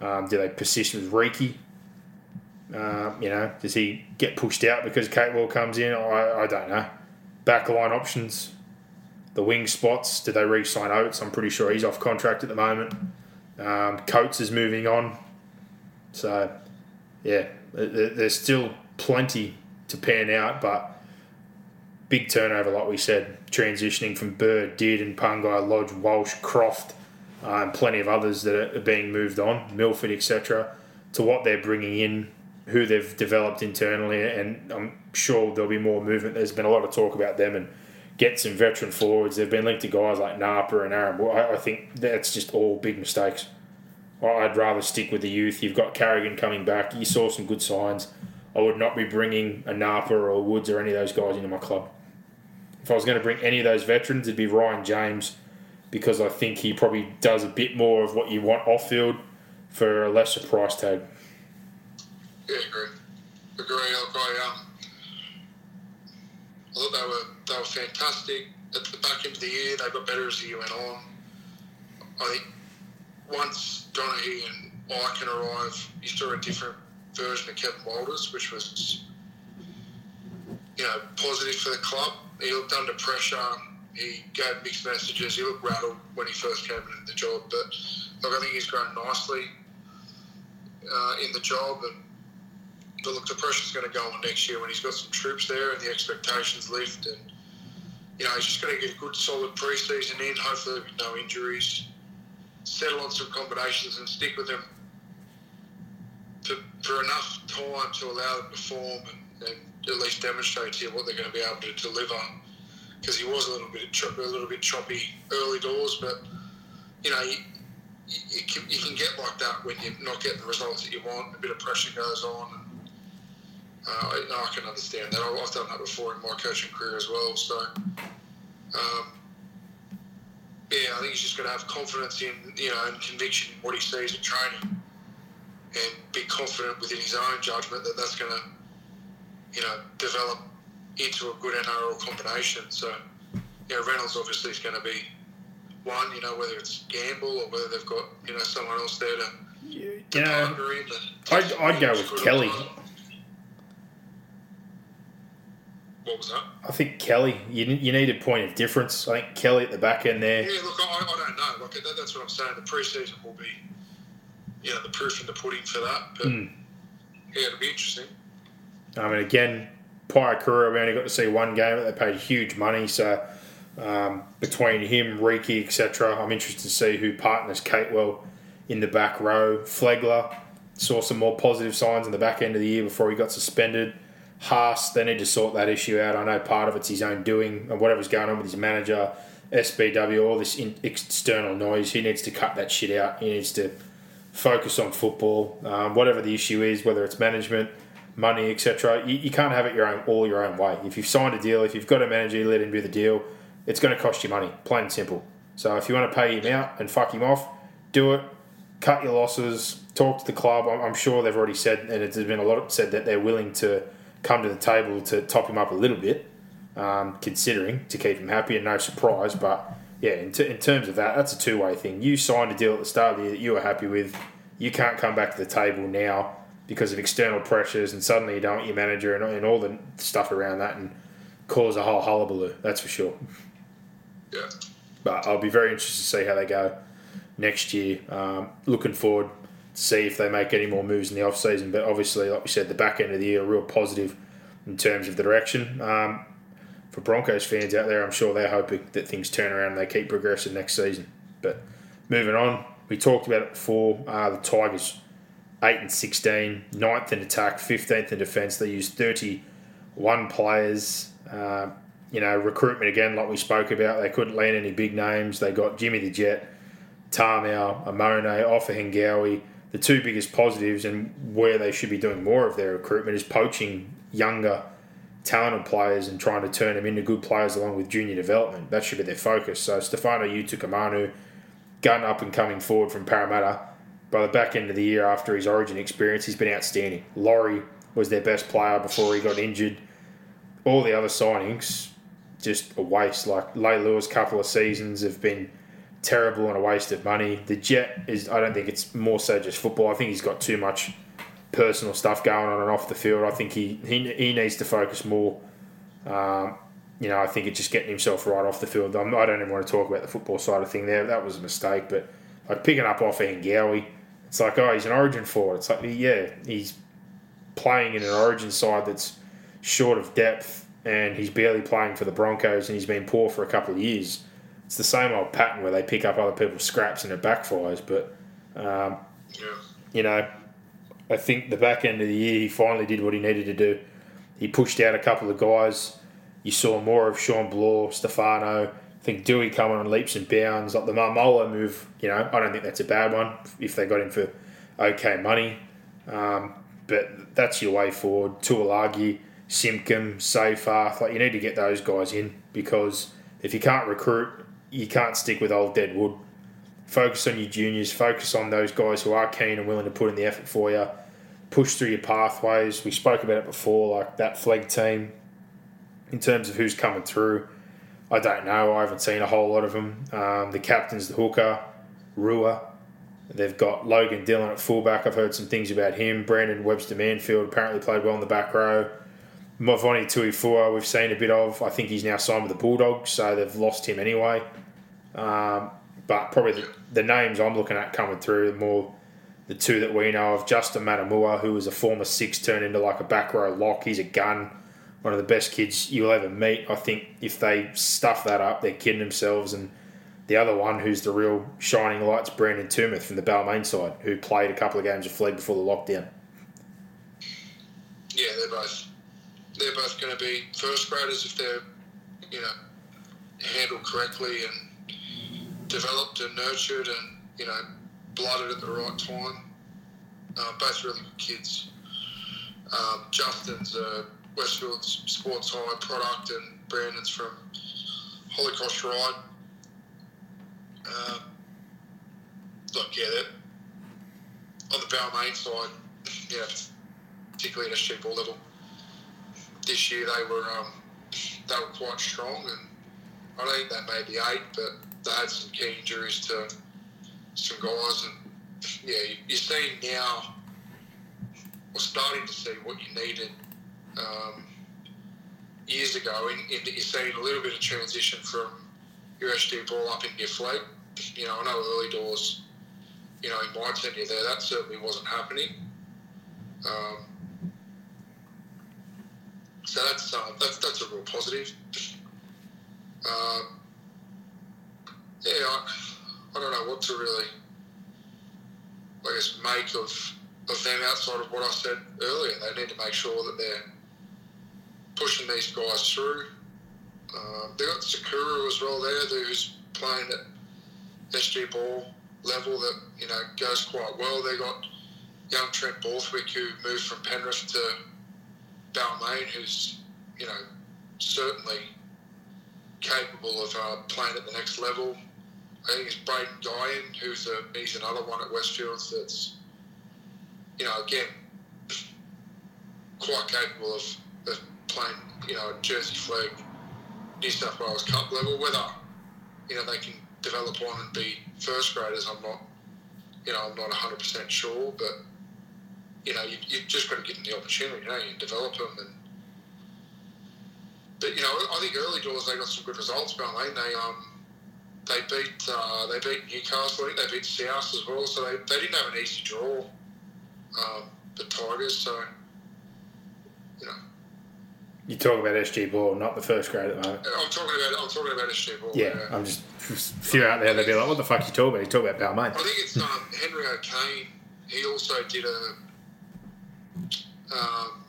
um, do they persist with Riki? Um, you know, does he get pushed out because Capewell comes in? I, I don't know. Backline options, the wing spots. Did they re-sign Oates? I'm pretty sure he's off contract at the moment. Um, Coates is moving on, so yeah, there's still plenty to pan out, but big turnover, like we said, transitioning from Bird, Did, and Pangai, Lodge, Walsh, Croft, uh, and plenty of others that are being moved on, Milford, etc., to what they're bringing in who they've developed internally, and I'm sure there'll be more movement. There's been a lot of talk about them and get some veteran forwards. They've been linked to guys like Napa and Aaron. I, I think that's just all big mistakes. I'd rather stick with the youth. You've got Carrigan coming back. You saw some good signs. I would not be bringing a Napa or Woods or any of those guys into my club. If I was going to bring any of those veterans, it'd be Ryan James because I think he probably does a bit more of what you want off field for a lesser price tag. Yeah, agree. Agree. I, um, I thought they were they were fantastic at the back end of the year. They got better as the year went on. I think once Donaghy and can arrive, you saw a different version of Kevin Walters, which was you know positive for the club. He looked under pressure. He gave mixed messages. He looked rattled when he first came into the job, but look, I think he's grown nicely uh, in the job and but look, the pressure's going to go on next year when he's got some troops there and the expectations lift. And, you know, he's just going to get a good, solid pre-season in, hopefully with no injuries, settle on some combinations and stick with them for, for enough time to allow them to form and, and at least demonstrate to you what they're going to be able to deliver. Because he was a little bit a little bit choppy early doors, but you know you, you, can, you can get like that when you're not getting the results that you want. A bit of pressure goes on, and uh, I, I, can understand that. I've done that before in my coaching career as well. So, um, yeah, I think he's just going to have confidence in, you know, and conviction in what he sees in training and be confident within his own judgment that that's going to, you know, develop into a good NRL combination. So, you know, Reynolds obviously is going to be one, you know, whether it's Gamble or whether they've got, you know, someone else there to, to you know. I'd, I'd go with Kelly. What was that? I think Kelly, you, you need a point of difference. I think Kelly at the back end there. Yeah, look, I, I don't know. Like that, that's what I'm saying. The preseason will be, you know, the proof in the pudding for that. But Mm. yeah, it'll be interesting. I mean, again, career, we only got to see one game, they paid huge money. So um, between him, Riki, etc., I'm interested to see who partners Capewell in the back row. Flegler saw some more positive signs in the back end of the year before he got suspended. Haas, they need to sort that issue out. I know part of it's his own doing and whatever's going on with his manager, SBW, all this in, external noise. He needs to cut that shit out. He needs to focus on football. Um, whatever the issue is, whether it's management, money, etc. You, you can't have it your own all your own way. If you've signed a deal, if you've got a manager, you let him do the deal. It's going to cost you money, plain and simple. So if you want to pay him out and fuck him off, do it. Cut your losses. Talk to the club. I'm, I'm sure they've already said, and it's been a lot said that they're willing to come to the table to top him up a little bit, um, considering to keep him happy and no surprise. But yeah, in, t- in terms of that, that's a two way thing. You signed a deal at the start of the year that you were happy with. You can't come back to the table now because of external pressures, and suddenly you don't want your manager and, and all the stuff around that and cause a whole hullabaloo. That's for sure. Yeah. But I'll be very interested to see how they go next year. Um, looking forward to see if they make any more moves in the off season. But obviously, like we said, the back end of the year real positive in terms of the direction. Um, for Broncos fans out there, I'm sure they're hoping that things turn around and they keep progressing next season. But moving on, we talked about it before. Uh, the Tigers, eight and 16, ninth in attack, fifteenth in defence. They used 31 players. Uh, you know, recruitment again, like we spoke about, they couldn't land any big names. They got Jimmy the Jet, Tamou, Amone, Ofahengaue. The two biggest positives and where they should be doing more of their recruitment is poaching younger, talented players and trying to turn them into good players along with junior development. That should be their focus. So Stefano Utoikamanu, gun up and coming forward from Parramatta. By the back end of the year after his origin experience, he's been outstanding. Laurie was their best player before he got injured. All the other signings, just a waste. Like Lewis, couple of seasons have been terrible and a waste of money. The Jet is, I don't think it's more so just football. I think he's got too much personal stuff going on and off the field. I think he he, he needs to focus more. Um, you know, I think it's just getting himself right off the field. I'm, I don't even want to talk about the football side of thing there. That was a mistake. But like picking up Ofahengaue, it's like, oh, he's an origin forward. It's like, yeah, he's playing in an origin side that's short of depth and he's barely playing for the Broncos and he's been poor for a couple of years. It's the same old pattern where they pick up other people's scraps and it backfires. But, um, Yeah. you know, I think the back end of the year he finally did what he needed to do. He pushed out a couple of guys. You saw more of Shawn Blore, Stefano. Think Doueihi coming on leaps and bounds. Like the Maumalo move, you know, I don't think that's a bad one if they got him for okay money. Um, but that's your way forward. Tuilagi, Simpkin, Seyfarth. Like you need to get those guys in because if you can't recruit, you can't stick with old dead wood. focus on your juniors, focus on those guys who are keen and willing to put in the effort for you, push through your pathways. We spoke about it before, like that Flegg team, in terms of who's coming through. I don't know. I haven't seen a whole lot of them. Um, the captain's the hooker, Rua. They've got Logan Dillon at fullback. I've heard some things about him. Brandon Webster Manfield apparently played well in the back row. Mavoni Tuifua, we've seen a bit of. I think he's now signed with the Bulldogs, so they've lost him anyway. Um, but probably the, the, names I'm looking at coming through more the two that we know of. Justin Matamua, who was a former six, turned into like a back row lock. He's a gun. One of the best kids you'll ever meet. I think if they stuff that up, they're kidding themselves. And the other one, who's the real shining light's Brandon Tumeth from the Balmain side, who played a couple of games of Flegg before the lockdown. Yeah, they're both they're both going to be first graders if they're you know handled correctly and developed and nurtured and you know blooded at the right time. Uh, both really good kids. Um, Justin's a Westfield Sports High product, and Brandon's from Holy Cross Ryde. Um, look, yeah, on the Balmain side, yeah, particularly at a ball level, this year they were um, they were quite strong, and I think they made the eight, but they had some key injuries to some guys, and yeah, you're seeing now, or starting to see what you needed um, years ago, in, in seeing a little bit of transition from your SG ball up into your Flegg. You know, I know early doors, you know, in my tenure there, that certainly wasn't happening. Um, so that's, uh, that's that's a real positive. Um, yeah, I, I don't know what to really, I guess, make of of them outside of what I said earlier. They need to make sure that they're pushing these guys through. Um, they got Sakura as well there, who's playing at SG ball level that you know goes quite well. They got young Trent Borthwick who moved from Penrith to Balmain, who's you know certainly capable of uh, playing at the next level. I think it's Braden Guyan, who's a he's another one at Westfields that's you know again quite capable of, of playing you know Jersey Flegg New South Wales Cup level. Whether you know they can develop on and be first graders, I'm not you know I'm not 100 percent sure, but you know you, you've just got to give them the opportunity. You know, you develop them and. But you know, I think early doors they got some good results. But they um, they beat uh, they beat Newcastle. I think they beat South as well. So they, they didn't have an easy draw. Um, the Tigers. So you know. You talk about SG ball, not the first grade at the moment. I'm talking about I'm talking about SG ball. Yeah, yeah. I'm just few out there. They'll be like, "What the fuck are you talking about?" You talk about Balmain. I think it's um, Henry O'Kane. He also did a. Um,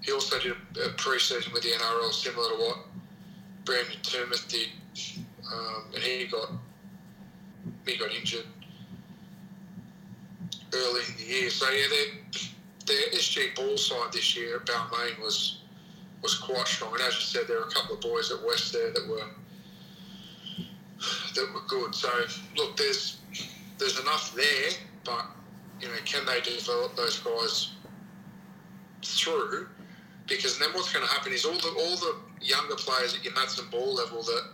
he also did a, a pre-season with the NRL, similar to what Brandon Tumeth did um, and he got he got injured early in the year. So yeah, their, their SG ball side this year at Balmain was was quite strong. And as you said, there were a couple of boys at West there that were that were good. So look, there's there's enough there, but you know, can they develop those guys through? Because then what's going to happen is all the all the younger players at your nuts and ball level that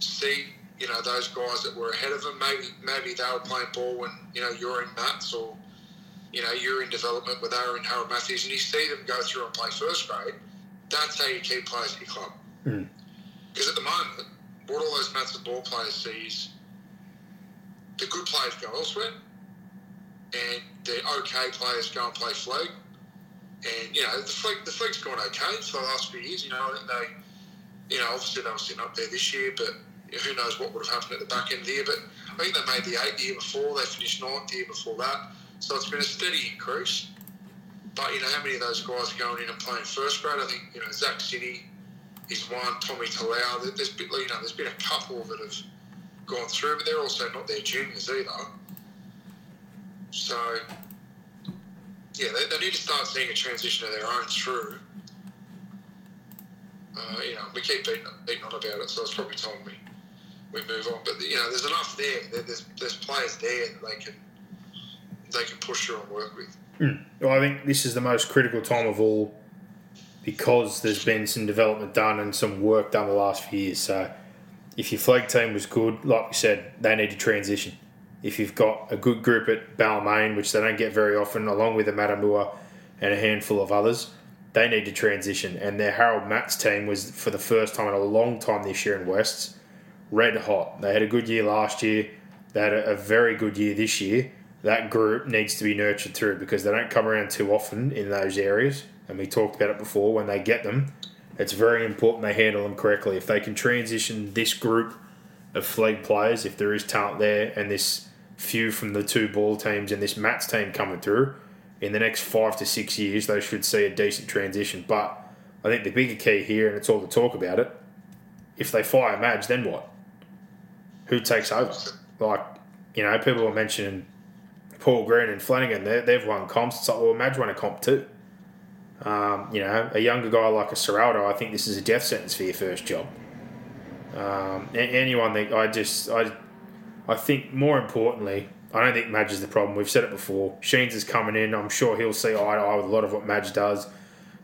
see, you know, those guys that were ahead of them. Maybe maybe they were playing ball when you know you're in Mats or you know you're in development with Aaron Harold Matthews, and you see them go through and play first grade. That's how you keep players at your club. Hmm. Because mm. at the moment, what all those and ball players see is the good players go elsewhere, and the okay players go and play Flegg. And you know the Flegg, the Flegg's gone okay for the last few years. You know, I think they, you know, obviously they were sitting up there this year, but who knows what would have happened at the back end of the year. But I think they made the eight the year before. They finished ninth the year before that. So it's been a steady increase. But you know how many of those guys are going in and playing first grade? I think you know Zach City is one. Tommy Talau. There's been you know there's been a couple that have gone through, but they're also not their juniors either. So yeah, they, they need to start seeing a transition of their own through. Uh, you know, we keep beating, beating on about it, so it's probably time we we move on. But you know, there's enough there. There- There's there's players there that they can they can push through and work with. Hmm. Well, I think this is the most critical time of all because there's been some development done and some work done the last few years. So, if your Flegg team was good, like we said, they need to transition. If you've got a good group at Balmain, which they don't get very often, along with the Matamua and a handful of others, they need to transition. And their Harold Matts team was, for the first time in a long time this year in Wests, red hot. They had a good year last year. They had a very good year this year. That group needs to be nurtured through because they don't come around too often in those areas. And we talked about it before. When they get them, it's very important they handle them correctly. If they can transition this group of Flegg players, if there is talent there, and this few from the two ball teams and this Mats team coming through, in the next five to six years, they should see a decent transition. But I think the bigger key here, and it's all the talk about it, if they fire Madge, then what? Who takes over? Like, you know, people are mentioning Paul Green and Flanagan, they, they've won comps. It's like, well, Madge won a comp too. Um, you know, a younger guy like a Ciraldo, I think this is a death sentence for your first job. Um, anyone that I just, I, I think more importantly, I don't think Madge is the problem. We've said it before. Sheens is coming in. I'm sure he'll see eye to eye with a lot of what Madge does.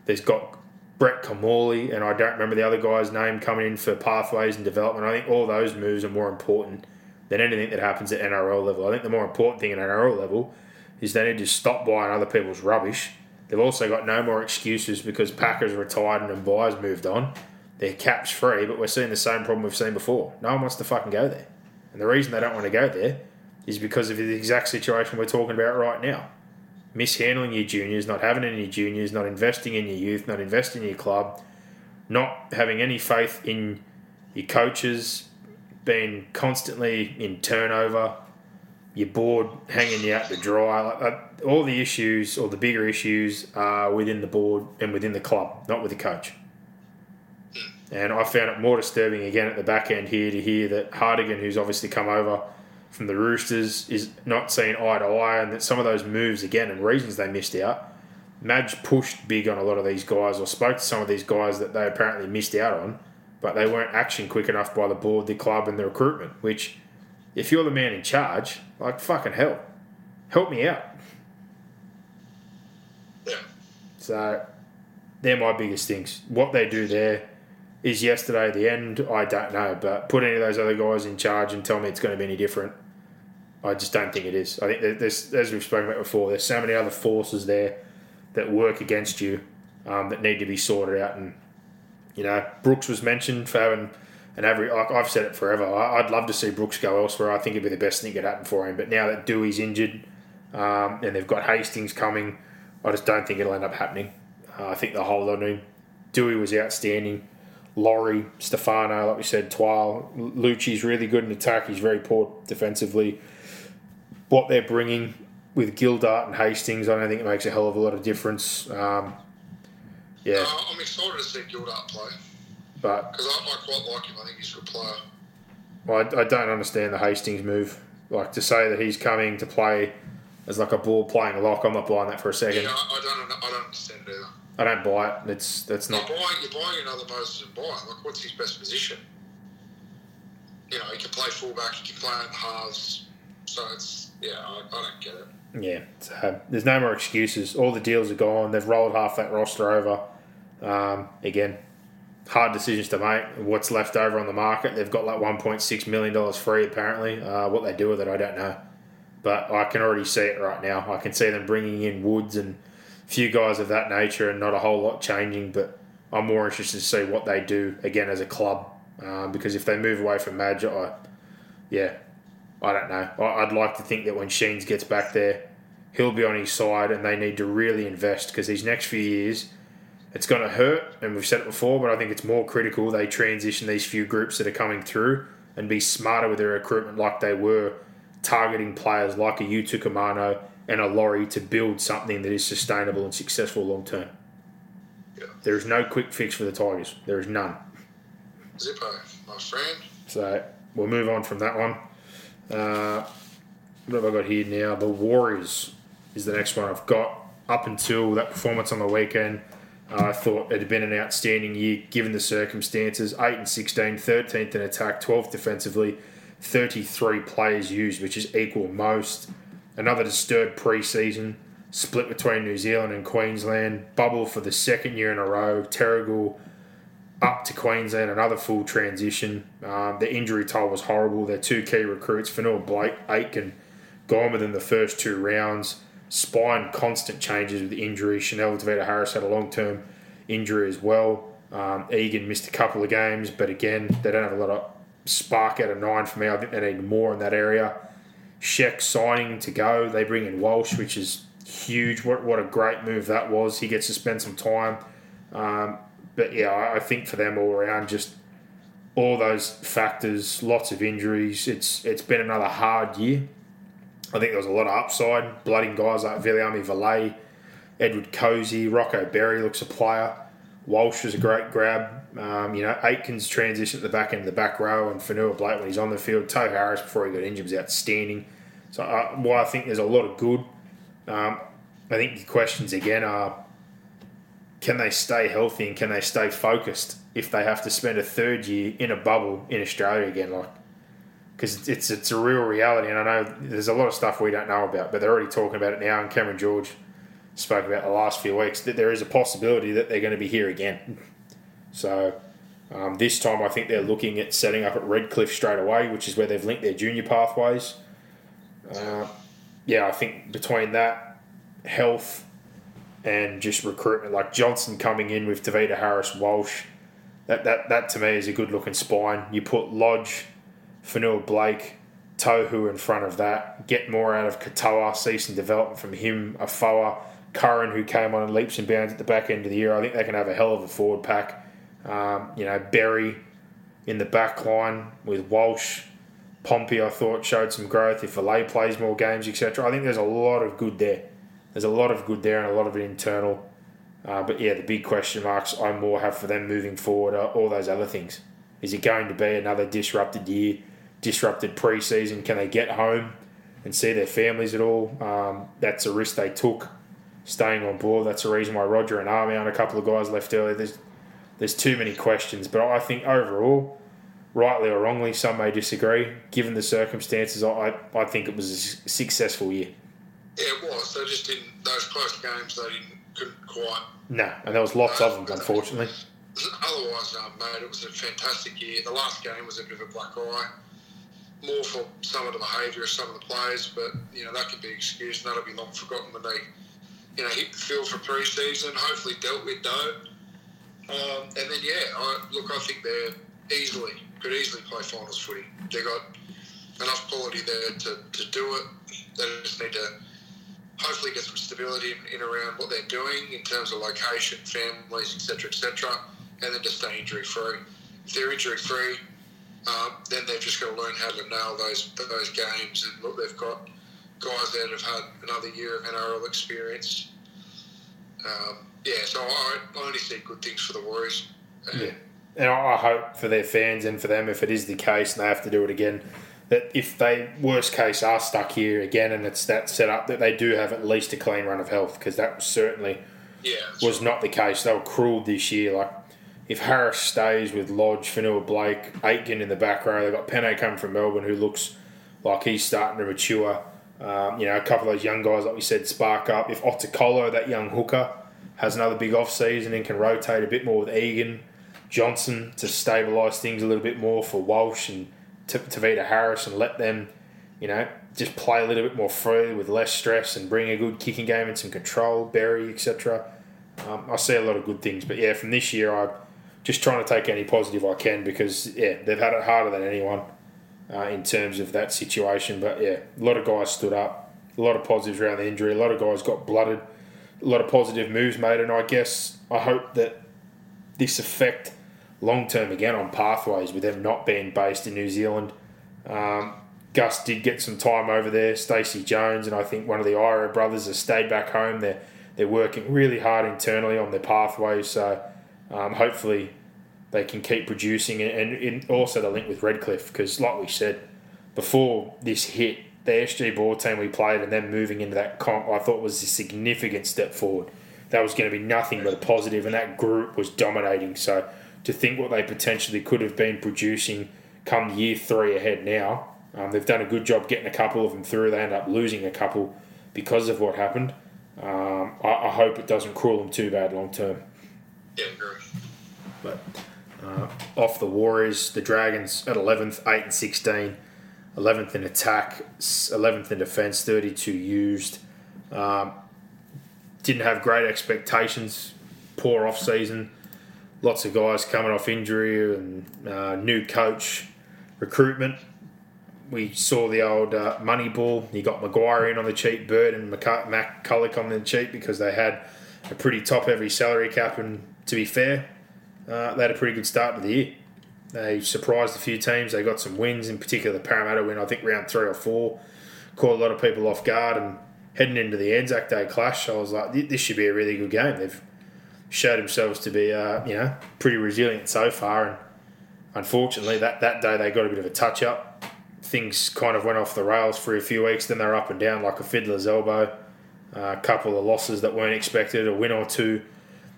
There's got Brett Kamali, and I don't remember the other guy's name coming in for pathways and development. I think all those moves are more important than anything that happens at NRL level. I think the more important thing at NRL level is they need to stop buying other people's rubbish. They've also got no more excuses because Packers retired and Buyers moved on. Their cap's free, but we're seeing the same problem we've seen before. No one wants to fucking go there. And the reason they don't want to go there is because of the exact situation we're talking about right now. Mishandling your juniors, not having any juniors, not investing in your youth, not investing in your club, not having any faith in your coaches, being constantly in turnover, your board hanging you out to dry. Like that, all the issues, or the bigger issues, are within the board and within the club, not with the coach. And I found it more disturbing again at the back end here to hear that Hartigan, who's obviously come over from the Roosters, is not seeing eye to eye, and that some of those moves again and reasons they missed out. Madge pushed big on a lot of these guys, or spoke to some of these guys that they apparently missed out on, but they weren't action quick enough by the board, the club, and the recruitment. Which, if you're the man in charge, like fucking hell, help me out. Yeah. So they're my biggest things. What they do there is yesterday the end. I don't know, but put any of those other guys in charge and tell me it's going to be any different. I just don't think it is. I think there's, as we've spoken about before, there's so many other forces there that work against you um, that need to be sorted out. And you know, Brooks was mentioned for having an average. Like I've said it forever. I- I'd love to see Brooks go elsewhere. I think it'd be the best thing that could happen for him. But now that Doueihi's injured um, and they've got Hastings coming, I just don't think it'll end up happening. Uh, I think the whole of him. Doueihi was outstanding. Laurie, Stefano, like we said, Twile. Lucci's really good in attack. He's very poor defensively. What they're bringing with Gildart and Hastings, I don't think it makes a hell of a lot of difference. Um, yeah, Uh, I'm excited to see Gildart play but because I, I quite like him. I think he's a good player. I, I don't understand the Hastings move. Like to say that he's coming to play as like a ball playing lock, I'm not buying that for a second. Yeah, I, I don't. I don't understand it either. I don't buy it. It's that's not. You're buying, you're buying another Moses and buying. Like, what's his best position? You know, he can play fullback, he can play at halves. So it's yeah, I, I don't get it. Yeah, so there's no more excuses. All the deals are gone. They've rolled half that roster over. Um, again, hard decisions to make. What's left over on the market? They've got like 1.6 million dollars free apparently. Uh, what they do with it, I don't know. But I can already see it right now. I can see them bringing in Woods and a few guys of that nature, and not a whole lot changing. But I'm more interested to see what they do again as a club. Um, because if they move away from Madge, I, yeah, I don't know. I- I'd like to think that when Sheens gets back there, he'll be on his side, and they need to really invest because these next few years, it's going to hurt. And we've said it before, but I think it's more critical they transition these few groups that are coming through and be smarter with their recruitment, like they were targeting players like a Utoikamanu and a Laurie to build something that is sustainable and successful long term. Yeah. There is no quick fix for the Tigers. There is none. Zippo, my friend. So we'll move on from that one. Uh, what have I got here now? The Warriors is the next one I've got. Up until that performance on the weekend, Uh, I thought it had been an outstanding year given the circumstances. 8 and 16, 13th in attack, 12th defensively, 33 players used, which is equal most. Another disturbed pre season, split between New Zealand and Queensland, bubble for the second year in a row, Terrigal up to Queensland, another full transition. Um, the injury toll was horrible. Their two key recruits, Fonua-Blake, Aitken, gone within the first two rounds. Spine constant changes with injury. Chanel Tavita Harris had a long term injury as well. Um, Egan missed a couple of games, but again, they don't have a lot of spark out of nine for me. I think they need more in that area. Sheck signing to go. They bring in Walsh, which is huge. What, what a great move that was. He gets to spend some time. Um, but yeah, I, I think for them all around, just all those factors, lots of injuries. It's it's been another hard year. I think there was a lot of upside. Blooding guys like Viliami Valet, Edward Cozy, Rocco Berry looks a player. Walsh was a great grab. Um, you know, Aitken's transition at the back end of the back row and Fonua-Blake when he's on the field. Tohu Harris before he got injured was outstanding. So uh, while I think there's a lot of good, um, I think the questions again are can they stay healthy and can they stay focused if they have to spend a third year in a bubble in Australia again? Like, because it's it's a real reality, and I know there's a lot of stuff we don't know about, but they're already talking about it now. And Cameron George spoke about the last few weeks that there is a possibility that they're going to be here again. So um, this time, I think they're looking at setting up at Redcliffe straight away, which is where they've linked their junior pathways. Uh, yeah, I think between that health and just recruitment, like Johnson coming in with Tavita Harris, Walsh, that that that to me is a good looking spine. You put Lodge, Fonua-Blake, Tohu in front of that. Get more out of Katoa, see some development from him, Afoa, Curran, who came on in leaps and bounds at the back end of the year. I think they can have a hell of a forward pack. Um, you know, Berry in the back line with Walsh. Pompey, I thought, showed some growth. If Valet plays more games, etc., I think there's a lot of good there. There's a lot of good there and a lot of it internal. Uh, but yeah, the big question marks I more have for them moving forward are all those other things. Is it going to be another disrupted year, disrupted pre-season? Can they get home and see their families at all? Um, that's a risk they took staying on board. That's the reason why Roger and Army and a couple of guys left early. There's there's too many questions, but I think overall, rightly or wrongly, some may disagree. Given the circumstances, I I think it was a successful year. Yeah, it was. They just didn't. Those close games, they didn't couldn't quite. No, and there was lots of them, unfortunately. Otherwise, um, mate, it was a fantastic year. The last game was a bit of a black eye, more for some of the behaviour of some of the players, but you know that can be excused. and That'll be long forgotten when they, you know, hit the field for pre-season. Hopefully, dealt with though. Um, and then yeah, I, look, I think they're easily could easily play finals footy. They got enough quality there to, to do it. They just need to hopefully get some stability in, in around what they're doing in terms of location, families, etc., etc., and then just stay injury free. If they're injury free, um, then they've just got to learn how to nail those those games. And look, they've got guys that have had another year of NRL experience. Um, yeah, so I, I only see good things for the Warriors. Uh, Yeah. And I hope for their fans and for them, if it is the case and they have to do it again, that if they, worst case, are stuck here again and it's that set up, that they do have at least a clean run of health because that was certainly yeah, was right. not the case. They were cruel this year. Like, if Harris stays with Lodge, Fonua-Blake, Aitken in the back row, they've got Pene coming from Melbourne who looks like he's starting to mature. Um, you know, a couple of those young guys, like we said, spark up. If Otukolo, that young hooker, has another big off season and can rotate a bit more with Egan, Johnson to stabilise things a little bit more for Walsh and T- Tavita Harris and let them, you know, just play a little bit more free with less stress and bring a good kicking game and some control, Berry, etc. Um, I see a lot of good things, but yeah, from this year, I'm just trying to take any positive I can because yeah, they've had it harder than anyone uh, in terms of that situation. But yeah, a lot of guys stood up, a lot of positives around the injury, a lot of guys got blooded, a lot of positive moves made, and I guess I hope that this effect long term again on pathways with them not being based in New Zealand. Um, Gus did get some time over there. Stacey Jones and I think one of the Ira brothers has stayed back home. They're they're working really hard internally on their pathways. So um, hopefully they can keep producing and, and, and also the link with Redcliffe because like we said before this hit, the SG ball team we played and then moving into that comp I thought was a significant step forward. that was going to be nothing but a positive, and that group was dominating. So to think what they potentially could have been producing come year three ahead now, um, they've done a good job getting a couple of them through. They end up losing a couple because of what happened. Um, I, I hope it doesn't cruel them too bad long term. Yeah, agree. But uh, off the Warriors, the Dragons at 11th, 8 and 16. 11th in attack, 11th in defence, 32 used. Um, didn't have great expectations. Poor off season. Lots of guys coming off injury and uh, new coach recruitment. We saw the old uh, money ball. You got McGuire in on the cheap, Bird and McC- McCullough on the cheap because they had a pretty top heavy salary cap. And to be fair, uh, they had a pretty good start to the year. They surprised a few teams. They got some wins, in particular the Parramatta win, I think round three or four. Caught a lot of people off guard and heading into the Anzac Day clash, I was like, this should be a really good game. They've showed themselves to be, uh, you know, pretty resilient so far. And unfortunately, that, that day they got a bit of a touch up. Things kind of went off the rails for a few weeks. Then they're up and down like a fiddler's elbow. Uh, a couple of losses that weren't expected, a win or two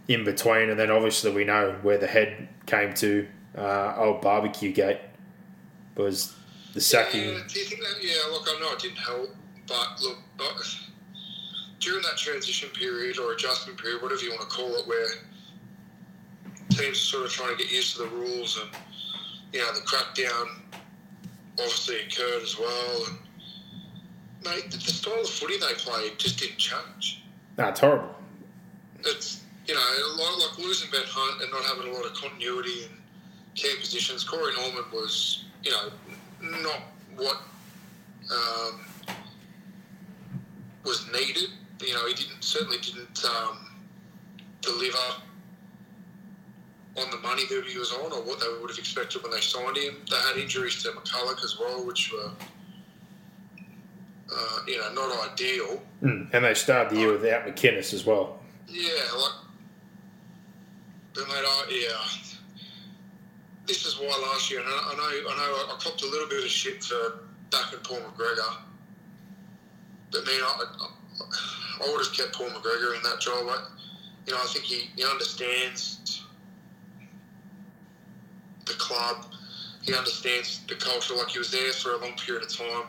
in between, and then obviously we know where the head came to. Uh, old barbecue gate was the sacking. Yeah, do you think that? Yeah, look, I know it didn't help, but look, but during that transition period or adjustment period, whatever you want to call it, where teams are sort of trying to get used to the rules and you know the crackdown obviously occurred as well, and mate, the, the style of footy they played just didn't change. Nah, horrible. It's you know a lot like losing Ben Hunt and not having a lot of continuity and key positions. Corey Norman was, you know, not what um, was needed. You know, he didn't certainly didn't um, deliver on the money that he was on or what they would have expected when they signed him. They had injuries to McCullough as well, which were, uh, you know, not ideal. Mm. And they started the year without McInnes as well. Yeah, like, but mate, I, yeah, this is why last year, and I, know, I know, I copped a little bit of shit for backing Paul McGregor, but man, I, I, I would have kept Paul McGregor in that job. I, you know, I think he, he understands the club. He understands the culture. Like he was there for a long period of time.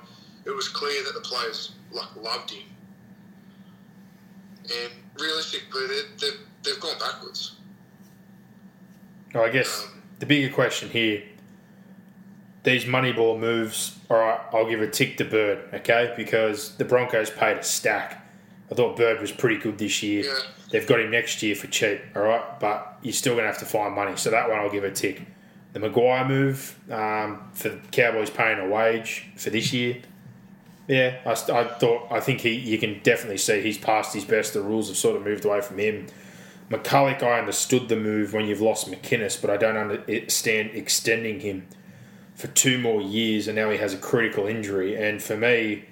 It was clear that the players like loved him, and realistically, they, they, they've gone backwards. Oh, I guess um, the bigger question here these Moneyball moves, all right, I'll give a tick to Bird, okay? Because the Broncos paid a stack. I thought Bird was pretty good this year. Yeah. They've got him next year for cheap, all right? But you're still going to have to find money. So that one I'll give a tick. The McGuire move um, for Cowboys paying a wage for this year. Yeah, I, I thought I think he you can definitely see he's past his best. The rules have sort of moved away from him. McCullough, I understood the move when you've lost McInnes, but I don't understand extending him for two more years, and now he has a critical injury. And for me,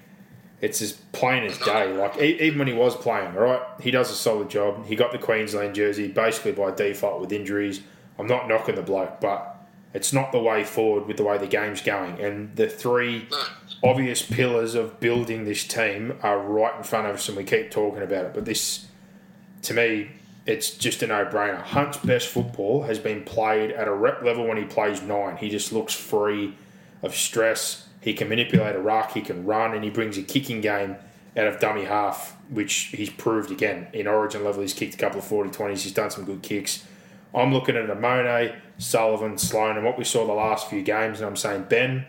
it's as plain as day. Like even when he was playing, all right, he does a solid job. He got the Queensland jersey basically by default with injuries. I'm not knocking the bloke, but it's not the way forward with the way the game's going. And the three obvious pillars of building this team are right in front of us, and we keep talking about it. But this, to me, it's just a no-brainer. Hunt's best football has been played at a rep level when he plays nine. He just looks free of stress. He can manipulate a ruck. He can run, and he brings a kicking game out of dummy half, which he's proved again in Origin level. He's kicked a couple of 40-20s. He's done some good kicks. I'm looking at Amone, Sullivan, Sloan, and what we saw the last few games, and I'm saying, Ben,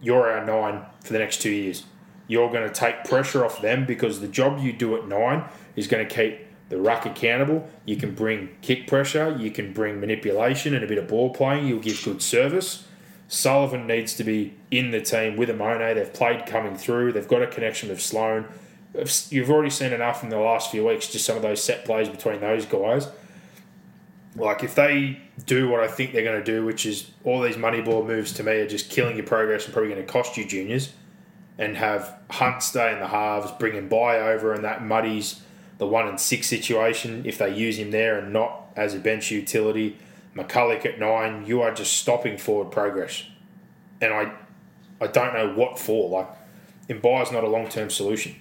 you're our nine for the next two years. You're going to take pressure off them because the job you do at nine is going to keep the ruck accountable. You can bring kick pressure, you can bring manipulation and a bit of ball playing. You'll give good service. Sullivan needs to be in the team with Amone. They've played coming through. They've got a connection with Sloan. You've already seen enough in the last few weeks, just some of those set plays between those guys. Like if they do what I think they're going to do, which is all these money ball moves to me are just killing your progress and probably going to cost you juniors, and have Hunt stay in the halves, bringing by over, and that muddies the one and six situation if they use him there and not as a bench utility. McCullough at nine, you are just stopping forward progress, and I, I don't know what for. Like, is not a long term solution.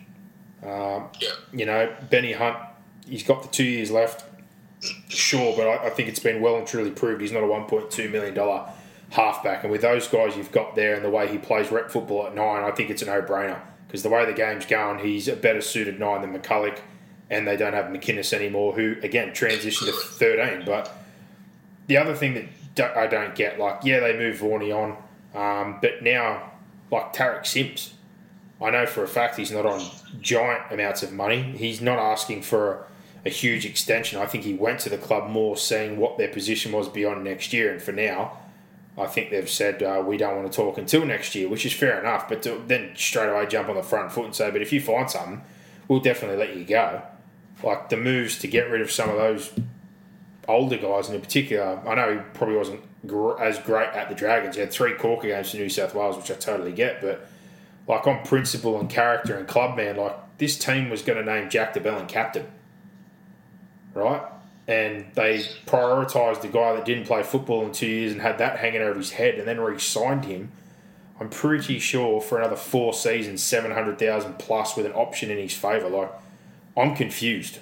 Um, yeah. You know, Benny Hunt he's got the two years left. Sure, but I, I think it's been well and truly proved he's not a one point two million dollar halfback. And with those guys you've got there and the way he plays rep football at nine, I think it's a no brainer because the way the game's going, he's a better suited nine than McCullough, and they don't have McInnes anymore, who again transitioned to thirteen. But the other thing that I don't get, like, yeah, they moved Varney on, um, but now, like Tariq Sims, I know for a fact he's not on giant amounts of money. He's not asking for a, a huge extension. I think he went to the club more seeing what their position was beyond next year, and for now, I think they've said uh, we don't want to talk until next year, which is fair enough. But to then straight away jump on the front foot and say, but if you find something, we'll definitely let you go. Like the moves to get rid of some of those older guys, and in particular, I know he probably wasn't gr- as great at the Dragons. He had three corker games for New South Wales, which I totally get. But like on principle and character and club man, like this team was going to name Jack de Belin captain, right? And they prioritised the guy that didn't play football in two years and had that hanging over his head, and then re-signed him. I'm pretty sure for another four seasons, seven hundred thousand plus with an option in his favour. Like, I'm confused.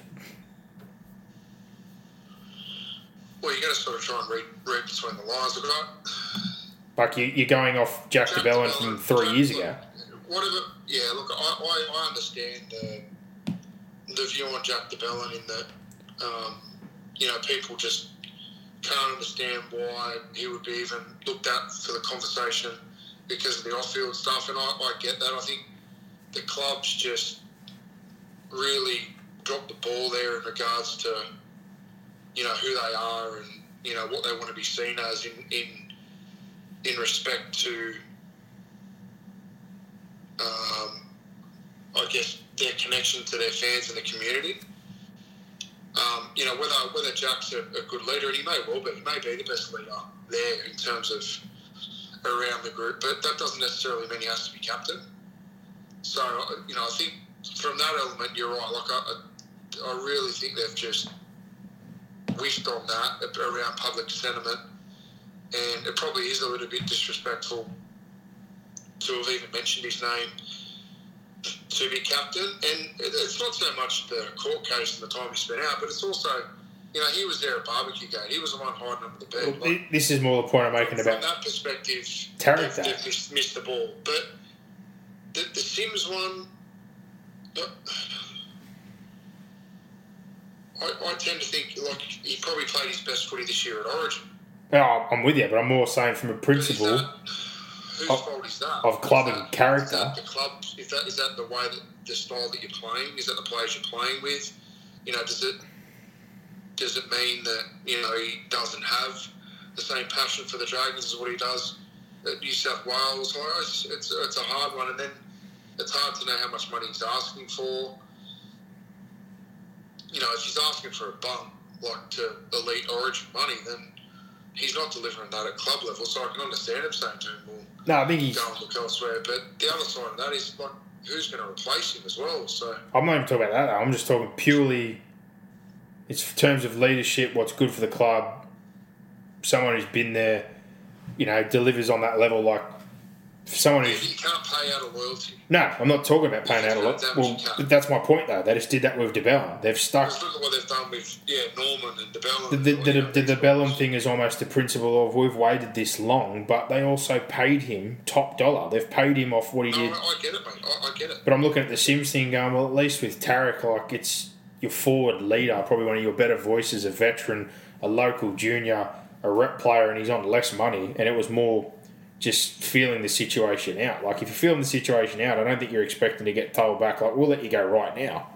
Well, you got to sort of try and read, read between the lines. Look, I, Like you, you're going off Jack, Jack de Belin from three Jack- years look, ago. Whatever. Yeah. Look, I, I, I understand uh, the view on Jack de Belin in that um, you know people just can't understand why he would be even looked at for the conversation because of the off-field stuff, and I, I get that. I think the clubs just really dropped the ball there in regards to you know who they are and you know what they want to be seen as in in in respect to um, I guess their connection to their fans and the community. Um, you know whether whether Jack's a, a good leader, and he may well be, he may be the best leader there in terms of around the group, but that doesn't necessarily mean he has to be captain. So you know I think from that element, you're right. Like I, I, I really think they've just wished on that around public sentiment, and it probably is a little bit disrespectful to have even mentioned his name to be captain. And it's not so much the court case and the time he spent out, but it's also, you know, he was there at barbecue gate. He was the one hiding under the bed. Well, Like, this is more the point I'm making from about that perspective, they've missed, missed the ball. But the, the Sims one, uh, I, I tend to think like he probably played his best footy this year at Origin. Oh, I'm with you, but I'm more saying from a principle. that- whose of- fault is that? of club Is and character. Is that the club? Is that is that the way that the style that you're playing? Is that the players you're playing with? You know, does it does it mean that you know he doesn't have the same passion for the Dragons as what he does at New South Wales? Like, It's, it's, it's a hard one, and then it's hard to know how much money he's asking for. You know, if he's asking for a bump like to elite Origin money, then he's not delivering that at club level. So I can understand him saying to him, "Well, No, I think he's. go and look elsewhere." But the other side of that is like, who's going to replace him as well? So I'm not even talking about that. Though. I'm just talking purely. It's in terms of leadership, what's good for the club. Someone who's been there, you know, delivers on that level. Like someone you, who's you can't pay out loyalty. no, I'm not talking about paying out a lot. Well, you can't. but that's my point though. They just did that with de Belin. They've stuck. Just look at what they've done with yeah Norman and de Belin. The, the, the, the, the Bellum thing is almost the principle of we've waited this long, but they also paid him top dollar. They've paid him off what he No, did. I, I get it, mate. I, I get it. But I'm looking at the Sims thing going, well, at least with Tariq, like, it's your forward leader, probably one of your better voices, a veteran, a local junior, a rep player, and he's on less money. And it was more just feeling the situation out. Like, if you're feeling the situation out, I don't think you're expecting to get told back, like, we'll let you go right now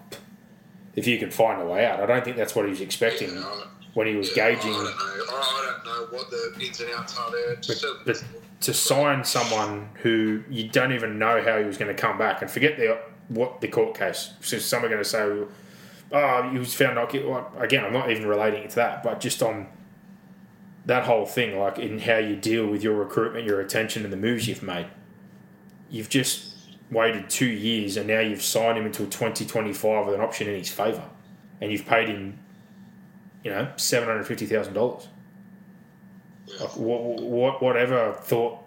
if you can find a way out. I don't think that's what he was expecting Yeah, when he was Yeah, gauging. I don't know. I, I don't know what the ins and outs are there. But, but to sign someone who you don't even know how he was going to come back, and forget the what the court case. So some are going to say, "Oh, he was found not guilty." Well, again, I'm not even relating it to that, but just on that whole thing, like in how you deal with your recruitment, your attention, and the moves you've made. You've just waited two years, and now you've signed him until 2025 with an option in his favour, and you've paid him, you know, seven hundred fifty thousand dollars. Like, what, what, whatever thought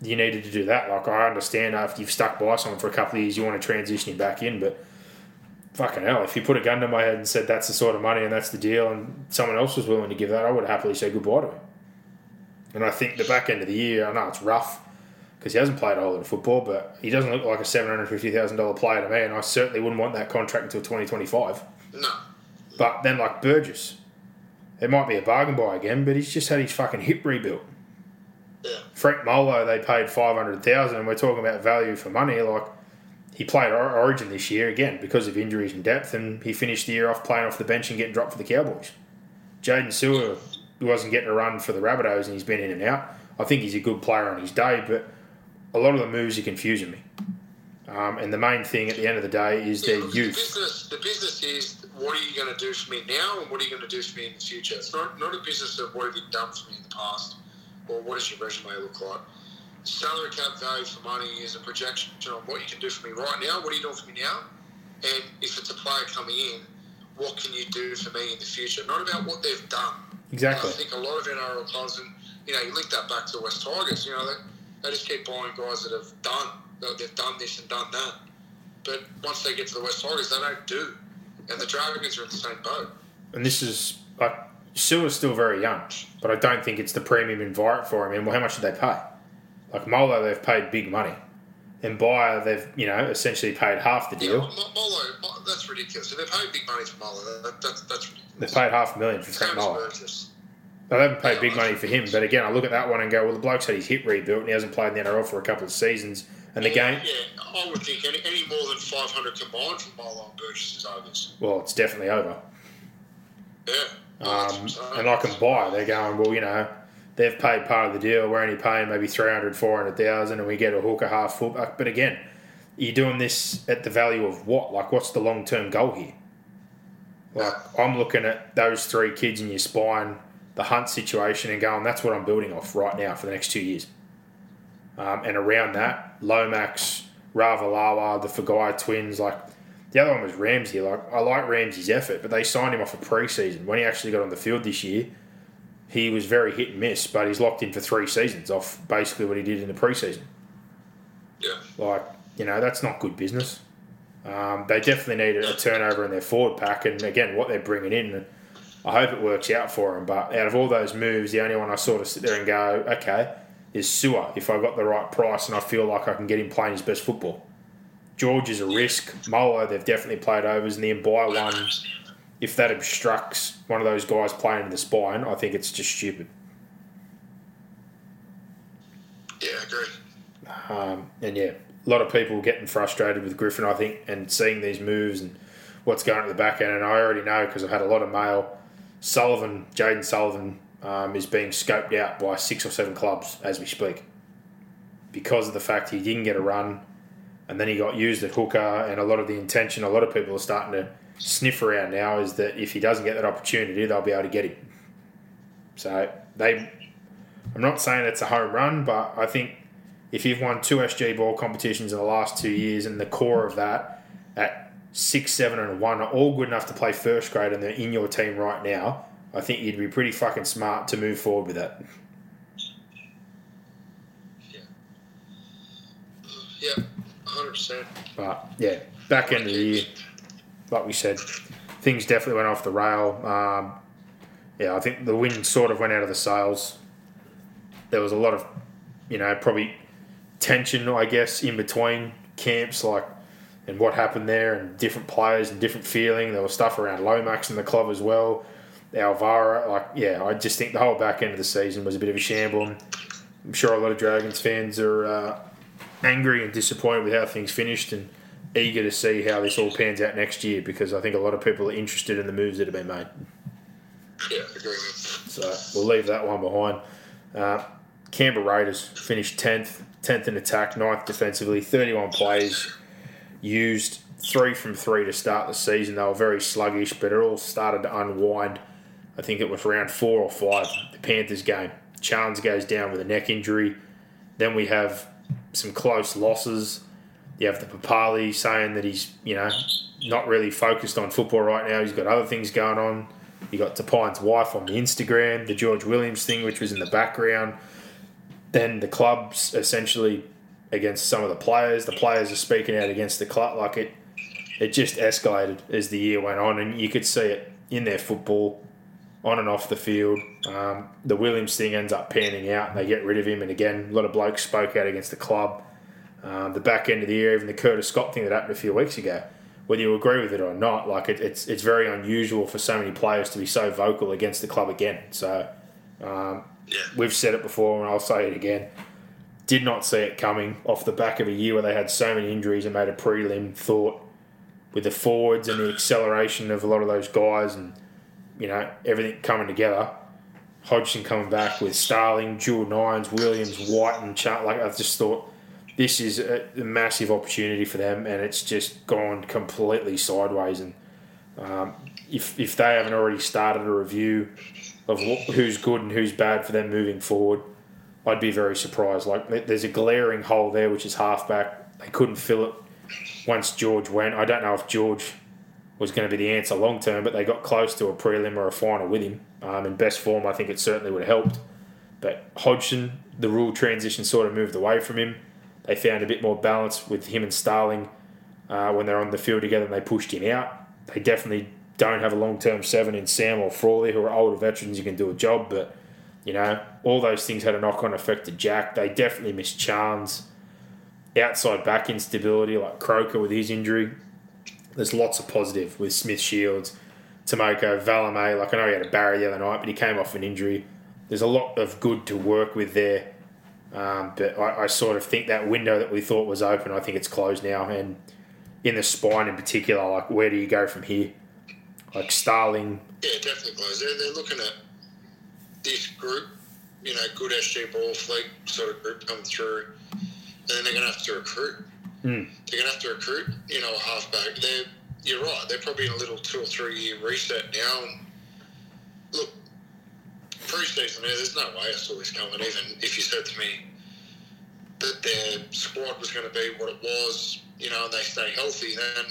you needed to do that. Like, I understand after you've stuck by someone for a couple of years, you want to transition him back in, but fucking hell, if you put a gun to my head and said that's the sort of money and that's the deal, and someone else was willing to give that, I would happily say goodbye to him. And I think the back end of the year, I know it's rough because he hasn't played a whole lot of football, but he doesn't look like a seven hundred fifty thousand dollar player to me, and I certainly wouldn't want that contract until twenty twenty five. No. But then, like Burgess, it might be a bargain buy again, but he's just had his fucking hip rebuilt. Yeah. Frank Molo, they paid five hundred thousand, and we're talking about value for money. Like he played Origin this year again because of injuries and depth, and he finished the year off playing off the bench and getting dropped for the Cowboys. Jaden Su'a wasn't getting a run for the Rabbitohs, and he's been in and out. I think he's a good player on his day, but a lot of the moves are confusing me. Um, and the main thing at the end of the day is Yeah, their youth. The business, the business is what are you going to do for me now, and what are you going to do for me in the future. It's not not a business of what have you done for me in the past, or what does your resume look like. Salary cap value for money is a projection on what you can do for me right now. What are you doing for me now? And if it's a player coming in, what can you do for me in the future? Not about what they've done. Exactly. I think a lot of NRL clubs, and you know, you link that back to the West Tigers. You know, they, they just keep buying guys that have done, that they've done this and done that. But once they get to the West Tigers, they don't do. And the Dragons are in the same boat. and this is like Su'a's still very young, but I don't think it's the premium environment for him. And well, how much did they pay? Like Molo, they've paid big money, and Mbye, they've you know essentially paid half the deal. Mo- Molo, that's ridiculous. If they're paying big money for Molo, that, that, that's They ridiculous. paid half a million for Frank Molo. They haven't paid big money for him, but again, I look at that one and go, well, the bloke's had his hip rebuilt and he hasn't played in the NRL for a couple of seasons, and the game, Yeah, I would think any, any more than 500 combined from Molo and Burgess is over. well, it's definitely over. Yeah. Um, and I can buy. They're going, well, you know, they've paid part of the deal. We're only paying maybe 300, 400,000 and we get a hooker half fullback. But again, you're doing this at the value of what? Like, what's the long term goal here? Like, I'm looking at those three kids in your spine, the Hunt situation, and going, that's what I'm building off right now for the next two years. Um, and around that, Lomax, Ravalawa, the Feagai twins, like the other one was Ramsey. Like I like Ramsey's effort, but they signed him off a pre-season. When he actually got on the field this year, he was very hit and miss. But he's locked in for three seasons off basically what he did in the pre-season. Yeah. Like you know, that's not good business. Um, they definitely need a turnover in their forward pack, and again, what they're bringing in. I hope it works out for them. But out of all those moves, the only one I sort of sit there and go, okay, is Su'a. If I got the right price and I feel like I can get him playing his best football. George is a risk. Molo, they've definitely played overs, and the Mbye one, if that obstructs one of those guys playing in the spine, I think it's just stupid. Yeah, I agree. Um, and yeah, a lot of people getting frustrated with Griffin, I think, and seeing these moves and what's going at the back end. And I already know because I've had a lot of mail. Sullivan, Jaden Sullivan, um, is being scoped out by six or seven clubs as we speak because of the fact he didn't get a run and then he got used at hooker. And a lot of the intention, a lot of people are starting to sniff around now is that if he doesn't get that opportunity, they'll be able to get him. So they, I'm not saying it's a home run, but I think if you've won two SG ball competitions in the last two years and the core of that at six, seven, and one are all good enough to play first grade and they're in your team right now, I think you'd be pretty fucking smart to move forward with that. Yeah, 100%. But yeah, back end of the year, like we said, things definitely went off the rail. Um, yeah, I think the wind sort of went out of the sails. There was a lot of, you know, probably tension, I guess, in between camps, like, and what happened there, and different players and different feeling. There was stuff around Lomax in the club as well. Alvaro, like, yeah, I just think the whole back end of the season was a bit of a shamble. I'm sure a lot of Dragons fans are uh, angry and disappointed with how things finished and eager to see how this all pans out next year because I think a lot of people are interested in the moves that have been made. Yeah, agree. So we'll leave that one behind. Uh, Canberra Raiders finished 10th, 10th in attack, 9th defensively, 31 plays used, three from three to start the season. They were very sluggish, but it all started to unwind. I think it was round four or five, the Panthers game. Challenge goes down with a neck injury. Then we have some close losses. You have the Papalii saying that he's, you know, not really focused on football right now. He's got other things going on. You got Tapine's wife on the Instagram, the George Williams thing, which was in the background. Then the clubs essentially against some of the players. The players are speaking out against the club. Like it, it just escalated as the year went on, and you could see it in their football, on and off the field. Um, the Williams thing ends up panning out, they get rid of him. And again, a lot of blokes spoke out against the club. Um, the back end of the year, even the Curtis Scott thing that happened a few weeks ago, whether you agree with it or not, like it, it's it's very unusual for so many players to be so vocal against the club again. So um, we've said it before, and I'll say it again. Did not see it coming off the back of a year where they had so many injuries and made a prelim. Thought with the forwards and the acceleration of a lot of those guys, and you know everything coming together. Hodgson coming back with Starling, Jewel Nines, Williams, White, and Chart. Like I just thought this is a, a massive opportunity for them, and it's just gone completely sideways. And um, if if they haven't already started a review of what, who's good and who's bad for them moving forward, I'd be very surprised. Like there's a glaring hole there, which is halfback. They couldn't fill it once George went. I don't know if George was going to be the answer long term, but they got close to a prelim or a final with him. Um, in best form, I think it certainly would have helped. But Hodgson, the rule transition sort of moved away from him. They found a bit more balance with him and Starling uh, when they're on the field together and they pushed him out. They definitely don't have a long term seven in Sam or Frawley, who are older veterans who can do a job, but you know, all those things had a knock on effect to Jack. They definitely missed Charnze. Outside back instability, like Croker with his injury. There's lots of positive with Smith Shields, Timoko, Valemei. Like I know he had a barrier the other night, but he came off an injury. There's a lot of good to work with there. Um, but I, I, sort of think that window that we thought was open, I think it's closed now. And in the spine in particular, like where do you go from here? Like Starling. Yeah, definitely closed. They're, they're looking at this group, you know, good SG ball fleet sort of group come through, and then they're going to have to recruit. Mm. They're going to have to recruit, you know, a halfback. They're, you're right. They're probably in a little two or three year reset now. And look, pre-season, there's no way I saw this coming. Even if you said to me that their squad was going to be what it was, you know, and they stay healthy, then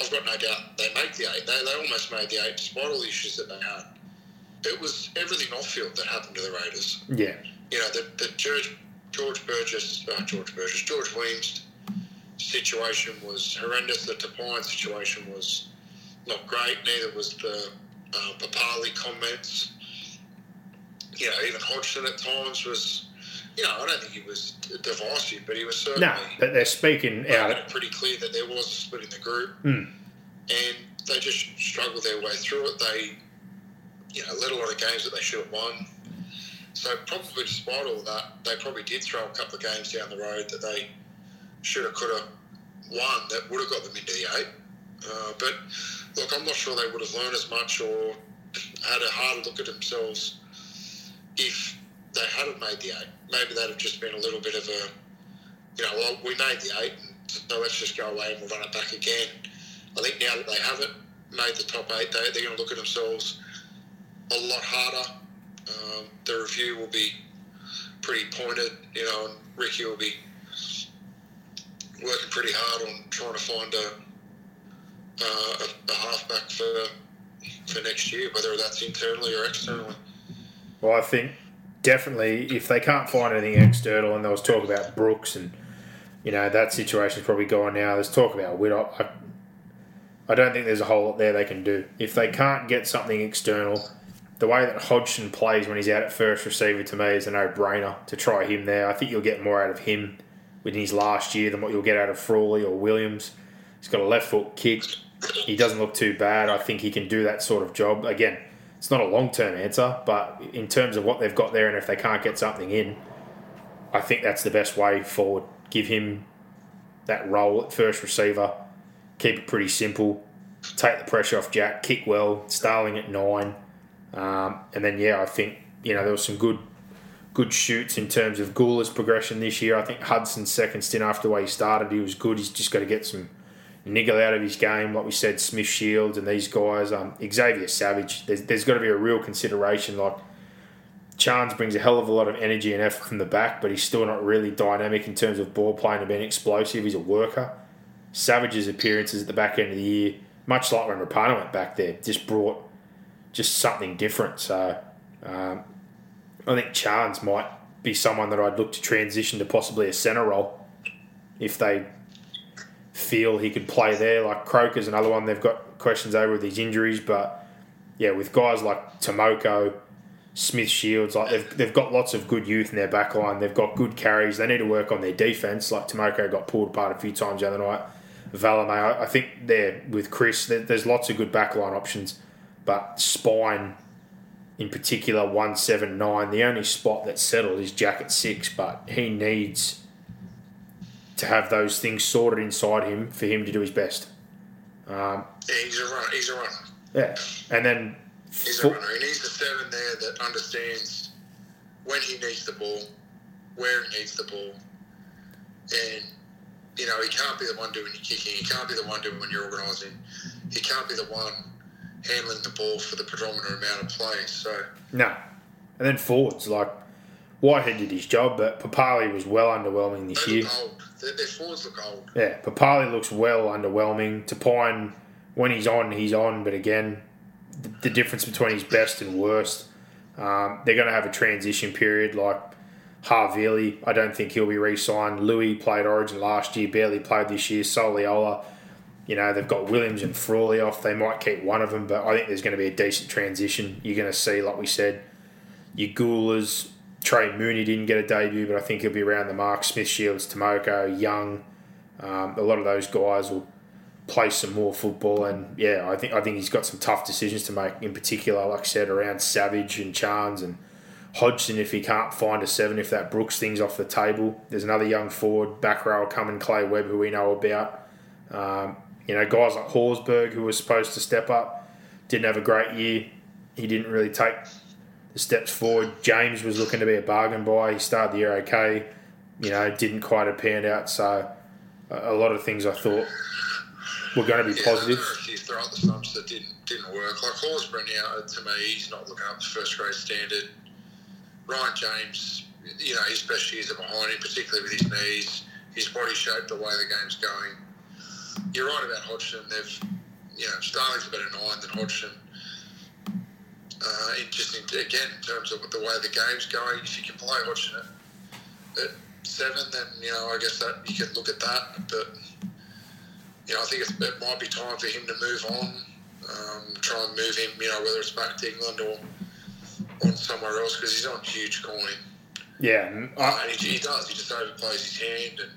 I've got no doubt they make the eight. They, they almost made the eight despite all the issues that they had. It was everything off field that happened to the Raiders. Yeah. You know, the, the George, George Burgess, uh, George Burgess, George Weems situation was horrendous. The Tapine situation was not great. Neither was the uh, Papalii comments you know, even Hodgson at times was, you know, I don't think he was divisive, but he was certainly. No, but they're speaking out. It pretty clear that there was a split in the group, mm. and they just struggled their way through it. They, you know, led a lot of games that they should have won. So probably despite all that, they probably did throw a couple of games down the road that they should have, could have won that would have got them into the eight. Uh, but look, I'm not sure they would have learned as much or had a harder look at themselves if they hadn't made the eight, maybe that'd have just been a little bit of a, you know, well, we made the eight, so let's just go away and we'll run it back again. I think now that they haven't made the top eight, they, they're going to look at themselves a lot harder. Um, the review will be pretty pointed, you know, and Ricky will be working pretty hard on trying to find a, uh, a, a halfback for for next year, whether that's internally or externally. Well, I think definitely if they can't find anything external, and there was talk about Brooks, and you know that situation's probably gone now. There's talk about Widdop. I, I don't think there's a whole lot there they can do. If they can't get something external, the way that Hodgson plays when he's out at first receiver to me is a no-brainer to try him there. I think you'll get more out of him within his last year than what you'll get out of Frawley or Williams. He's got a left foot kick. He doesn't look too bad. I think he can do that sort of job. Again, it's not a long term answer, but in terms of what they've got there, and if they can't get something in, I think that's the best way forward. Give him that role at first receiver, keep it pretty simple, take the pressure off Jack, kick well, Starling at nine, um, and then yeah, I think you know there was some good good shoots in terms of Guler's progression this year. I think Hudson's second stint after the way he started, he was good. He's just got to get some niggle out of his game, like we said, Smith Shields and these guys. Um, Xavier Savage, there's, there's got to be a real consideration. Like Charnze brings a hell of a lot of energy and effort from the back, but he's still not really dynamic in terms of ball playing and being explosive. He's a worker. Savage's appearances at the back end of the year, much like when Rapana went back there, just brought just something different. So um, I think Charnze might be someone that I'd look to transition to possibly a centre role if they feel he could play there. Like Croker's another one they've got questions over with his injuries, but yeah, with guys like Timoko, Smith Shields, like they've, they've got lots of good youth in their back line. They've got good carries. They need to work on their defense. Like Timoko got pulled apart a few times the other night. Valemei, I, I think there with Chris, there, there's lots of good backline options, but spine in particular, one seven nine. The only spot that's settled is Jack at six, but he needs to have those things sorted inside him for him to do his best. Um, Yeah, he's a runner. He's a runner. yeah, and then He's fo- a runner. He needs a seven there that understands when he needs the ball, where he needs the ball, and you know he can't be the one doing your kicking. He can't be the one doing when you're organising. He can't be the one handling the ball for the predominant amount of play. So no, and then forwards like Whitehead did his job, but Papalii was well underwhelming this they year. old. Their, their forwards look old. Yeah, Papalii looks well underwhelming. Tapine, when he's on, he's on, but again, the, the difference between his best and worst. Um, they're going to have a transition period like Havili. I don't think he'll be re signed. Louis played Origin last year, barely played this year. Soliola, you know, they've got Williams and Frawley off. They might keep one of them, but I think there's going to be a decent transition. You're going to see, like we said, your Gulers. Trey Mooney didn't get a debut, but I think he'll be around the mark. Smith Shields, Timoko, Young, um, a lot of those guys will play some more football, and yeah, I think I think he's got some tough decisions to make. In particular, like I said, around Savage and Charnze and Hodgson. If he can't find a seven, if that Brooks thing's off the table, there's another young forward back row coming, Clay Webb, who we know about. Um, you know, guys like Horsburgh, who was supposed to step up, didn't have a great year. He didn't really take steps forward. James was looking to be a bargain buy. He started the year okay. You know, didn't quite have panned out. So a, a lot of things I thought were going to be Yeah, positive. there were a few throughout the stumps that didn't didn't work. Like Horsburgh now, to me, he's not looking up to first grade standard. Ryan James, you know, his best years are behind him, particularly with his knees, his body shape, the way the game's going. You're right about Hodgson. They've, you know, Starling's a better nine than Hodgson. Uh, it just in- again in terms of the way the game's going, if you can play Hodgson at, at seven, then you know I guess that you can look at that. But you know, I think it's, it might be time for him to move on. Um, try and move him, you know, whether it's back to England or on somewhere else because he's on huge coin. Yeah, Uh, and he, he does. He just overplays his hand, and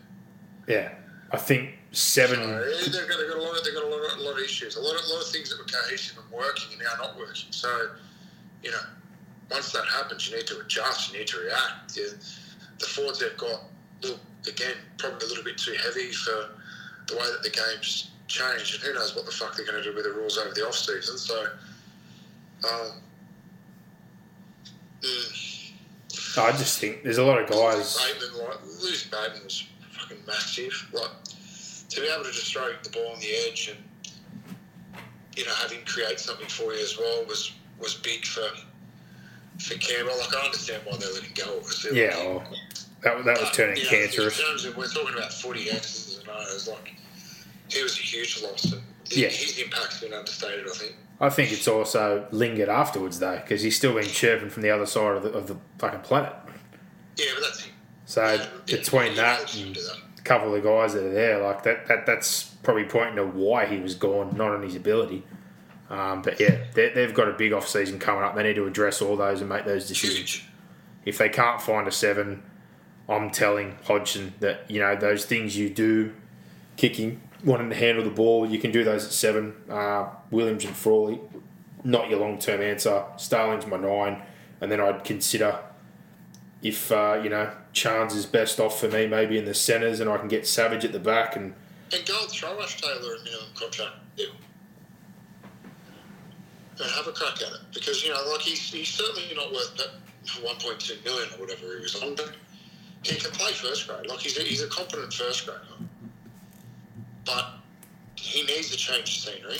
yeah. I think seven. uh, they've, got, they've got a lot of they've got a lot of, a lot of issues. A lot of, a lot of things that were cohesive and working and now not working. So, you know, once that happens, you need to adjust. You need to react. The forwards they've got, little, again, probably a little bit too heavy for the way that the game's changed, and who knows what the fuck they're going to do with the rules over the off season. So, um, mm, I just think there's a lot of guys. Bateman, like losing Bateman was fucking massive. Like to be able to just throw the ball on the edge and you know have him create something for you as well was was big for for Campbell. Like I understand why they let him go. obviously. Yeah, well, oh, that, that was turning you know, cancerous. In terms of we're talking about footy X's and O's, like he was a huge loss. And Yeah. his impact's been understated. I think. I think it's also lingered afterwards though, because he's still been chirping from the other side of the, of the fucking planet. Yeah, but that's him. So Yeah, between yeah, that and that. a couple of the guys that are there, like that, that that's probably pointing to why he was gone, not on his ability. Um, but yeah, they, they've got a big off season coming up. They need to address all those and make those decisions. Huge. If they can't find a seven, I'm telling Hodgson that you know those things you do, kicking, wanting to handle the ball, you can do those at seven. Uh, Williams and Frawley, not your long term answer. Starling's my nine, and then I'd consider if uh, you know Charnze is best off for me, maybe in the centres, and I can get Savage at the back and And go and throw Ash Taylor a minimum contract deal. And have a crack at it. Because, you know, like he's, he's certainly not worth that 1.2 million or whatever he was on, but he can play first grade. Like he's a, he's a competent first grader. But he needs to change scenery.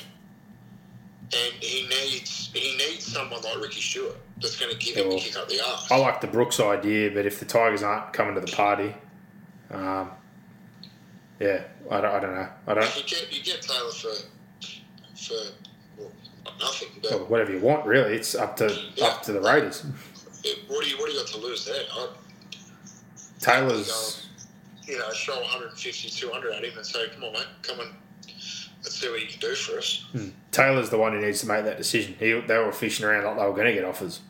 And he needs he needs someone like Ricky Stuart that's going to give him Yeah, a kick up the arse. I like the Brooks idea, but if the Tigers aren't coming to the party, um, yeah, I don't, I don't know. I don't. You get you get Taylor for for well, nothing, but whatever you want, really. It's up to up to the Raiders. it, what do you what do you got to lose there? I, Taylor's you know, throw 150, 200 at him and say, come on, mate, come and let's see what you can do for us. Hmm. Taylor's the one who needs to make that decision. He, they were fishing around like they were going to get offers,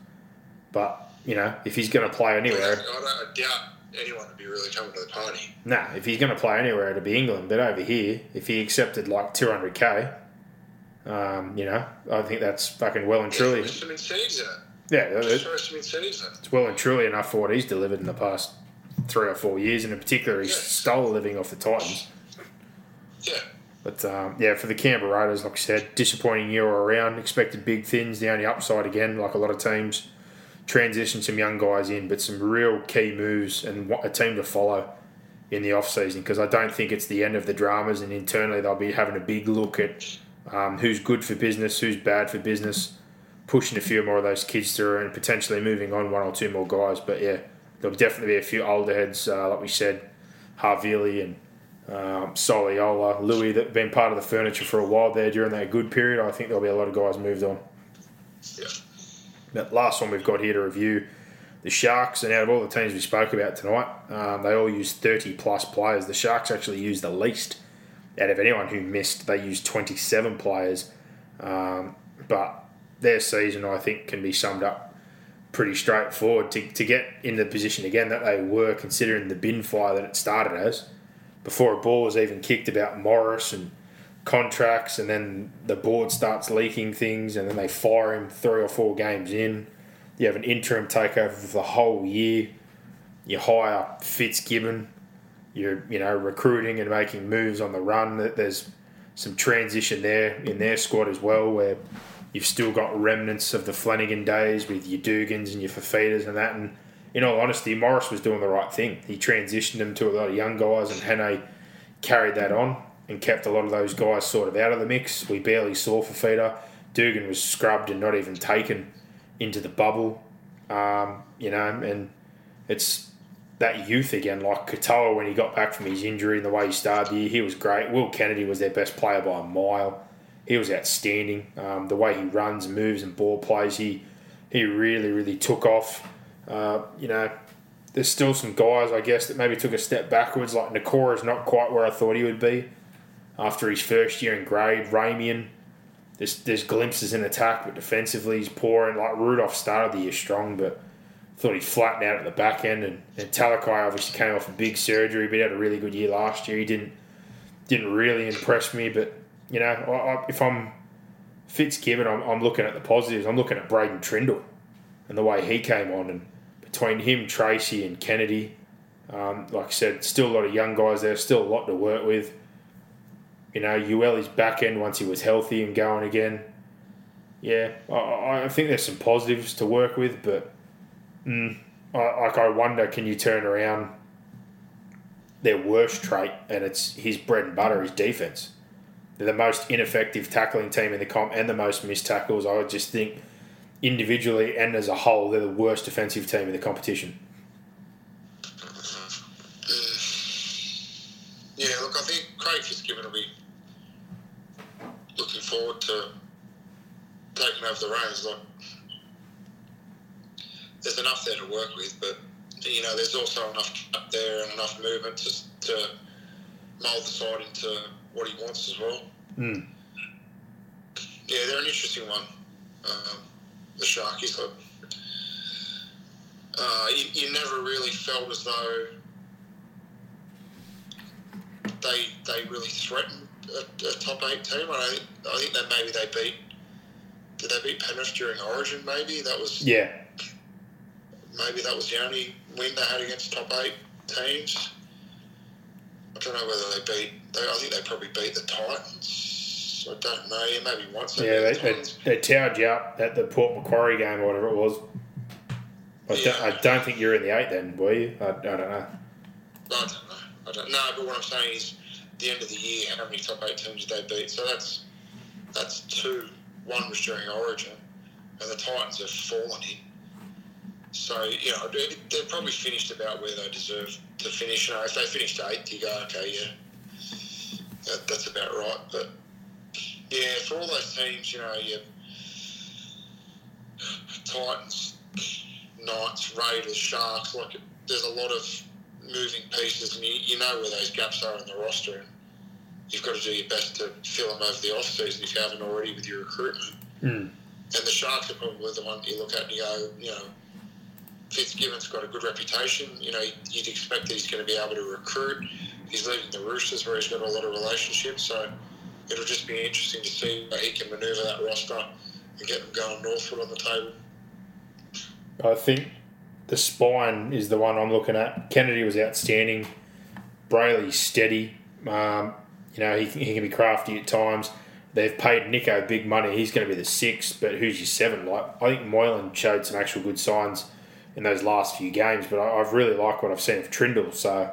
but you know, if he's going to play I, anywhere, don't, I doubt anyone would be really coming to the party. nah. If he's going to play anywhere, it'd be England. But over here, if he accepted like 200k, um, you know, I think that's fucking well and truly, There's some incentives yeah, Just it- throw some incentives in it. it's well and truly enough for what he's delivered in the past three or four years, and in particular, he stole a living off the Titans. Yeah. But um, yeah, for the Canberra Raiders, like I said, disappointing year all around. Expected big things. The only upside again, like a lot of teams, transition some young guys in, but some real key moves and what- a team to follow in the off season because I don't think it's the end of the dramas. And internally, they'll be having a big look at um, who's good for business, who's bad for business, pushing a few more of those kids through, and potentially moving on one or two more guys. But yeah, there'll definitely be a few older heads, uh, like we said, Havili and um, Soliola, Louis, that have been part of the furniture for a while there during that good period. I think there'll be a lot of guys moved on. Yeah. But last one we've got here to review the Sharks, and out of all the teams we spoke about tonight, um, they all used 30 plus players. The Sharks actually used the least out of anyone who missed. They used 27 players, um, but their season, I think, can be summed up pretty straightforward to, to get in the position again that they were, considering the bin fire that it started as. Before a ball was even kicked about Morris and contracts, and then the board starts leaking things, and then they fire him three or four games in. You have an interim takeover for the whole year. You hire Fitzgibbon. You're you know recruiting and making moves on the run. That There's some transition there in their squad as well, where you've still got remnants of the Flanagan days with your Dugans and your Fifitas and that. And in all honesty, Morris was doing the right thing. He transitioned them to a lot of young guys, and Hannay carried that on and kept a lot of those guys sort of out of the mix. We barely saw Fifita. Dugan was scrubbed and not even taken into the bubble, um, you know, and it's that youth again, like Katoa when he got back from his injury and the way he started the year, he was great. Will Kennedy was their best player by a mile. He was outstanding. Um, the way he runs moves and ball plays, he he really, really took off. Uh, you know, there's still some guys, I guess, that maybe took a step backwards. Like Nikora is not quite where I thought he would be after his first year in grade. Ramien, there's, there's glimpses in attack, but defensively he's poor. And like Rudolf started the year strong, but thought he flattened out at the back end. And, and Talakai obviously came off a big surgery, but he had a really good year last year. He didn't didn't really impress me, but you know, I, I, if I'm Fitzgibbon, I'm, I'm looking at the positives. I'm looking at Braydon Trindall and the way he came on, and between him, Tracey, and Kennedy, um, like I said, still a lot of young guys there, still a lot to work with. You know, Uele's back end once he was healthy and going again. Yeah, I, I think there's some positives to work with, but mm, I, like I wonder, can you turn around their worst trait, and it's his bread and butter, his defense. They're the most ineffective tackling team in the comp and the most missed tackles. I just think individually and as a whole, they're the worst defensive team in the competition. Yeah, look, I think Craig Fitzgibbon will be looking forward to taking over the reins. Like, there's enough there to work with, but you know, there's also enough up there and enough movement to, to mould the side into what he wants as well. Mm. Yeah, they're an interesting one. Um, the Sharkies, like, uh, you, you never really felt as though they they really threatened a, a top eight team. I, think I think that maybe they beat. Did they beat Penrith during Origin? Maybe that was Yeah, maybe that was the only win they had against top eight teams. I don't know whether they beat. They, I think they probably beat the Titans. I don't know. Yeah, maybe once. yeah, they, the they, they towered you up at the Port Macquarie game or whatever it was. I, don't, I don't think you're in the eight then, were you? I, I don't know. I don't know. I don't know. But what I'm saying is, at the end of the year, how many top eight teams did they beat? So that's that's two. One was during Origin, and the Titans have fallen in. So you know they- they've probably finished about where they deserve to finish. You know, if they finished eighth, you go, okay, yeah, that, that's about right. But yeah, for all those teams, you know, you Titans, Knights, Raiders, Sharks. Like, there's a lot of moving pieces, and you, you know where those gaps are in the roster, and you've got to do your best to fill them over the off season if you haven't already with your recruitment. Hmm. And the Sharks are probably the one you look at and you go, you know, Fitzgibbon's got a good reputation. You know, you'd expect that he's going to be able to recruit. He's leaving the Roosters where he's got a lot of relationships, so it'll just be interesting to see how he can manoeuvre that roster and get them going northward on the table. I think the spine is the one I'm looking at. Kennedy was outstanding. Brailey's steady. Um, you know, he, he can be crafty at times. They've paid Nicho big money. He's going to be the six, but who's your seven? Like I think Moylan showed some actual good signs in those last few games, but I, I've really liked what I've seen of Trindall. So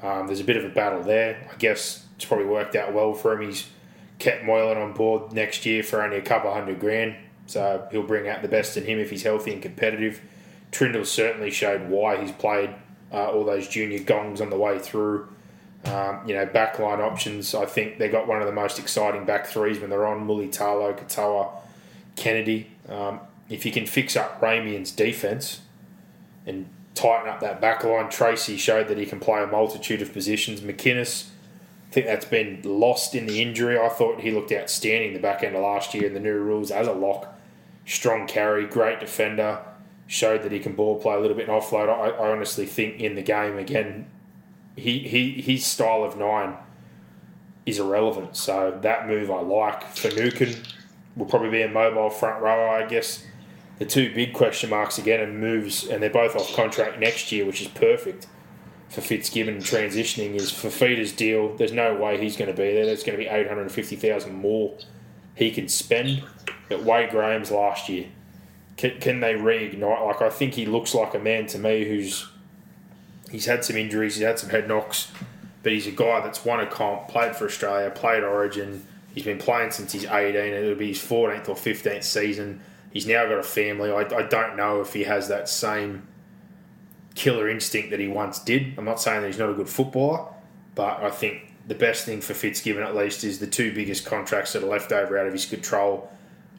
um, there's a bit of a battle there. I guess it's probably worked out well for him. He's kept Moylan on board next year for only a couple hundred grand, so he'll bring out the best in him if he's healthy and competitive. Trindall certainly showed why he's played uh, all those junior gongs on the way through. Um, you know, backline options. I think they got one of the most exciting back threes when they're on Mulitalo, Katoa, Kennedy. Um, if you can fix up Ramien's defense and tighten up that backline, Tracey showed that he can play a multitude of positions. McInnes, I think that's been lost in the injury. I thought he looked outstanding the back end of last year in the new rules as a lock. Strong carry, great defender. Showed that he can ball play a little bit and offload. I, I honestly think in the game again, he, he his style of nine is irrelevant. So that move I like. Finucane will probably be a mobile front rower, I guess. The two big question marks again and moves, and they're both off contract next year, which is perfect for Fitzgibbon transitioning. Is for Fifita's deal. There's no way he's going to be there. There's going to be eight hundred fifty thousand more he can spend. But Wade Graham's last year, can, can they reignite? Like I think he looks like a man to me who's he's had some injuries, he's had some head knocks, but he's a guy that's won a comp, played for Australia, played Origin. He's been playing since he's 18, and it'll be his 14th or 15th season. He's now got a family. I, I don't know if he has that same killer instinct that he once did. I'm not saying that he's not a good footballer, but I think the best thing for Fitzgibbon, at least, is the two biggest contracts that are left over out of his control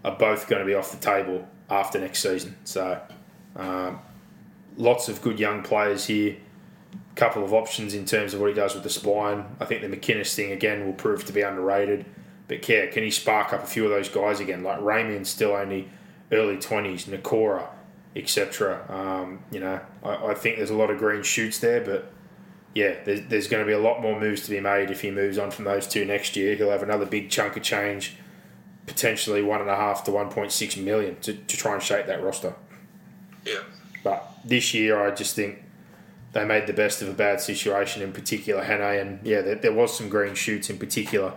are both going to be off the table after next season. So, um, lots of good young players here. A couple of options in terms of what he does with the spine. I think the McInnes thing again will prove to be underrated. But yeah, can he spark up a few of those guys again? Like Ramien's still only early twenties, Nikora, etc. Um, you know, I, I think there's a lot of green shoots there, but yeah, there's, there's going to be a lot more moves to be made if he moves on from those two next year. He'll have another big chunk of change, potentially one and a half to one point six million to, to try and shape that roster. Yeah. But this year, I just think they made the best of a bad situation, in particular Hannay, and yeah, there, there was some green shoots in particular,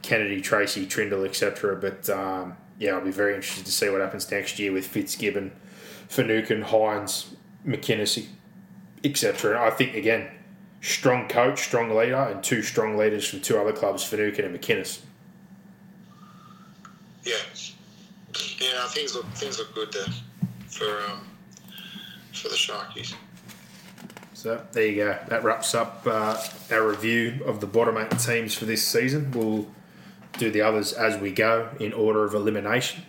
Kennedy, Tracey, Trindall, etc. But um, yeah, I'll be very interested to see what happens next year with Fitzgibbon, Finucane, Hynes, McInnes, etc. I think again, strong coach, strong leader, and two strong leaders from two other clubs, Finucane and McInnes. Yeah. Yeah, things look things look good there for um, for the Sharkies. So there you go. That wraps up uh, our review of the bottom eight teams for this season. We'll do the others as we go in order of elimination.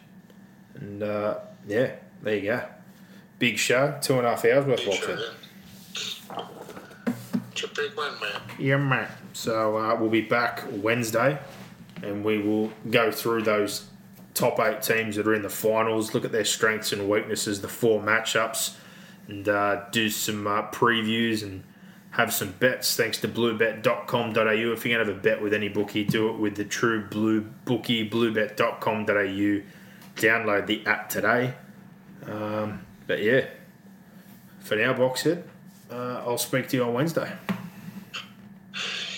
And uh, yeah, there you go. Big show, two and a half hours worth, yeah. It's a big one, man. Yeah, mate. So uh, we'll be back Wednesday, and we will go through those top eight teams that are in the finals, look at their strengths and weaknesses, the four matchups, and uh, do some uh, previews and have some bets. Thanks to bluebet.com.au. If you're going to have a bet with any bookie, do it with the true blue bookie, bluebet.com.au. Download the app today. Um, but yeah, for now, Boxhead, uh, I'll speak to you on Wednesday.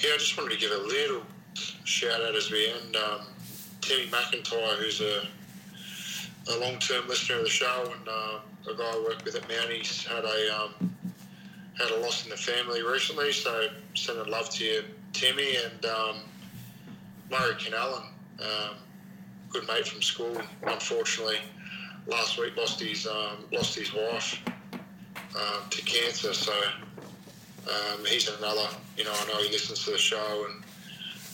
Yeah, I just wanted to give a little shout out as we end. Um, Timmy McIntyre, who's a, a long term listener of the show and uh, a guy I work with at Mounties, had a um, had a loss in the family recently. So sending love to you, Timmy, and um, Murray Canallen, um, good mate from school. Unfortunately, last week lost his um, lost his wife um, to cancer. So um, he's another, you know, I know he listens to the show and,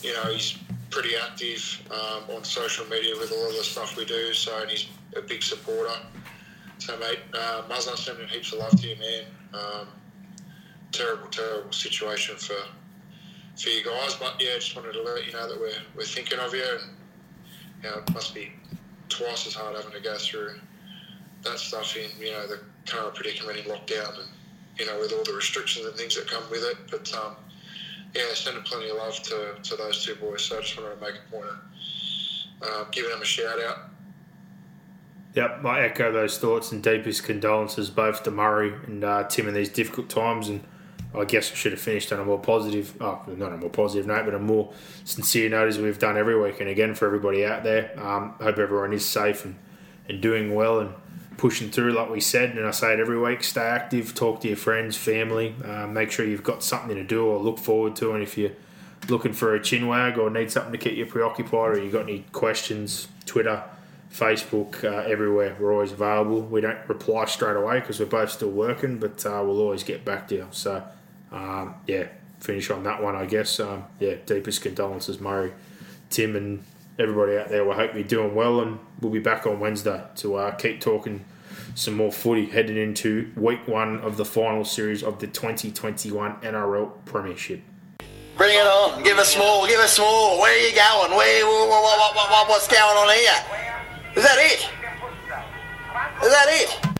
you know, he's pretty active um, on social media with all of the stuff we do. So, and he's a big supporter. So, mate, uh, sending heaps of love to you, man. Terrible, terrible situation for for you guys. But yeah, just wanted to let you know that we're we're thinking of you, and you know, it must be twice as hard having to go through that stuff in you know the current predicament in lockdown, and you know with all the restrictions and things that come with it. But um, yeah, sending plenty of love to, to those two boys. So I just wanted to make a point of uh, giving them a shout out. Yep, I echo those thoughts and deepest condolences both to Murray and uh, Tim in these difficult times. And I guess I should have finished on a more positive, oh, not a more positive note, but a more sincere note as we've done every week. And again, for everybody out there, um, hope everyone is safe and, and doing well and pushing through, like we said. And I say it every week stay active, talk to your friends, family, uh, make sure you've got something to do or look forward to. And if you're looking for a chin wag or need something to keep you preoccupied or you got any questions, Twitter, Facebook, uh, everywhere. We're always available. We don't reply straight away because we're both still working, but uh, we'll always get back to you. So, um, yeah, finish on that one, I guess. Um, yeah, deepest condolences, Murray, Tim, and everybody out there. We hope you're doing well, and we'll be back on Wednesday to uh, keep talking some more footy heading into week one of the final series of the 2021 NRL Premiership. Bring it on. Give us more. Give us more. Where are you going? Where? What, what, what, what's going on here? Is that it? Is that it?